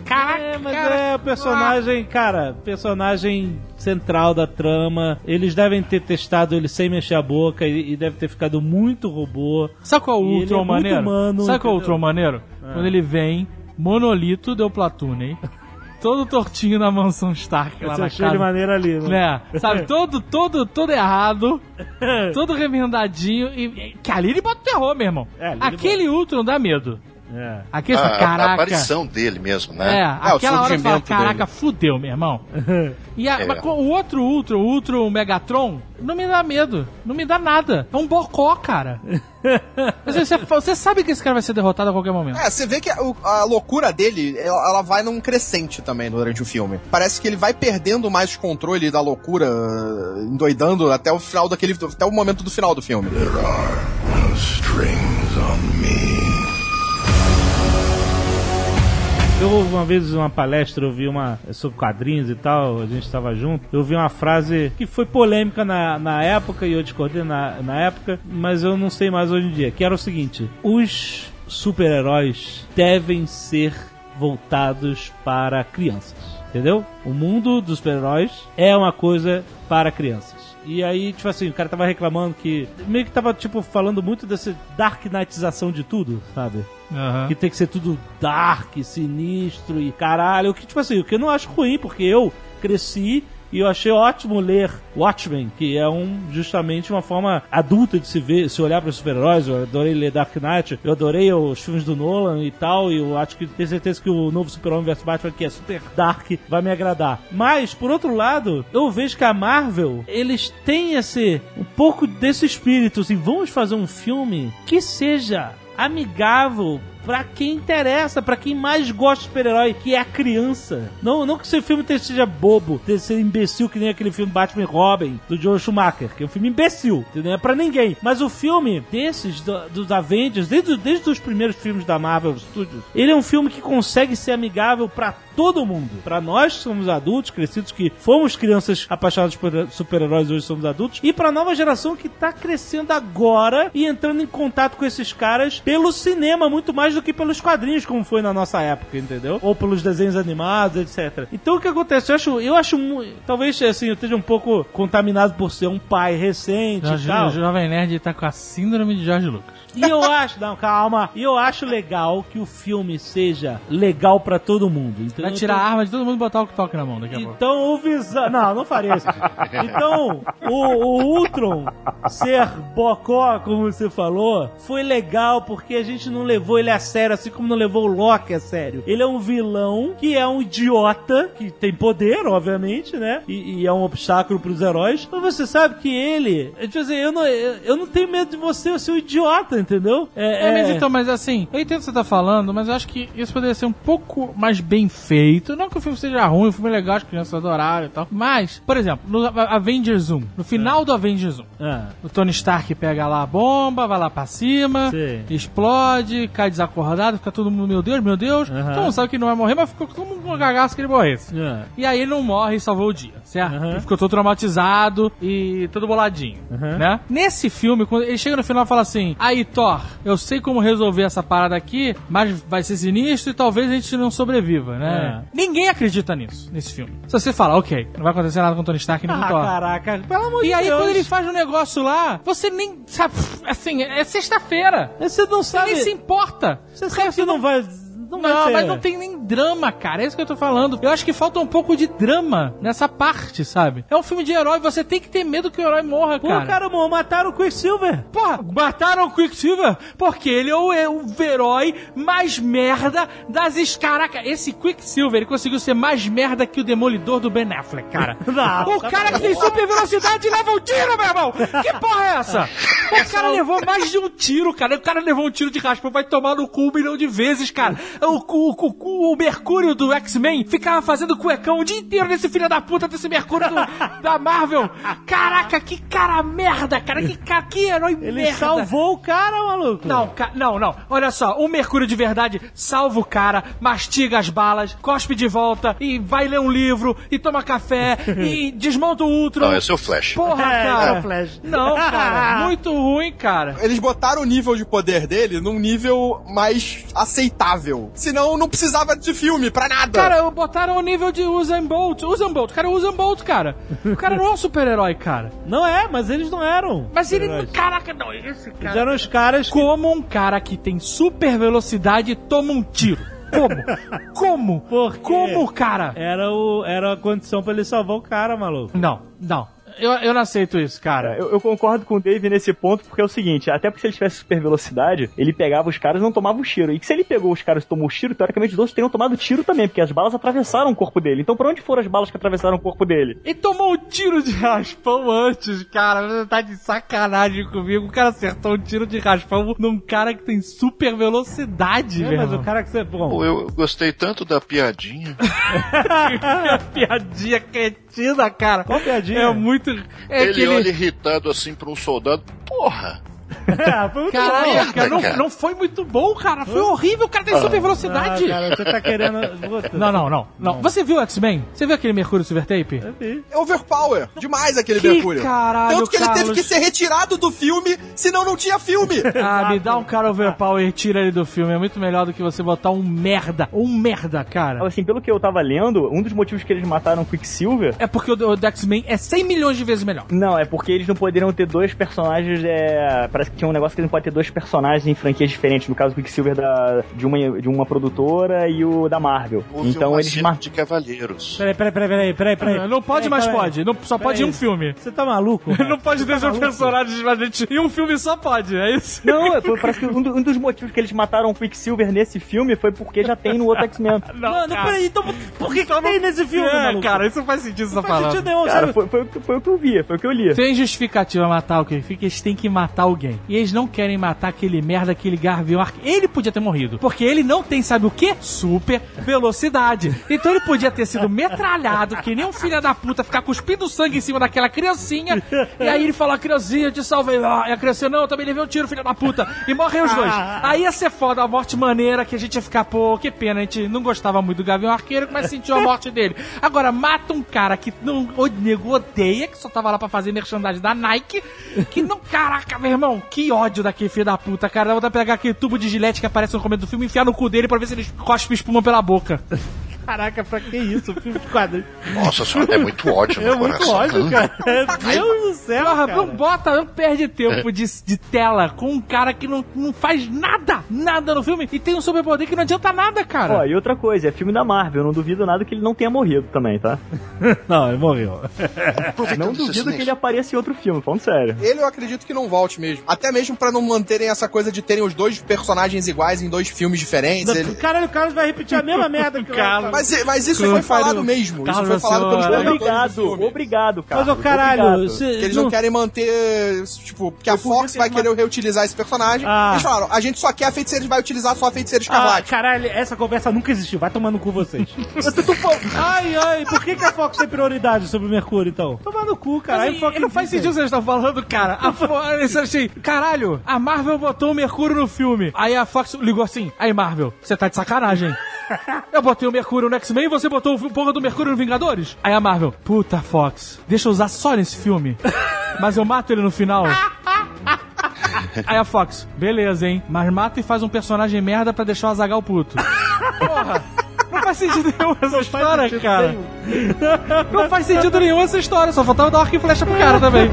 Caraca, É, mas cara. é o personagem, cara, personagem central da trama. Eles devem ter testado ele sem mexer a boca e, e deve ter ficado muito robô. Sabe qual é o Ultron é maneiro? humano, Sabe qual é o? Ultron maneiro? Quando ele vem, monolito deu Platoonen, todo tortinho na mansão Stark lá Você na casa. maneiro ali, né? Né? Sabe, todo, todo, todo errado, todo remendadinho, e, e- que ali ele bota terror, meu irmão. É, Aquele Ultron dá medo. É. Aquele Ah, fala, a, a caraca. aparição dele mesmo, É, né? o aquela hora que fala, caraca, dele. fudeu, meu irmão. E a- É. mas com o outro Ultron, o Ultron Megatron, não me dá medo. Não me dá nada. É um bocó, cara. Mas você, você sabe que esse cara vai ser derrotado a qualquer momento. É, você vê que a, a loucura dele, ela, ela vai num crescente também durante o filme. Parece que ele vai perdendo mais controle da loucura, endoidando até o final daquele. até o momento do final do filme. Eu uma vez uma palestra, eu vi uma sobre quadrinhos e tal, a gente estava junto, eu vi uma frase que foi polêmica na, na época e eu discordei na, na época, mas eu não sei mais hoje em dia, que era o seguinte: os super-heróis devem ser voltados para crianças. Entendeu? O mundo dos super-heróis é uma coisa para crianças. E aí, tipo assim, o cara tava reclamando que. Meio que tava, tipo, falando muito dessa dark knightização de tudo, sabe? Aham. Que tem que ser tudo dark, sinistro e caralho. O que, tipo assim, o que eu não acho ruim, porque eu cresci e eu achei ótimo ler Watchmen, que é um justamente uma forma adulta de se ver, se olhar para os super-heróis. Eu adorei ler Dark Knight, eu adorei os filmes do Nolan e tal, e eu acho que tenho certeza que o novo Super-Homem vs Batman, que é super dark, vai me agradar. Mas, por outro lado, eu vejo que a Marvel, eles têm esse um pouco desse espírito, assim, vamos fazer um filme que seja amigável pra quem interessa, pra quem mais gosta de super-herói, que é a criança. Não, não que esse filme seja bobo, seja imbecil, que nem aquele filme Batman e Robin, do Joe Schumacher, que é um filme imbecil, entendeu? É pra ninguém. Mas o filme desses, do- dos Avengers, desde, desde os primeiros filmes da Marvel Studios, ele é um filme que consegue ser amigável pra todo mundo. Pra nós que somos adultos, crescidos, que fomos crianças apaixonadas por super-heróis, hoje somos adultos, e pra nova geração que tá crescendo agora e entrando em contato com esses caras pelo cinema, muito mais do que pelos quadrinhos, como foi na nossa época, entendeu? Ou pelos desenhos animados, etc. Então o que acontece? Eu acho, eu acho talvez assim, eu esteja um pouco contaminado por ser um pai recente e tal. o Jovem Nerd tá com a síndrome de Jorge Lucas. E eu acho, não, calma. E eu acho legal que o filme seja legal pra todo mundo. entendeu? Vai tirar Então- a arma de todo mundo e botar o toque na mão daqui a pouco. então o Visão. Não, não faria isso. Então, o, o Ultron ser bocó, como você falou, foi legal porque a gente não levou ele a sério, assim como não levou o Loki a sério. Ele é um vilão que é um idiota, que tem poder, obviamente, né? E, e é um obstáculo pros heróis. Mas você sabe que ele. Tipo assim, eu não, eu, eu não tenho medo de você, eu sou um idiota, entendeu? É, mas então, mas assim, eu entendo o que você tá falando, mas eu acho que isso poderia ser um pouco mais bem feito. Não que o filme seja ruim, o filme é legal, as crianças adoraram e tal. Mas, por exemplo, no Avengers 1, no final do Avengers 1, Ah, o Tony Stark pega lá a bomba, vai lá pra cima, Sim. explode, cai desacordado, fica todo mundo, meu Deus, meu Deus. Aham. Todo mundo sabe que não vai morrer, mas ficou todo mundo com cagaço que ele morresse. ah. E aí ele não morre e salvou o dia, certo? Aham. Ele ficou todo traumatizado e todo boladinho, né? Nesse filme, quando ele chega no final e fala assim, aí Thor, eu sei como resolver essa parada aqui, mas vai ser sinistro e talvez a gente não sobreviva, né? É. Ninguém acredita nisso, nesse filme. Se você fala, ok, não vai acontecer nada com o Tony Stark nem com o Ah, Thor. caraca, pelo amor de E aí, Deus. quando ele faz um negócio lá, você nem sabe. Assim, é sexta-feira. Você não Você sabe. nem se importa. Você sabe que não vai. Não, Não, ser. mas não tem nem drama, cara. É isso que eu tô falando. Eu acho que falta um pouco de drama nessa parte, sabe? É um filme de herói, você tem que ter medo que o herói morra, Pô, cara. cara, amor, mataram o Quicksilver. Porra, mataram o Quicksilver porque ele é o, é o herói mais merda das escaraca. Esse Quicksilver, ele conseguiu ser mais merda que o Demolidor do Ben Affleck, cara. Não, o cara que tem super velocidade leva um tiro, meu irmão! Que porra é essa? O cara levou mais de um tiro, cara. O cara levou um tiro de raspão, vai tomar no cu um milhão de vezes, cara. O, o, o, o Mercúrio do X-Men ficava fazendo cuecão o dia inteiro nesse filho da puta desse Mercúrio do- da Marvel. Caraca, que cara merda, cara. Que, cara, que herói Ele merda. salvou o cara, maluco. Não, ca- não, não. Olha só, o Mercúrio de verdade salva o cara, mastiga as balas, cospe de volta e vai ler um livro e toma café e desmonta o Ultron. Não, esse é o Flash. Porra, É, cara. é o Flash. Não, cara. Muito ruim, cara. Eles botaram o nível de poder dele num nível mais aceitável. Senão não precisava de filme pra nada. Cara, botaram o nível de Usain Bolt. Usain Bolt, cara, Usain Bolt, cara. O cara não é um super-herói, cara. Não é, mas eles não eram. Mas ele. Caraca, não, esse Eles cara. eram os caras que... Como um cara que tem super velocidade toma um tiro? Como? Como? Por quê? Como, cara? Era, o, era a condição pra ele salvar o cara, maluco. Não, não. Eu, eu não aceito isso, cara. Eu, eu concordo com o Dave nesse ponto, porque é o seguinte, até porque se ele tivesse super velocidade, ele pegava os caras e não tomava o tiro. E que se ele pegou os caras e tomou o tiro, teoricamente os outros teriam tomado tiro também, porque as balas atravessaram o corpo dele. Então pra onde foram as balas que atravessaram o corpo dele? Ele tomou um tiro de raspão antes, cara. Você tá de sacanagem comigo. O cara acertou um tiro de raspão num cara que tem super velocidade, É, velho. mas o cara que você... Bom, Pô, eu gostei tanto da piadinha. piadinha cretina, cara. Qual piadinha? É muito. É ele que ele- olha irritado assim pra um soldado. Porra! É, foi muito bom. Cara, não, não foi muito bom, cara. Foi horrível, o cara tem super Ah, velocidade. cara, você tá querendo. Não, não, não, não. Você viu o X-Men? Você viu aquele Mercúrio Silver Tape? É overpower. Demais aquele Que Mercúrio. caralho, Tanto que ele teve Carlos. que ser retirado do filme, senão não tinha filme. Ah, me dá um cara overpower e tira ele do filme. É muito melhor do que você botar um merda. Um merda, cara. Assim, pelo que eu tava lendo, um dos motivos que eles mataram o Quicksilver É porque o, o do X-Men é 100 milhões de vezes melhor. Não, é porque eles não poderiam ter dois personagens. É... Parece tinha um negócio que eles não podem ter dois personagens em franquias diferentes. No caso, o Quicksilver da... de, uma, de uma produtora e o da Marvel. Houve então um eles mar... de cavalheiros. Peraí, peraí, peraí, peraí, peraí, peraí. Não pode, Peraí, mas peraí. pode. Não, só pode em um Peraí. filme. Você tá maluco? cara? Não pode ter dois personagens, mas gente, em um filme só pode, é isso? Não, é, foi- parece que um, do- um dos motivos que eles mataram o Quicksilver nesse filme foi porque já tem no outro X-Men. Não, não, peraí, então por que que tem nesse filme, É, maluco? cara, isso não faz sentido não tá faz falando. sentido nenhum, Cara, foi, foi, o que- foi o que eu vi, foi o que eu li. Tem justificativa matar o que fica, eles têm que matar alguém. E eles não querem matar aquele merda, aquele Garvião Arque. Ele podia ter morrido. Porque ele não tem, sabe o quê? Super velocidade. Então ele podia ter sido metralhado, que nem um filho da puta, ficar cuspindo sangue em cima daquela criancinha. E aí ele fala, criancinha, eu te salvei. Ah, e a criancinha, não, eu também levei um tiro, filho da puta. E morrem os dois. Aí ia ser foda, a morte maneira, que a gente ia ficar, pô, que pena, a gente não gostava muito do Gavião Arqueiro, mas sentiu a morte dele. Agora, mata um cara que não, o nego odeia, que só tava lá pra fazer merchandising da Nike, que não, caraca, meu irmão, que ódio daquele filho da puta, cara. Dá vontade de pegar aquele tubo de gilete que aparece no começo do filme e enfiar no cu dele pra ver se ele cospe espuma pela boca. Caraca, pra que isso? Filme de quadrinho. Nossa senhora, é muito ódio no É muito coração. ódio, cara. Deus do céu, Porra, cara. não bota, não perde tempo de, de tela com um cara que não, não faz nada, nada no filme e tem um superpoder que não adianta nada, cara. Ó, e outra coisa, é filme da Marvel, eu não duvido nada que ele não tenha morrido também, tá? Não, ele morreu. Não duvido que ele apareça em outro filme, falando sério. Ele eu acredito que não volte mesmo. Até mesmo pra não manterem essa coisa de terem os dois personagens iguais em dois filmes diferentes. Ele- Caralho, o Carlos vai repetir a mesma merda que o Carlos. Mas, mas isso Carlos, foi falado pariu. mesmo. Carlos, isso foi falado pelos Obrigado, obrigado, cara. Mas, ô caralho, se, Que eles não, querem manter, tipo, que a Fox vai uma- querer reutilizar esse personagem. Ah. Eles falaram, a gente só quer a feiticeira, vai utilizar só a feiticeira Ah, escarlate. caralho, essa conversa nunca existiu. Vai tomar no cu vocês. ai, ai, por que, que a Fox tem prioridade sobre o Mercúrio, então? Tomar no cu, cara. Aí Mas, Fox não faz sentido o que vocês estão falando, cara. A Fo- Isso eu achei, caralho, a Marvel botou o Mercúrio no filme. Aí a Fox ligou assim: Aí, Marvel, você tá de sacanagem. Eu botei o Mercúrio no X-Men e você botou o porra do Mercúrio no Vingadores? Aí a Marvel, puta Fox, deixa eu usar só nesse filme. Mas eu mato ele no final. Aí a Fox, beleza, hein? Mas mata e faz um personagem merda pra deixar o Azagal puto. Porra! Não faz sentido nenhum essa história, cara. Não faz sentido nenhum essa história, só faltava dar arco e flecha pro cara também.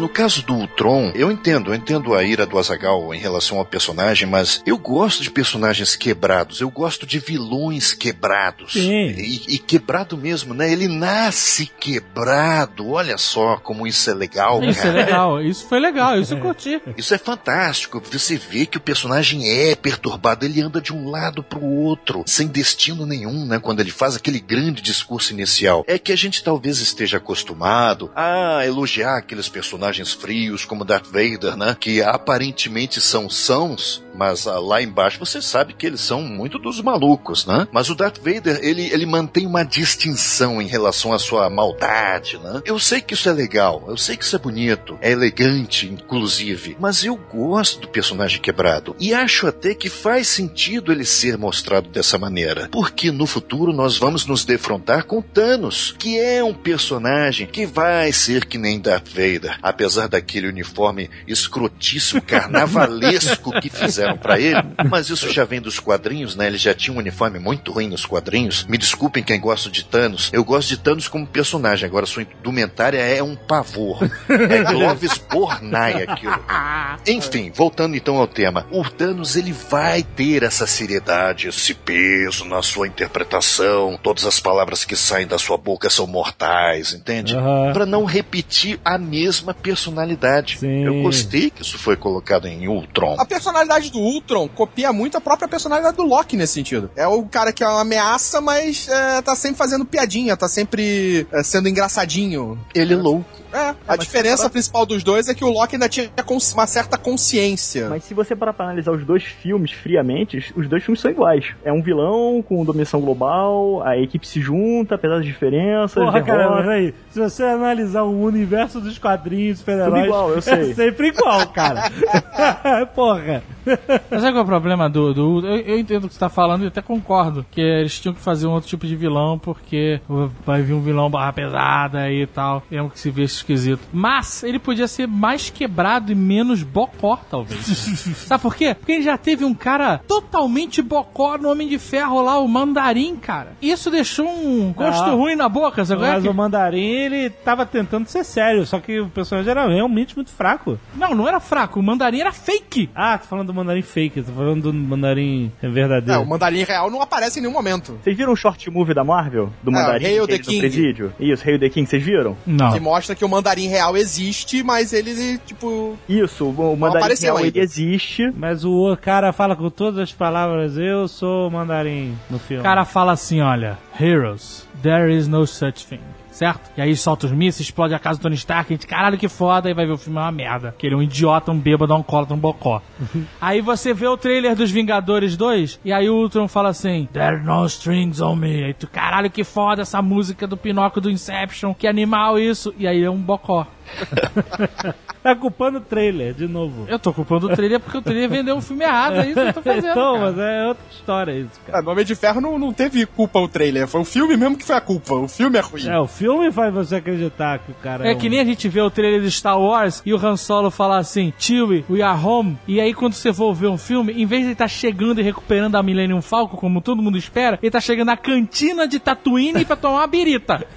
No caso do Ultron, eu entendo, eu entendo a ira do Azagal em relação ao personagem, mas eu gosto de personagens quebrados, eu gosto de vilões quebrados. Sim. E, e quebrado mesmo, né? Ele nasce quebrado. Olha só como isso é legal, Isso é cara. legal, isso foi legal, isso eu curti. Isso é fantástico. Você vê que o personagem é perturbado, ele anda de um lado pro outro, sem destino nenhum, né? Quando ele faz aquele grande discurso inicial. É que a gente talvez esteja acostumado a elogiar aqueles personagens frios como Darth Vader, né? Que aparentemente são sãos, mas ah, lá embaixo você sabe que eles são muito dos malucos, né? Mas o Darth Vader, ele, ele mantém uma distinção em relação à sua maldade, né? Eu sei que isso é legal, eu sei que isso é bonito, é elegante, inclusive, mas eu gosto do personagem quebrado e acho até que faz sentido ele ser mostrado dessa maneira, porque no futuro nós vamos nos defrontar com Thanos, que é um personagem que vai ser que nem Darth Vader, apesar daquele uniforme escrotíssimo, carnavalesco que fizeram pra ele, mas isso já vem dos quadrinhos, né? Ele já tinha um uniforme muito ruim nos quadrinhos. Me desculpem quem gosta de Thanos, eu gosto de Thanos como personagem, agora sua indumentária é um pavor. É Clovis Bornai aquilo. Enfim, voltando então ao tema, o Thanos ele vai ter essa seriedade, esse peso na sua interpretação, todas as palavras que saem da sua boca são mortais, entende? Aham. Pra não repetir a mesma personalidade. Sim. Eu gostei que isso foi colocado em Ultron. A personalidade do Ultron copia muito a própria personalidade do Loki nesse sentido. É o cara que é uma ameaça, mas é, tá sempre fazendo piadinha, tá sempre é, sendo engraçadinho. Ele é louco. É, a mas diferença você principal dos dois é que o Loki ainda tinha uma certa consciência. Mas se você parar pra analisar os dois filmes friamente, os dois filmes são iguais. É um vilão com dominação global, a equipe se junta, apesar das diferenças. Porra, cara, peraí. Se você analisar o universo dos quadrinhos, super-heróis. Tudo igual, eu sei. É sempre igual, cara. Porra. Mas sabe qual é o problema do. do eu, eu entendo o que você tá falando e até concordo. Que eles tinham que fazer um outro tipo de vilão, porque vai vir um vilão barra pesada e tal. É um que se vê esquisito. Mas ele podia ser mais quebrado e menos bocó, talvez. sabe por quê? Porque ele já teve um cara totalmente bocó no Homem de Ferro lá, o Mandarim, cara. Isso deixou um gosto Ah. ruim na boca, sabe? é Mas que- o Mandarim, ele tava tentando ser sério, só que o personagem era realmente muito fraco. Não, não era fraco. O Mandarim era fake. Ah, tô falando do Mandarim fake, tô falando do Mandarim É, verdadeiro. o mandarim real não aparece em nenhum momento. Vocês viram o short movie da Marvel? Do É, Mandarim? Hail que the King. presídio? Isso, Hail the King, vocês viram? Não. Que mostra que o mandarim real existe, mas ele, tipo. Isso, o Mandarim real, ainda. ele existe. Mas o cara fala com todas as palavras, eu sou o Mandarim no filme. O cara fala assim, olha, Heroes, there is no such thing. Certo? E aí solta os mísseis, explode a casa do Tony Stark, a gente, caralho, que foda, e vai ver o filme é uma merda. Que ele é um idiota, um bêbado, um cólatra, um bocó. aí você vê o trailer dos Vingadores 2, e aí o Ultron fala assim, there are no strings on me. Aí tu, caralho, que foda essa música do Pinóquio do Inception, que animal isso. E aí é um bocó. Tá culpando o trailer, de novo. Eu tô culpando o trailer porque o trailer vendeu um filme errado, é isso que eu tô fazendo. então, cara. mas é outra história isso, cara. No Homem de Ferro não, não teve culpa o trailer. Foi o filme mesmo que foi a culpa. O filme é ruim. É, o filme faz você acreditar que o cara é, É que um- nem a gente vê o trailer de Star Wars e o Han Solo falar assim, Chewie, we are home. E aí quando você for ver um filme, em vez de ele estar chegando e recuperando a Millennium Falcon, como todo mundo espera, ele tá chegando na cantina de Tatooine pra tomar uma birita.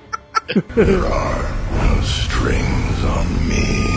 there are no strings on me.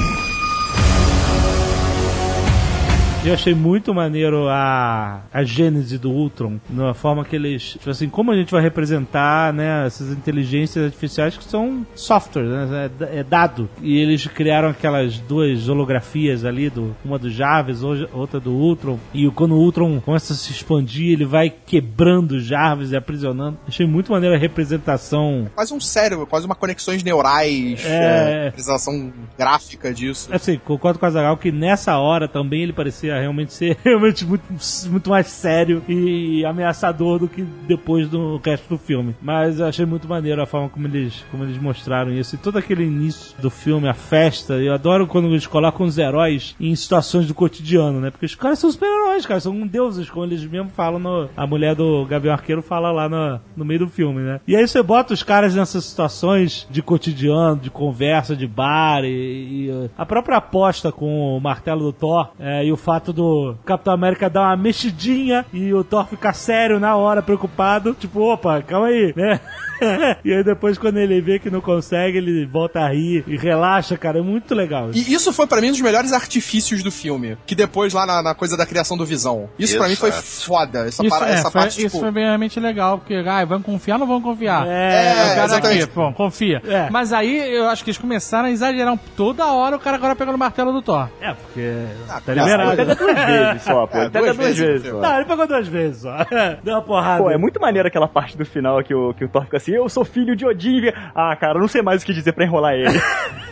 Eu achei muito maneiro a, a gênese do Ultron, na forma que eles. Tipo assim, como a gente vai representar, né, essas inteligências artificiais que são software, né? É, é dado. E eles criaram aquelas duas holografias ali, do, uma do Jarvis, outra do Ultron. E quando o Ultron começa a se expandir, ele vai quebrando o Jarvis e aprisionando. Achei muito maneiro a representação. Quase um cérebro, quase uma conexões neurais, É. é, representação gráfica disso. Assim, concordo com o Azaghal que nessa hora também ele parecia realmente ser realmente muito, muito mais sério e ameaçador do que depois do resto do filme. Mas eu achei muito maneiro a forma como eles, como eles mostraram isso. E todo aquele início do filme, a festa. Eu adoro quando eles colocam os heróis em situações do cotidiano, né? Porque os caras são super-heróis, cara. São deuses, como eles mesmo falam no... A mulher do Gavião Arqueiro fala lá no, no meio do filme, né? E aí você bota os caras nessas situações de cotidiano, de conversa, de bar e, e, uh, a própria aposta com o martelo do Thor é, e o fato do Capitão América dar uma mexidinha e o Thor ficar sério na hora, preocupado. Tipo, opa, calma aí, né? e aí depois quando ele vê que não consegue, ele volta a rir e relaxa, cara. É muito legal. E isso foi pra mim um dos melhores artifícios do filme. Que depois, lá na, na coisa da criação do Visão. Isso pra mim foi Exato. foda. Essa, Isso, para- é, essa foi, parte, isso tipo, foi bem realmente legal, porque, ah, vamos confiar ou não vamos confiar? É, o cara exatamente. aqui, bom, confia. É. Mas aí eu acho que eles começaram a exagerar toda hora o cara agora pegando o martelo do Thor. É, porque Ah, tá liberado. Pega duas vezes só, pô. É, Pega duas duas vezes, só. Não, ele pegou duas vezes só. Deu uma porrada. Pô, é muito maneiro aquela parte do final que o, que o Thor fica assim, eu sou filho de Odin. Ah, cara, eu não sei mais o que dizer pra enrolar ele.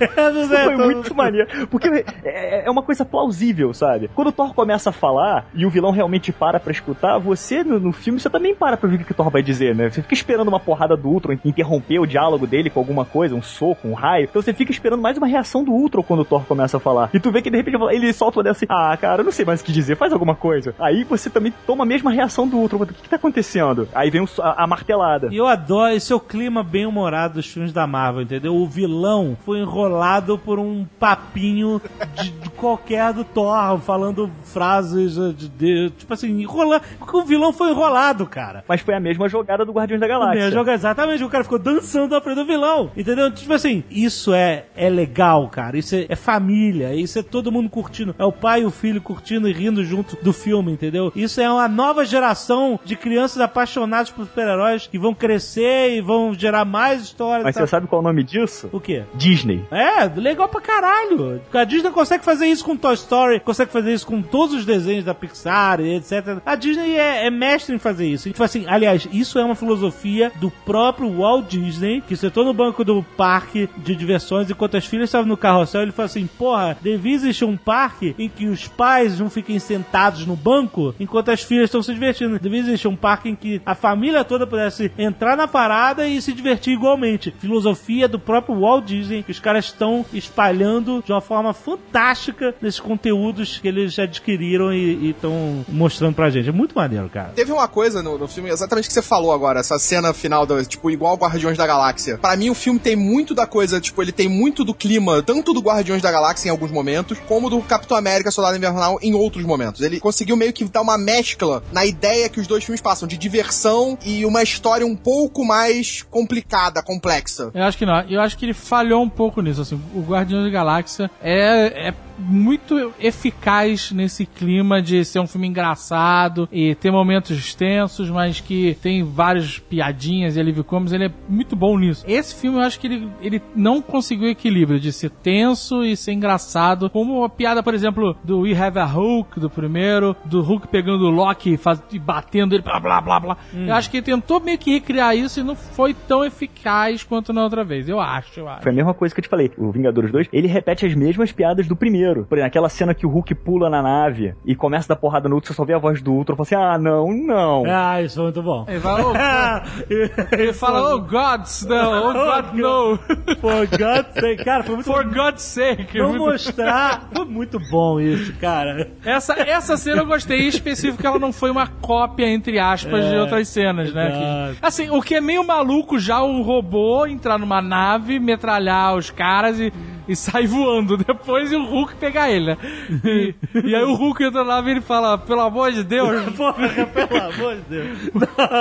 Não sei, Foi tô- muito maneiro. Porque é, é uma coisa plausível, sabe? Quando o Thor começa a falar e o vilão realmente para pra escutar, você no, no filme você também para pra ver o que o Thor vai dizer, né? Você fica esperando uma porrada do Ultron interromper o diálogo dele com alguma coisa, um soco, um raio. Então você fica esperando mais uma reação do Ultron quando o Thor começa a falar. E tu vê que de repente ele solta uma dessa assim: Ah, cara, eu não sei mais o que dizer, faz alguma coisa. Aí você também toma a mesma reação do Ultron. O que, que tá acontecendo? Aí vem a, a martelada. E eu adoro esse é o clima bem humorado dos filmes da Marvel, entendeu? O vilão foi enrolado por um papinho de, de qualquer do Thor, falando frases de, de- tipo assim, enrolando. Porque o vilão foi enrolado, cara. Mas foi a mesma jogada do Guardiões da Galáxia. É, joga exatamente, o cara ficou dançando na frente do vilão, entendeu? Tipo assim, isso é, é legal, cara. Isso é, é família, isso é todo mundo curtindo. É o pai e o filho curtindo e rindo junto do filme, entendeu? Isso é uma nova geração de crianças apaixonadas por super-heróis que vão crescer e vão gerar mais histórias. Mas tal. você sabe qual é o nome disso? O quê? Disney. É, legal pra caralho. A Disney consegue fazer isso com Toy Story, consegue fazer isso com todos os desenhos da Pixar e etc. A Disney é, é mestre em fazer isso. Tipo assim, aliás, isso é uma filosofia do próprio Walt Disney, que sentou no banco do parque de diversões enquanto as filhas estavam no carrossel. Ele falou assim: Porra, devia existir um parque em que os pais não fiquem sentados no banco enquanto as filhas estão se divertindo. Devia existir um parque em que a família toda pudesse entrar na parada e se divertir igualmente. Filosofia do próprio Walt Disney, que os caras estão espalhando de uma forma fantástica nesses conteúdos que eles adquiriram e estão mostrando pra gente. É muito maneiro, cara. Teve uma coisa no, no filme, exatamente que você falou agora, essa cena final, do, tipo, igual Guardiões da Galáxia. Pra mim, o filme tem muito da coisa, tipo, ele tem muito do clima, tanto do Guardiões da Galáxia em alguns momentos, como do Capitão América Soldado Invernal em outros momentos. Ele conseguiu meio que dar uma mescla na ideia que os dois filmes passam, de diversão e uma história um pouco mais complicada, complexa. Eu acho que não. Eu acho que ele falhou um pouco nisso. Assim, o Guardião da Galáxia é, é muito eficaz nesse clima de ser um filme engraçado e ter momentos extensos, mas que tem várias piadinhas e alívio cômicos. Ele é muito bom nisso. Esse filme eu acho que ele, ele não conseguiu o equilíbrio de ser tenso e ser engraçado, como a piada, por exemplo, do We Have a Hulk, do primeiro, do Hulk pegando o Loki faz, e batendo ele, blá blá blá blá. Eu acho que ele tentou meio que recriar isso e não foi tão eficaz quanto na outra vez. Eu acho, eu acho. Foi a mesma coisa que eu te falei. O Vingadores 2, ele repete as mesmas piadas do primeiro. Por exemplo, aquela cena que o Hulk pula na nave e começa a dar porrada no Ultron, você só vê a voz do Ultron e fala assim, ah, não, não. Ah, isso foi muito bom. Ele fala, oh, ele fala, oh gods, não, oh God, no. For God's sake. Cara, foi muito For God's sake. Não Muito- mostrar. Foi muito bom isso, cara. Essa, essa cena eu gostei em específico, que ela não foi uma cópia, entre aspas, de É, outras cenas, né? Que- assim, o que é meio maluco já o robô entrar numa nave, metralhar os caras e, e sair voando. Depois e o Hulk pegar ele, né? E, e aí o Hulk entra na nave e ele fala, pelo amor de Deus. Porra, pelo amor de Deus.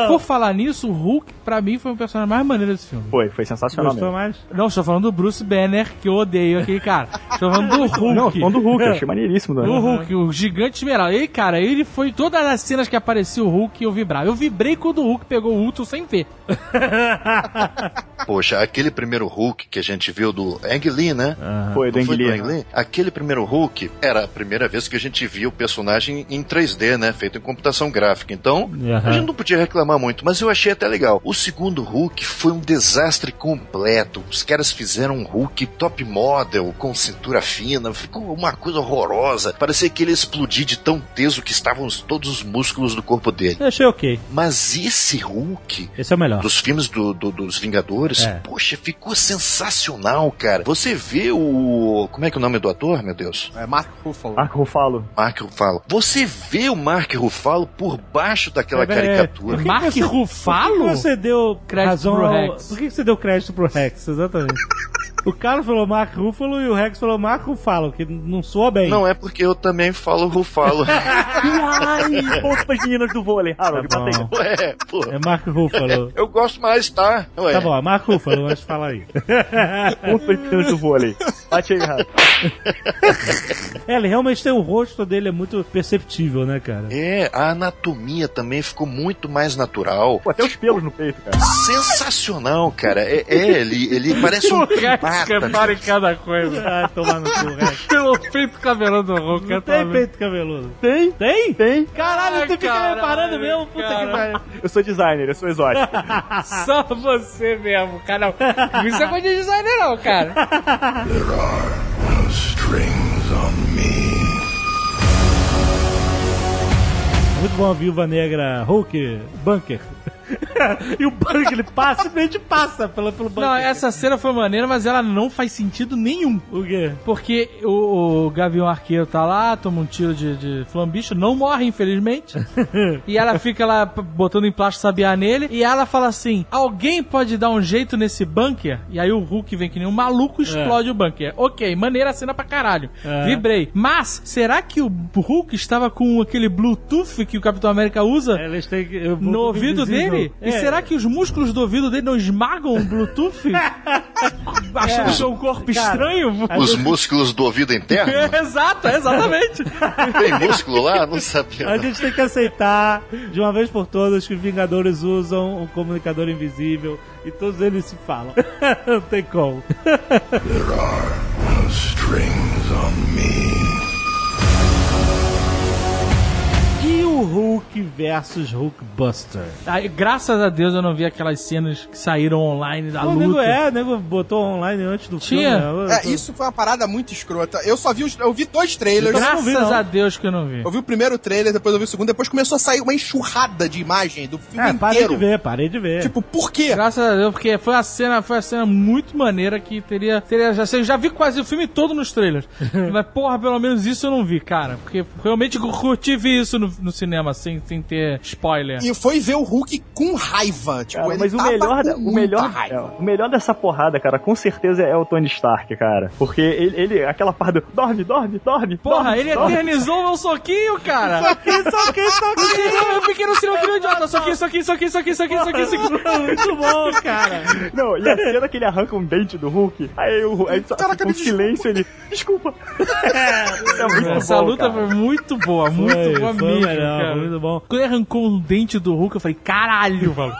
Por falar nisso, o Hulk, pra mim, foi o personagem mais maneiro desse filme. Foi, foi sensacional Gostou mesmo. mais? Não, estou falando do Bruce Banner, que eu odeio aquele cara. Estou falando do Hulk. Não, falando do Hulk, eu achei maneiríssimo. O Né? Hulk, o gigante esmeralda. E, cara, ele foi. Todas as cenas que aparecia o Hulk, eu vibrava. Eu vibrei quando o Hulk pegou o Ultron sem ver. Poxa, aquele primeiro Hulk que a gente viu do Ang Lee, né? Foi, do Não Ang Lee. Ang Lee? Aquele primeiro Hulk era a primeira vez que a gente via o personagem em 3D, né? Feito em computação gráfica. Então, a gente não podia reclamar muito, mas eu achei até legal. O segundo Hulk foi um desastre completo. Os caras fizeram um Hulk top model, com cintura fina, ficou uma coisa horrorosa. Parecia que ele ia explodir de tão teso que estavam os- todos os músculos do corpo dele. Eu achei ok. Mas esse Hulk Esse é o melhor. dos filmes do, do- dos Vingadores, É. poxa, ficou sensacional, cara. Você vê o. Como é que é o nome do ator, meu Deus? É Mark Ruffalo. Marco Ruffalo. Mark Ruffalo. Você vê o Mark Ruffalo por baixo daquela É, é, caricatura. que Mark você- Ruffalo? Por que você deu Crédito razão pro Rex. Por que você deu crédito pro Rex? Exatamente. o cara falou Mark Ruffalo e o Rex falou Mark Ruffalo, que não soa bem. Não é porque eu também falo Ruffalo. Ai, ponto pras meninas do vôlei. Harold, Tá aí. bom. Ué, pô. É Mark Ruffalo. Eu gosto mais, tá? Ué. Tá bom, é Mark Ruffalo, mas fala aí. Ponto pras meninas do vôlei. Bate aí, Harold. É, ele realmente tem o rosto dele, é muito perceptível, né, cara? É, a anatomia também ficou muito mais natural. Pô, até os pelos no peito, cara. Sensacional, cara. É, é, ele, ele parece um Primata. repara em cada coisa. Ah, tomar no cu. Pelo peito cabeludo do Hulk. Não tem peito cabeludo. Tem? Tem? Tem. Caralho, Ai, tu fica caralho, reparando mesmo? Puta cara. que pariu. Eu sou designer, eu sou exótico. Só você mesmo, cara. Não. Isso é coisa de designer, não, cara. Strings on me. Muito bom a Viúva Negra Hulk Bunker. e o Bunker, ele passa, simplesmente passa pelo, pelo Bunker. Não, essa cena foi maneira, mas ela não faz sentido nenhum. O quê? Porque o, o Gavião Arqueiro tá lá, toma um tiro de, de flambicho, não morre, infelizmente. e ela fica lá botando em plástico sabiá nele. E ela fala assim: alguém pode dar um jeito nesse bunker? E aí o Hulk vem que nem um maluco e explode o bunker. Ok, maneira a cena pra caralho. É. Vibrei. Mas, será que o Hulk estava com aquele Bluetooth que o Capitão América usa? Vou- No ouvido dele? E É. será que os músculos do ouvido dele não esmagam o Bluetooth? achando que é um corpo Cara, estranho. Os músculos do ouvido interno? Exato, exatamente. Tem músculo lá? Não sabia. A gente tem que aceitar, de uma vez por todas, que os Vingadores usam um comunicador invisível e todos eles se falam. Não tem como. Strings on me. O Hulk versus Hulkbuster? Aí, graças a Deus eu não vi aquelas cenas que saíram online da O nego luta. é, o nego botou online antes do Tinha? filme. né? É, isso foi uma parada muito escrota. Eu só vi os, eu vi dois trailers. Não vi, Graças não. a Deus que eu não vi. Eu vi o primeiro trailer, depois eu vi o segundo, depois começou a sair uma enxurrada de imagem do filme É, parei inteiro. de ver, parei de ver. Tipo, por quê? Graças a Deus, porque foi a cena, foi a cena muito maneira que teria. teria já, eu já vi quase o filme todo nos trailers. Mas, porra, pelo menos isso eu não vi, cara. Porque realmente eu curti ver isso no, no cinema, sem, sem ter spoiler. E foi ver o Hulk com raiva. Tipo, Cara, ele mas o melhor, com da- o, muita melhor, raiva. é, o melhor dessa porrada, cara, com certeza é o Tony Stark, cara. Porque ele, ele aquela parte do dorme, dorme, dorme. Porra, dorme, ele dorme. eternizou o meu soquinho, cara. Soquinho, soquinho, soquinho. Eu fiquei no cinema um idiota. Soquinho, soquinho, soquinho, soquinho, soquinho, soquinho, soquinho. Muito bom, cara. Não, e a cena que ele arranca um dente do Hulk, aí o aí só Caraca, me silêncio ele. Desculpa. É, muito Essa bom, luta cara. foi muito boa, muito Foi, boa foi mesmo, melhor, cara. foi muito bom. Quando ele arrancou um dente do Hulk, eu falei, caralho, mano.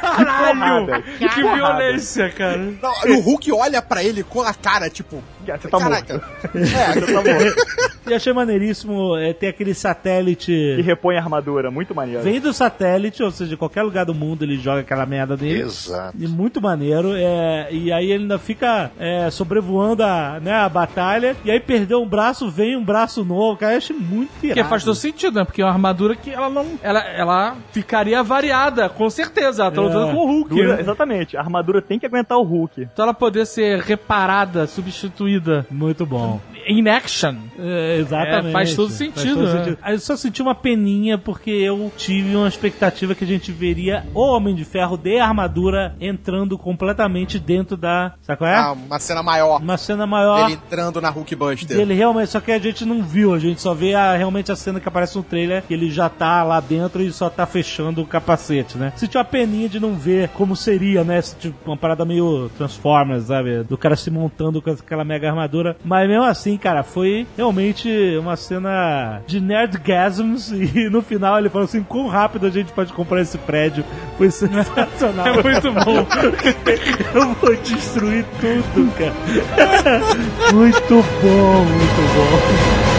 Caralho! Que, que violência, cara. Não, e o Hulk olha pra ele com a cara, tipo. Você tá Caraca. morto. É, Você tá morto. E achei maneiríssimo é, ter aquele satélite. E repõe a armadura, muito maneiro. Vem do satélite, ou seja, de qualquer lugar do mundo ele joga aquela merda dele. Exato. E muito maneiro. É, e aí ele ainda fica é, sobrevoando a, né, a batalha. E aí perdeu um braço, vem um braço novo. Cara, eu achei muito irado. Porque faz todo sentido, né? Porque é uma armadura que ela não. Ela, ela ficaria variada, com certeza. Ela tá É. lutando com o Hulk. Dura- né? exatamente, a armadura tem que aguentar o Hulk. Então ela poder ser reparada, substituída Muito bom. in action. É, exatamente. É, faz todo sentido, né? Aí eu só senti uma peninha porque eu tive uma expectativa que a gente veria o Homem de Ferro de armadura entrando completamente dentro da. Sabe qual é? ah, uma cena maior. Uma cena maior. Ele entrando na Hulkbuster. Dele realmente, só que a gente não viu, a gente só vê a, realmente a cena que aparece no trailer, que ele já tá lá dentro e só tá fechando o capacete, né? Senti uma peninha de não ver como seria, né? Tipo, uma parada meio Transformers, sabe? Do cara se montando com aquela mega armadura. Mas mesmo assim, cara, foi realmente uma cena de nerdgasms e no final ele falou assim, quão rápido a gente pode comprar esse prédio. Foi sensacional. É muito bom. Eu vou destruir tudo, cara. muito bom, muito bom.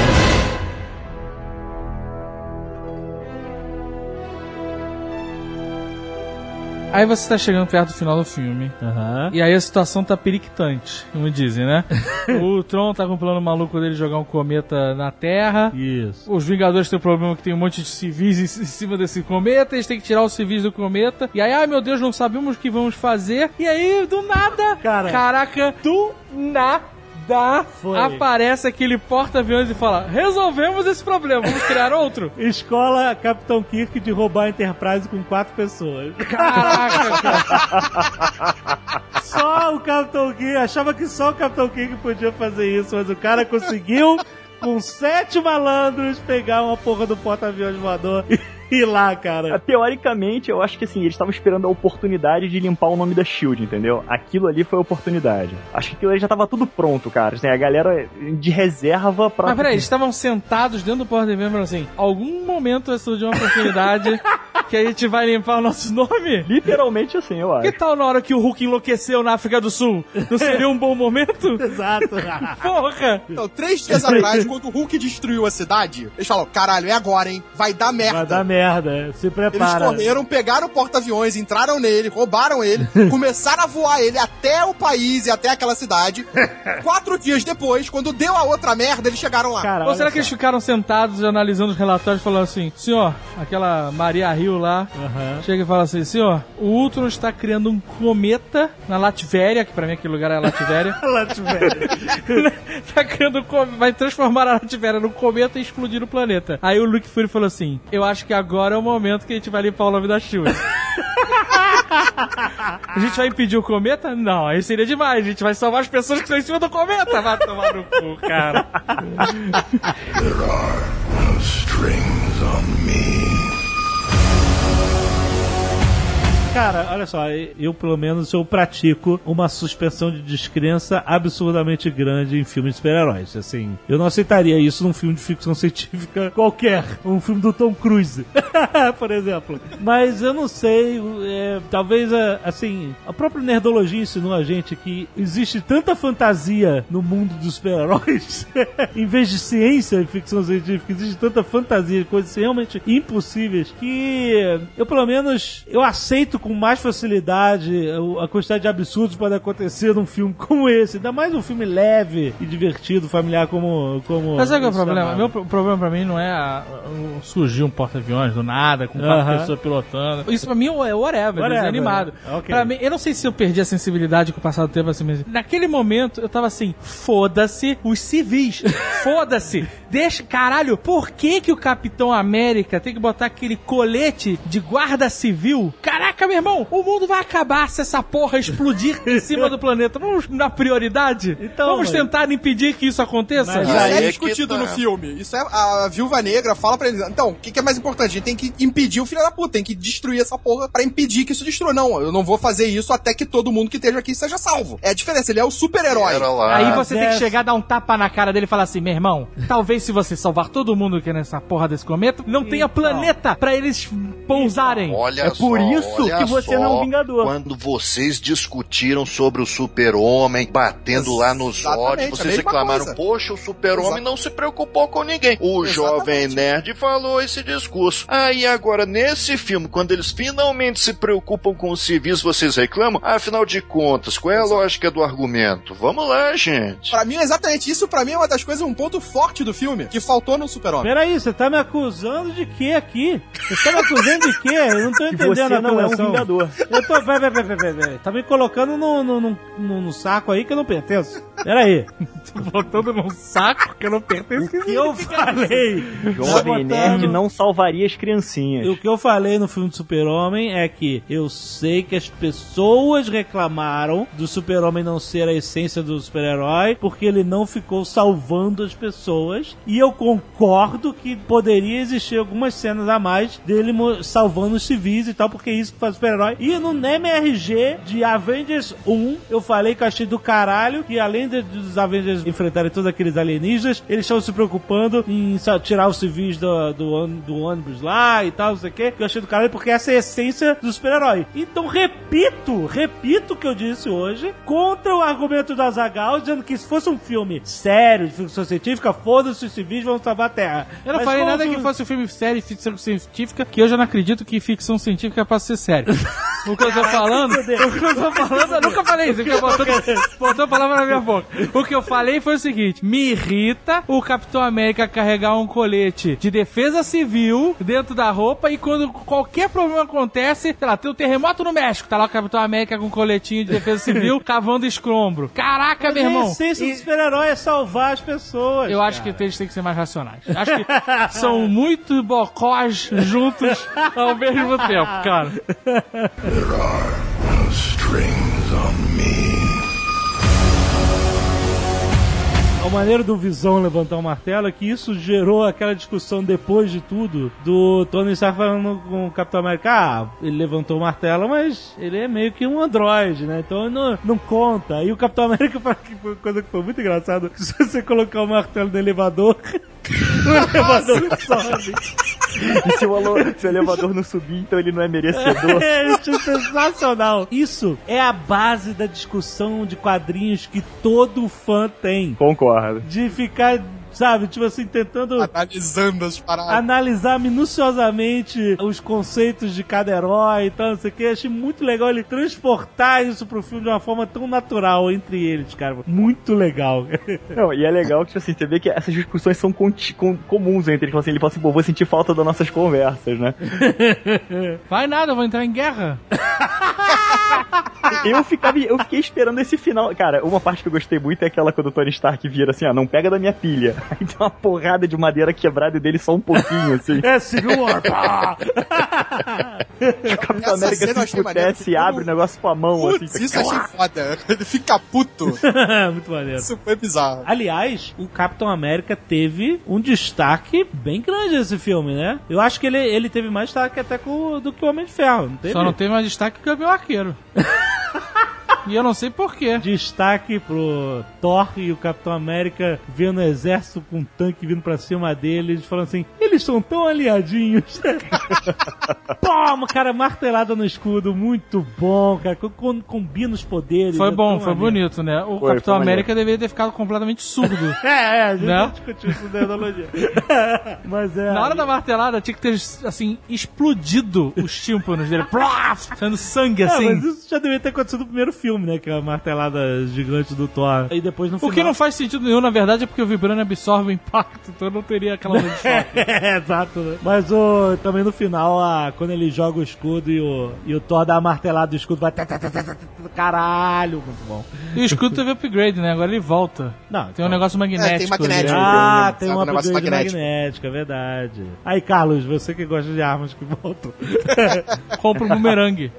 Aí você tá chegando perto do final do filme. Aham. E aí a situação tá periquitante, como dizem, né? o Tron tá com um plano maluco dele jogar um cometa na Terra. Isso. Os Vingadores têm o problema que tem um monte de civis em em cima desse cometa, eles têm que tirar os civis do cometa. E aí, ai meu Deus, não sabemos o que vamos fazer. E aí, do nada, Cara. caraca, do nada. Foi. Aparece aquele porta-aviões e fala: Resolvemos esse problema, vamos criar outro? Escola Capitão Kirk de roubar a Enterprise com quatro pessoas. Caraca, cara. Só o Capitão Kirk, achava que só o Capitão Kirk podia fazer isso, mas o cara conseguiu, com sete malandros, pegar uma porra do porta-aviões voador e ir lá, cara. Teoricamente, eu acho que assim, eles estavam esperando a oportunidade de limpar o nome da Shield, entendeu? Aquilo ali foi a oportunidade. Acho que aquilo ali já tava tudo pronto, cara. Assim, a galera de reserva pra. Mas peraí, eles estavam sentados dentro do porta-aviões e falaram assim: algum momento vai surgir uma oportunidade que a gente vai limpar o nosso nome? Literalmente assim, eu acho. Que tal na hora que o Hulk enlouqueceu na África do Sul? Não seria um bom momento? Exato. Porra! Então, três dias atrás, quando o Hulk destruiu a cidade, eles falaram: caralho, é agora, hein? Vai dar merda. Vai dar merda, se Eles prepara. correram, pegaram o porta-aviões, entraram nele, roubaram ele, começaram a voar ele até o país e até aquela cidade. Quatro dias depois, quando deu a outra merda, eles chegaram lá. Cara, Ou será que eles ficaram sentados analisando os relatórios falando assim, senhor, aquela Maria Rio lá, Aham. chega e fala assim, senhor, o Ultron está criando um cometa na Latvéria, que pra mim aquele lugar é Latvéria, Latvéria. tá criando um com- vai transformar a Latvéria num cometa e explodir o planeta. Aí o Luke Fury falou assim, eu acho que agora é o momento que a gente vai limpar o nome da Shield. A gente vai impedir o cometa? Não, aí seria demais. A gente vai salvar as pessoas que estão em cima do cometa. Vai tomar no cu, cara. Strings on Cara, olha só, eu pelo menos eu pratico uma suspensão de descrença absurdamente grande em filmes de super-heróis. Assim, eu não aceitaria isso num filme de ficção científica qualquer, um filme do Tom Cruise, por exemplo. Mas eu não sei, é, talvez é, assim, a própria nerdologia ensinou a gente que existe tanta fantasia no mundo dos super-heróis, em vez de ciência e ficção científica, existe tanta fantasia, coisas realmente impossíveis que eu pelo menos eu aceito com mais facilidade a quantidade de absurdos pode acontecer num filme como esse, ainda mais um filme leve e divertido, familiar como como Mas sabe qual é o problema? chamado. Meu pro- problema pra mim não é a- o- surgir um porta-aviões do nada, com quatro Aham. pessoas pilotando. Isso pra mim é whatever, Whatever, desenho animado. né? Ok. Pra mim, eu não sei se eu perdi a sensibilidade com o passar do tempo assim, mas naquele momento eu tava assim, foda-se os civis. Foda-se. Deixa, caralho, por que que o Capitão América tem que botar aquele colete de guarda civil? Caraca, meu irmão, o mundo vai acabar se essa porra explodir em cima do planeta. Vamos dar prioridade? Então, Vamos mas- tentar impedir que isso aconteça? Mas Isso Aí é é que discutido tá. no filme. Isso é a Viúva Negra fala pra eles. Então, o que, que é mais importante? A gente tem que impedir o filho da puta, tem que destruir essa porra pra impedir que isso destrua. Não, eu não vou fazer isso até que todo mundo que esteja aqui seja salvo. É a diferença, ele é o super-herói. Aí você tem que Zé- chegar, dar um tapa na cara dele e falar assim, meu irmão, talvez se você salvar todo mundo que é nessa porra desse cometa, não tenha planeta pra eles pousarem. Olha É por só, isso olha que você não é um Vingador. Quando vocês discutiram sobre o super-homem, batendo lá nos Exatamente, olhos, a vocês reclamaram, coisa. poxa, o super-homem não se preocupou com ninguém. O jovem nerd falou esse discurso. Aí agora, nesse filme, quando eles finalmente se preocupam com os civis, vocês reclamam? Afinal de contas, qual é a lógica do argumento? Vamos lá, gente. Pra mim, é exatamente isso, pra mim é uma das coisas, um ponto forte do filme, que faltou no Super-Homem. Peraí, você tá me acusando de quê aqui? Você tá me acusando de quê? Eu não tô entendendo você a não é um acusação. Vingador. Eu tô. Peraí, peraí, peraí, peraí. Tá me colocando no, no, no, no- saco aí que eu não pertenço. Peraí. Botando num saco que eu não pertenço. O que eu falei? Jovem Tá Nerd não salvaria as criancinhas. O que eu falei no filme do Super-Homem é que eu sei que as pessoas reclamaram do Super-Homem não ser a essência do super-herói porque ele não ficou salvando as pessoas. E eu concordo que poderia existir algumas cenas a mais dele salvando os civis e tal, porque é isso que faz o super-herói. E no MRG de Avengers 1, eu falei que eu achei do caralho que além de, dos Avengers enfrentarem todos aqueles alienígenas, eles estão se preocupando em tirar os civis do, do, do ônibus lá e tal, não sei o que, que eu achei do caralho, porque essa é a essência do super-herói. Então, repito, repito o que eu disse hoje, contra o argumento do Azagal, dizendo que se fosse um filme sério, de ficção científica, foda-se os civis vão salvar a Terra. Eu não Mas falei nada o que fosse um filme sério e ficção científica, que eu já não acredito que ficção científica possa ser sério. O que eu tô falando, o que eu tô falando, eu nunca falei isso, porque botou, botou a palavra na minha boca. O que eu falei foi o seguinte, me irrita o Capitão América carregar um colete de defesa civil dentro da roupa e quando qualquer problema acontece, sei lá, tem um terremoto no México, tá lá o Capitão América com um coletinho de defesa civil cavando escombro. Caraca, Mas meu a irmão. essência do super-herói é salvar as pessoas. Eu acho que eles têm que ser mais racionais. Acho que são muito bocós juntos ao mesmo tempo, cara. there are no strings on me. A maneira do Visão levantar o martelo é que isso gerou aquela discussão depois de tudo do Tony Stark falando com o Capitão América. Ah, ele levantou o martelo, mas ele é meio que um androide, né? Então não, não conta. E o Capitão América fala que foi uma coisa que foi muito engraçada. Se você colocar o martelo no elevador, o elevador sobe. E se o, alo- se o elevador não subir, então ele não é merecedor. É, isso é sensacional. Isso é a base da discussão de quadrinhos que todo fã tem. Concordo. De ficar, sabe, tipo assim, tentando Analisando as paradas. analisar minuciosamente os conceitos de cada herói e tal, não sei o que. Achei muito legal ele transportar isso pro filme de uma forma tão natural entre eles, cara. Muito legal. Não, e é legal que, tipo assim, você vê que essas discussões são com- comuns entre eles. Tipo Assim, ele fala assim, pô, vou sentir falta das nossas conversas, né? Vai nada, eu vou entrar em guerra. Eu, ficava, eu fiquei esperando esse final. Cara, uma parte que eu gostei muito é aquela quando o Tony Stark vira assim, ah, não pega da minha pilha. Aí tem uma porrada de madeira quebrada e dele só um pouquinho, assim. é Civil War. pá! O Capitão Essa América se pudesse, porque abre o como- negócio com a mão, Putz, assim. isso eu achei foda. Ele fica puto. muito maneiro. Isso foi bizarro. Aliás, o Capitão América teve um destaque bem grande nesse filme, né? Eu acho que ele, ele teve mais destaque até com, do que o Homem de Ferro, não teve? Só não teve mais destaque destaque o Gavião Arqueiro. E eu não sei porquê. Destaque pro Thor e o Capitão América vendo o exército com um tanque vindo pra cima deles, falando assim: eles são tão aliadinhos. Toma, cara, martelada no escudo, muito bom, cara. com- com- Combina os poderes. Foi é bom, foi maneiro. bonito, né? O Foi, Capitão foi América deveria ter ficado completamente surdo. É, é, a gente Não? não discutiu isso na analogia. Mas é. Na hora da martelada tinha que ter, assim, explodido os tímpanos dele. Plaf! Saindo sangue, É, assim. mas isso já devia ter acontecido no primeiro filme, né? Que é a martelada gigante do Thor. E depois no O final. que não faz sentido nenhum, na verdade, é porque o Vibranium absorve o impacto, então não teria aquela onda de choque. É, exato, né? Mas o, também no final, a, quando ele joga o escudo e o, e o Thor dá a martelada do escudo, vai. Caralho, muito bom. E o escudo teve upgrade, né? Agora ele volta. Não, Tem um então- negócio magnético. É, tem magnético. ali. Ah, tem um um negócio upgrade magnético. magnético. é verdade. Aí, Carlos, você que gosta de armas que voltam. Compra um bumerangue.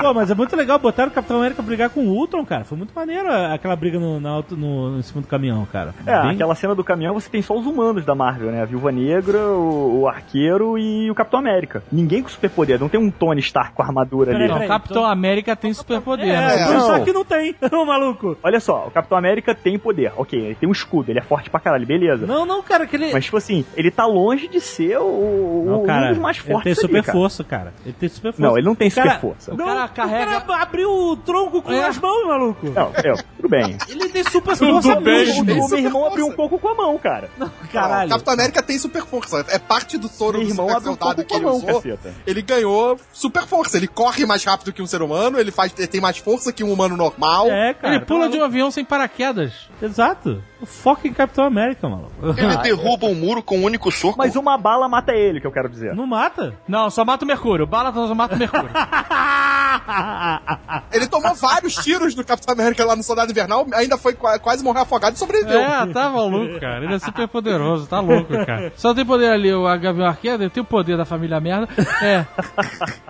Pô, mas é muito legal botar o Capitão América brigar com o Ultron, cara. Foi muito maneiro aquela briga no, na auto, no, em cima do caminhão, cara. É, Bem- aquela cena do caminhão você tem só os humanos da Marvel, né? A Viúva Negra, o, o Arqueiro e o Capitão América. Ninguém com superpoder, não tem um Tony Stark com armadura ali. Peraí, Não, peraí, Capitão então- América tem superpoder, É, né? é, Não. só que não tem, ô maluco. Olha só, o Capitão América tem poder, ok, ele tem um escudo, ele é forte pra caralho, beleza. Não, não, cara, aquele. Mas, tipo assim, ele tá longe de ser o, Não, o- cara, um dos mais ele fortes tem ali, super cara. força, cara. Ele tem super força. Não, ele não tem O cara- super força. O Não, cara carrega- Cara abriu o tronco com É. as mãos, maluco. Não, é, tudo bem. Ele tem super Tudo força bem. O, meu irmão abriu um pouco com a mão, cara. Caralho. O Capitão América tem super força. É parte do soro Meu do irmão super um soldado pouco que ele mão, usou. caceta. Ele ganhou super força. Ele corre mais rápido que um ser humano, ele faz, ele tem mais força que um humano normal. É, cara. Ele pula de um avião sem paraquedas. Exato. Foca em Capitão América, maluco. Ele derruba um muro com um único soco. Mas uma bala mata ele, que eu quero dizer. Não mata. Não, só mata o Mercúrio. Bala só mata o Mercúrio. Ele tomou vários tiros do Capitão América lá no Soldado Invernal, ainda foi qua- quase morrer afogado e sobreviveu. É, tá maluco, cara. Ele é super poderoso, tá louco, cara. Só tem poder ali o Gavião Arqueiro, ele tem o poder da família merda. É.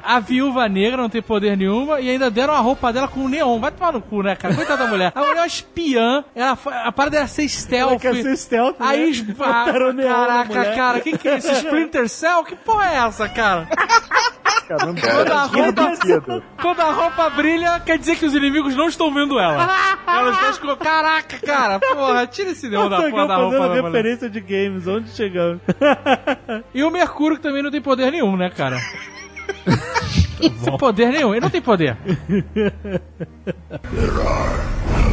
A viúva negra não tem poder nenhuma e ainda deram a roupa dela com neon. Vai tomar no cu, né, cara? Coitada da mulher. A mulher é uma espiã, ela, foi- a parada era ser stealth. Ela quer ser stealth, né? Aí, na caraca, cara, quem que é esse Splinter Cell? Que porra é essa, cara? Cara, não Quando a, roupa, quando a roupa brilha, quer dizer que os inimigos não estão vendo ela. Ela está esco... Caraca, cara, porra, tira esse neon da porra da fazendo roupa mulher. referência de games. Onde chegamos? E o Mercúrio que também não tem poder nenhum, né, cara? Tem poder nenhum, ele não tem poder. E no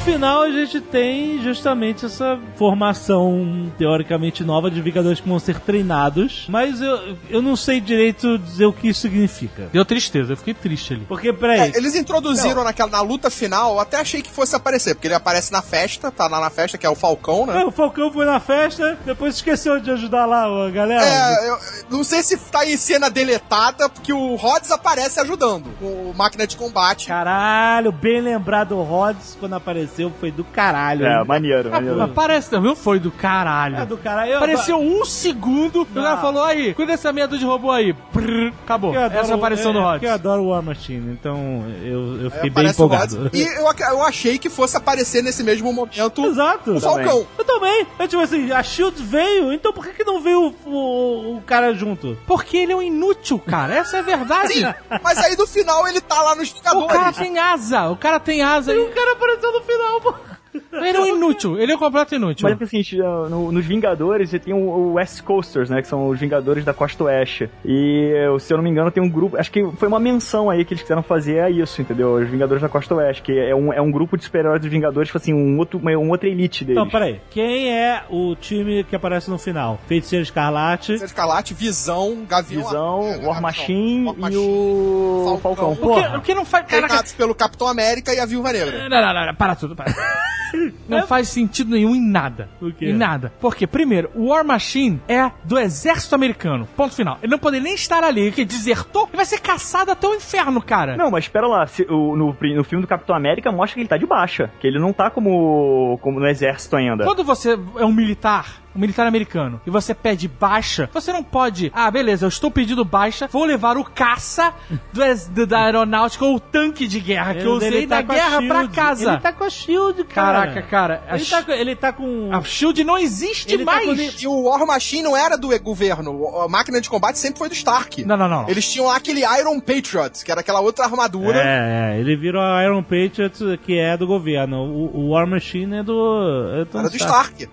final a gente tem justamente essa formação teoricamente nova de Vingadores que vão ser treinados. Mas eu, eu não sei direito dizer o que isso significa. Deu tristeza, eu fiquei triste ali. Porque, peraí. É, eles introduziram naquela, na luta final, eu até achei que fosse aparecer, porque ele aparece na festa, tá lá na festa, que é o Falcão, né? É, o Falcão foi na festa, depois esqueceu de ajudar lá a galera. É, eu não sei se tá em cena deletada, porque o Rhodes aparece ajudando com o máquina de combate. Caralho, bem lembrado o Rhodes quando apareceu, foi do caralho. É, maneiro, maneiro. Mas parece também, foi do caralho. É do caralho. Eu Apareceu um segundo, o cara Não. falou aí, cuida dessa meia de robô aí. Prrr, acabou. Adoro- Essa é a aparição é, do é porque eu adoro War Machine, então eu, eu fiquei bem aparece o empolgado. E eu, eu achei que fosse aparecer nesse mesmo momento Exato. o Falcão. Eu também. Eu, tipo assim, a Shield veio, então por que, que não veio o, o, o cara junto? Porque ele é um inútil, cara. Essa é a verdade. Sim, mas aí no final ele tá lá nos O cara Vingadores. tem asa, o cara tem asa. E o cara apareceu no final, pô. Ele é um inútil, ele é um completo inútil. Mas é assim, no- nos Vingadores você tem o, o West Coasters, né? Que são os Vingadores da Costa Oeste. E, se eu não me engano, tem um grupo. Acho que foi uma menção aí que eles quiseram fazer a isso, entendeu? Os Vingadores da Costa Oeste. Que é um, é um grupo de super-heróis dos Vingadores, tipo assim, um outro, uma, uma outra elite deles. Então, peraí. Quem é o time que aparece no final? Feiticeiro Escarlate. Escarlate, Visão, Gavião... Visão, é, War Machine War e Machine, o Falcão. Falcão. o, que, o que não faz. Caraca, pelo Capitão América e a Viúva Negra. Não, não, não, não, para tudo, para. Não faz sentido nenhum em nada. Por quê? Em nada. Porque, primeiro, o War Machine é do exército americano. Ponto final. Ele não poderia nem estar ali. Ele que desertou e vai ser caçado até o inferno, cara. Não, mas espera lá, se- o- no, no filme do Capitão América mostra que ele tá de baixa, que ele não tá como, como no exército ainda. Quando você é um militar, um militar americano, e você pede baixa, você não pode. Ah, beleza, eu estou pedindo baixa, vou levar o caça do da aeronáutica ou o tanque de guerra que eu usei tá na com a guerra pra casa. Ele tá com a Shield, cara. Caraca, cara, a, Ele tá, com- ele tá com. a Shield não existe Ele tá mais. com- E o War Machine não era do governo. A máquina de combate sempre foi do Stark. Não, não, não. não. Eles tinham lá aquele Iron Patriot, que era aquela outra armadura. É, é, ele virou a Iron Patriot, que é do governo. O, o War Machine é do. É do Era do Stark.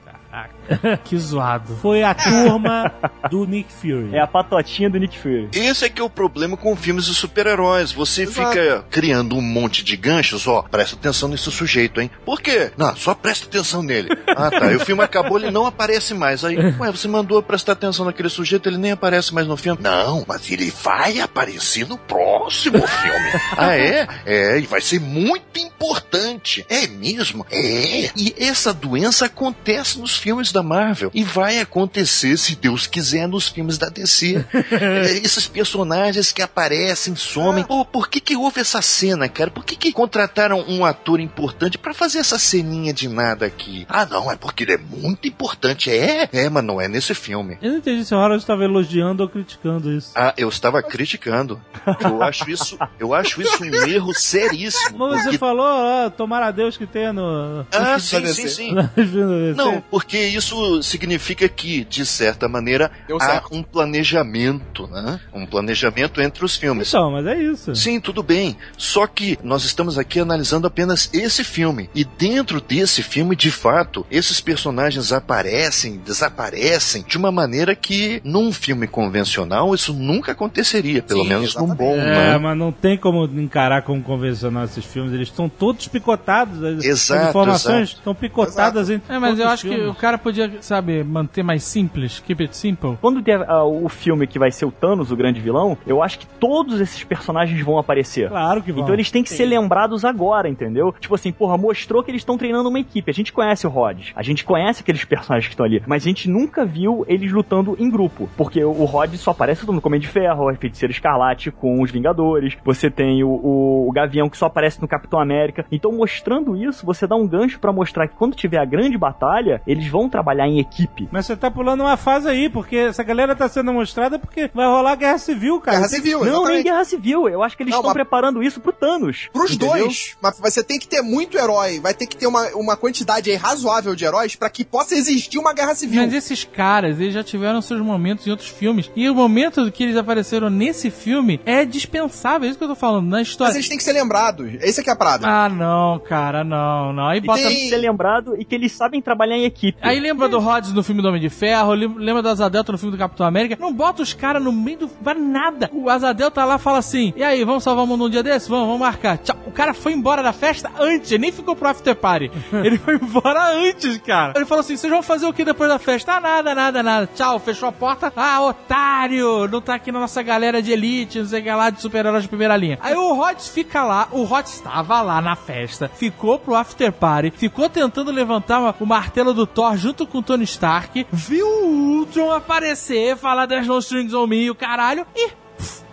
Que zoado. Foi a turma do Nick Fury. É a patotinha do Nick Fury. Esse é que é o problema com filmes de super-heróis. Você Exato. fica criando um monte de ganchos, ó, presta atenção nesse sujeito, hein? Por quê? Não, só presta atenção nele. Ah, tá. E o filme acabou, ele não aparece mais. Aí, ué, você mandou prestar atenção naquele sujeito, ele nem aparece mais no filme. Não, mas ele vai aparecer no próximo filme. ah, é? É, e vai ser muito importante. É mesmo? É. E essa doença acontece nos filmes da Marvel. E vai acontecer, se Deus quiser, nos filmes da DC. É, Esses personagens que aparecem, somem. Pô, por que que houve essa cena, cara? Por que que contrataram um ator importante pra fazer essa ceninha de nada aqui? Ah, não, é porque ele é muito importante. É, é, mas não é nesse filme. Eu não entendi se o Harold estava elogiando ou criticando isso. Ah, eu estava criticando. Eu acho isso, eu acho isso um erro seríssimo. Mas você porque- falou, ó, tomara a Deus que tenha no. Ah, sim, sim, sim. Não, Não, porque isso significa que, de certa maneira, Deu há certo. um planejamento, né? Um planejamento entre os filmes. Então, mas é isso. Sim, tudo bem. Só que nós estamos aqui analisando apenas esse filme. E dentro desse filme, de fato, esses personagens aparecem, desaparecem de uma maneira que, num filme convencional, isso nunca aconteceria. Pelo Sim, menos num bom, É, né? mas não tem como encarar como convencional esses filmes. Eles estão todos picotados. As, as Exato, informações estão picotadas em É, mas todos eu os acho que filmes. o cara podia, sabe, manter mais simples, keep it simple. Quando der ah, o filme que vai ser o Thanos, o grande vilão, eu acho que todos esses personagens vão aparecer. Claro que vão. Então eles têm que ser lembrados agora, entendeu? Tipo assim, porra, mostrou que eles estão treinando uma equipe. A gente conhece o Rhodes, a gente conhece aqueles personagens que estão ali, mas a gente nunca viu eles lutando em grupo. Porque o Rhodes só aparece no Comem de Ferro, a Feiticeira Escarlate com os Vingadores, você tem o, o, o Gavião que só aparece no Capitão América. Então, mostrando isso, você dá um gancho pra mostrar que quando tiver a grande batalha, eles vão trabalhar em equipe. Mas você tá pulando uma fase aí, porque essa galera tá sendo mostrada porque vai rolar guerra civil, cara. Guerra Civil, Não, nem exatamente. Guerra Civil. Eu acho que eles Não, estão mas- preparando isso pro Thanos. Pros entendeu? dois, mas você tem que ter muito herói, vai ter que ter uma, uma quantidade aí razoável de heróis pra que possa existir uma guerra civil. Mas esses caras, eles já tiveram seus momentos em outros filmes. E o momento que eles apareceram nesse filme é dispensável. É isso que eu tô falando, na Mas história. eles têm que ser lembrados. Esse é que é a parada. Ah, não, cara, não, não. Aí bota. tem- Tem que ser lembrado e que eles sabem trabalhar em equipe. Aí lembra do Rhodes no filme do Homem de Ferro, lem- lembra do Azadelta no filme do Capitão América. Não bota os caras no meio do. Vai nada. O Azadel tá lá fala assim: E aí, vamos salvar o mundo um dia desse? Vamos, vamos marcar. Tchau. O cara foi embora da festa antes, ele nem ficou pro after party. ele foi embora antes, cara. Ele falou assim: vocês vão fazer o que depois da festa? Ah, nada, nada, nada. Tchau, fechou a porta. Ah, otário! Não tá aqui na nossa galera de elite, não sei o que lá, de super-heróis de primeira linha. Aí o Rhodes fica lá, o Rhodes estava lá na festa, ficou pro after party, ficou tentando levantar o martelo do Thor junto com o Tony Stark, viu o Ultron aparecer, falar das no strings on me e o caralho, e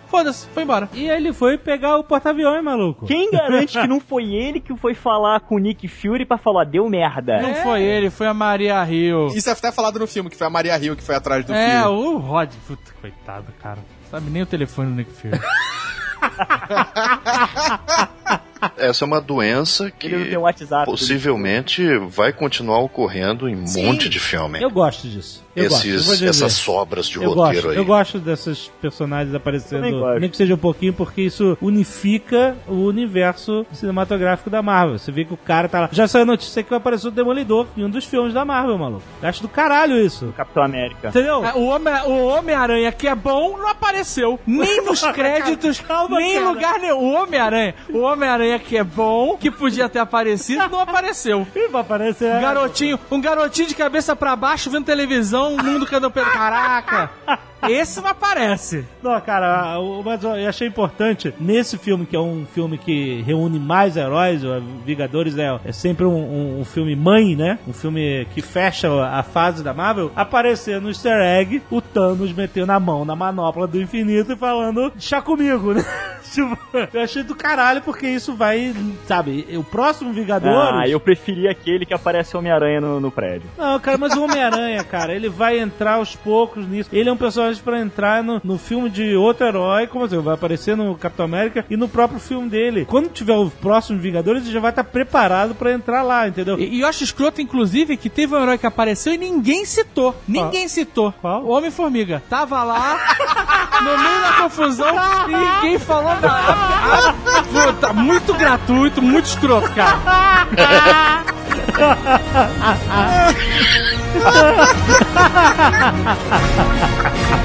foda-se, foi embora. E aí ele foi pegar o porta-aviões, maluco. Quem garante que não foi ele que foi falar com o Nick Fury pra falar, deu merda? Não foi ele, foi a Maria Hill. Isso é até falado no filme, que foi a Maria Hill que foi atrás do É, filme. o Rod, puta, coitado, cara. Sabe nem o telefone do Nick Fury. Essa é uma doença que Ele não tem um WhatsApp. possivelmente vai continuar ocorrendo em um monte de filme. Eu gosto disso. Gosto, Esses, essas sobras de Eu roteiro gosto, aí. eu gosto desses personagens aparecendo, gosto. nem que seja um pouquinho, porque isso unifica o universo cinematográfico da Marvel. Você vê que o cara tá lá. Já saiu a notícia que vai aparecer o Demolidor em um dos filmes da Marvel, maluco. Eu Acho do caralho isso. Capitão América. Entendeu? Ah, O Homem- o Homem-Aranha que é bom não apareceu. Nem nos créditos, Calma, nem em cara. lugar nenhum. O Homem-Aranha, o Homem-Aranha que é bom, que podia ter aparecido, não apareceu. Ih, vai aparecer. Um garotinho, um garotinho de cabeça pra baixo vendo televisão, o mundo cantando pelo caraca. Esse não aparece. Não, cara, o- mas eu achei importante nesse filme, que é um filme que reúne mais heróis, o Vingadores é, é sempre um, um- um filme mãe, né? Um filme que fecha a fase da Marvel, aparecer no easter egg o Thanos metendo a mão na manopla do infinito e falando chá comigo, né? tipo, eu achei do caralho porque isso vai, sabe, o próximo Vingadores... Ah, eu preferi aquele que aparece Homem-Aranha no, no prédio. Não, cara, mas o Homem-Aranha, cara, ele vai entrar aos poucos nisso. Ele é um personagem pra entrar no, no filme de outro herói, como assim, vai aparecer no Capitão América e no próprio filme dele. Quando tiver o próximo Vingadores, ele já vai estar preparado pra entrar lá, entendeu? E, e eu acho escroto, inclusive, que teve um herói que apareceu e ninguém citou. Ninguém citou. Qual? O Homem-Formiga. Tava lá, no meio da confusão, e ninguém falou nada. Puta, muito gratuito, muito escroto, cara.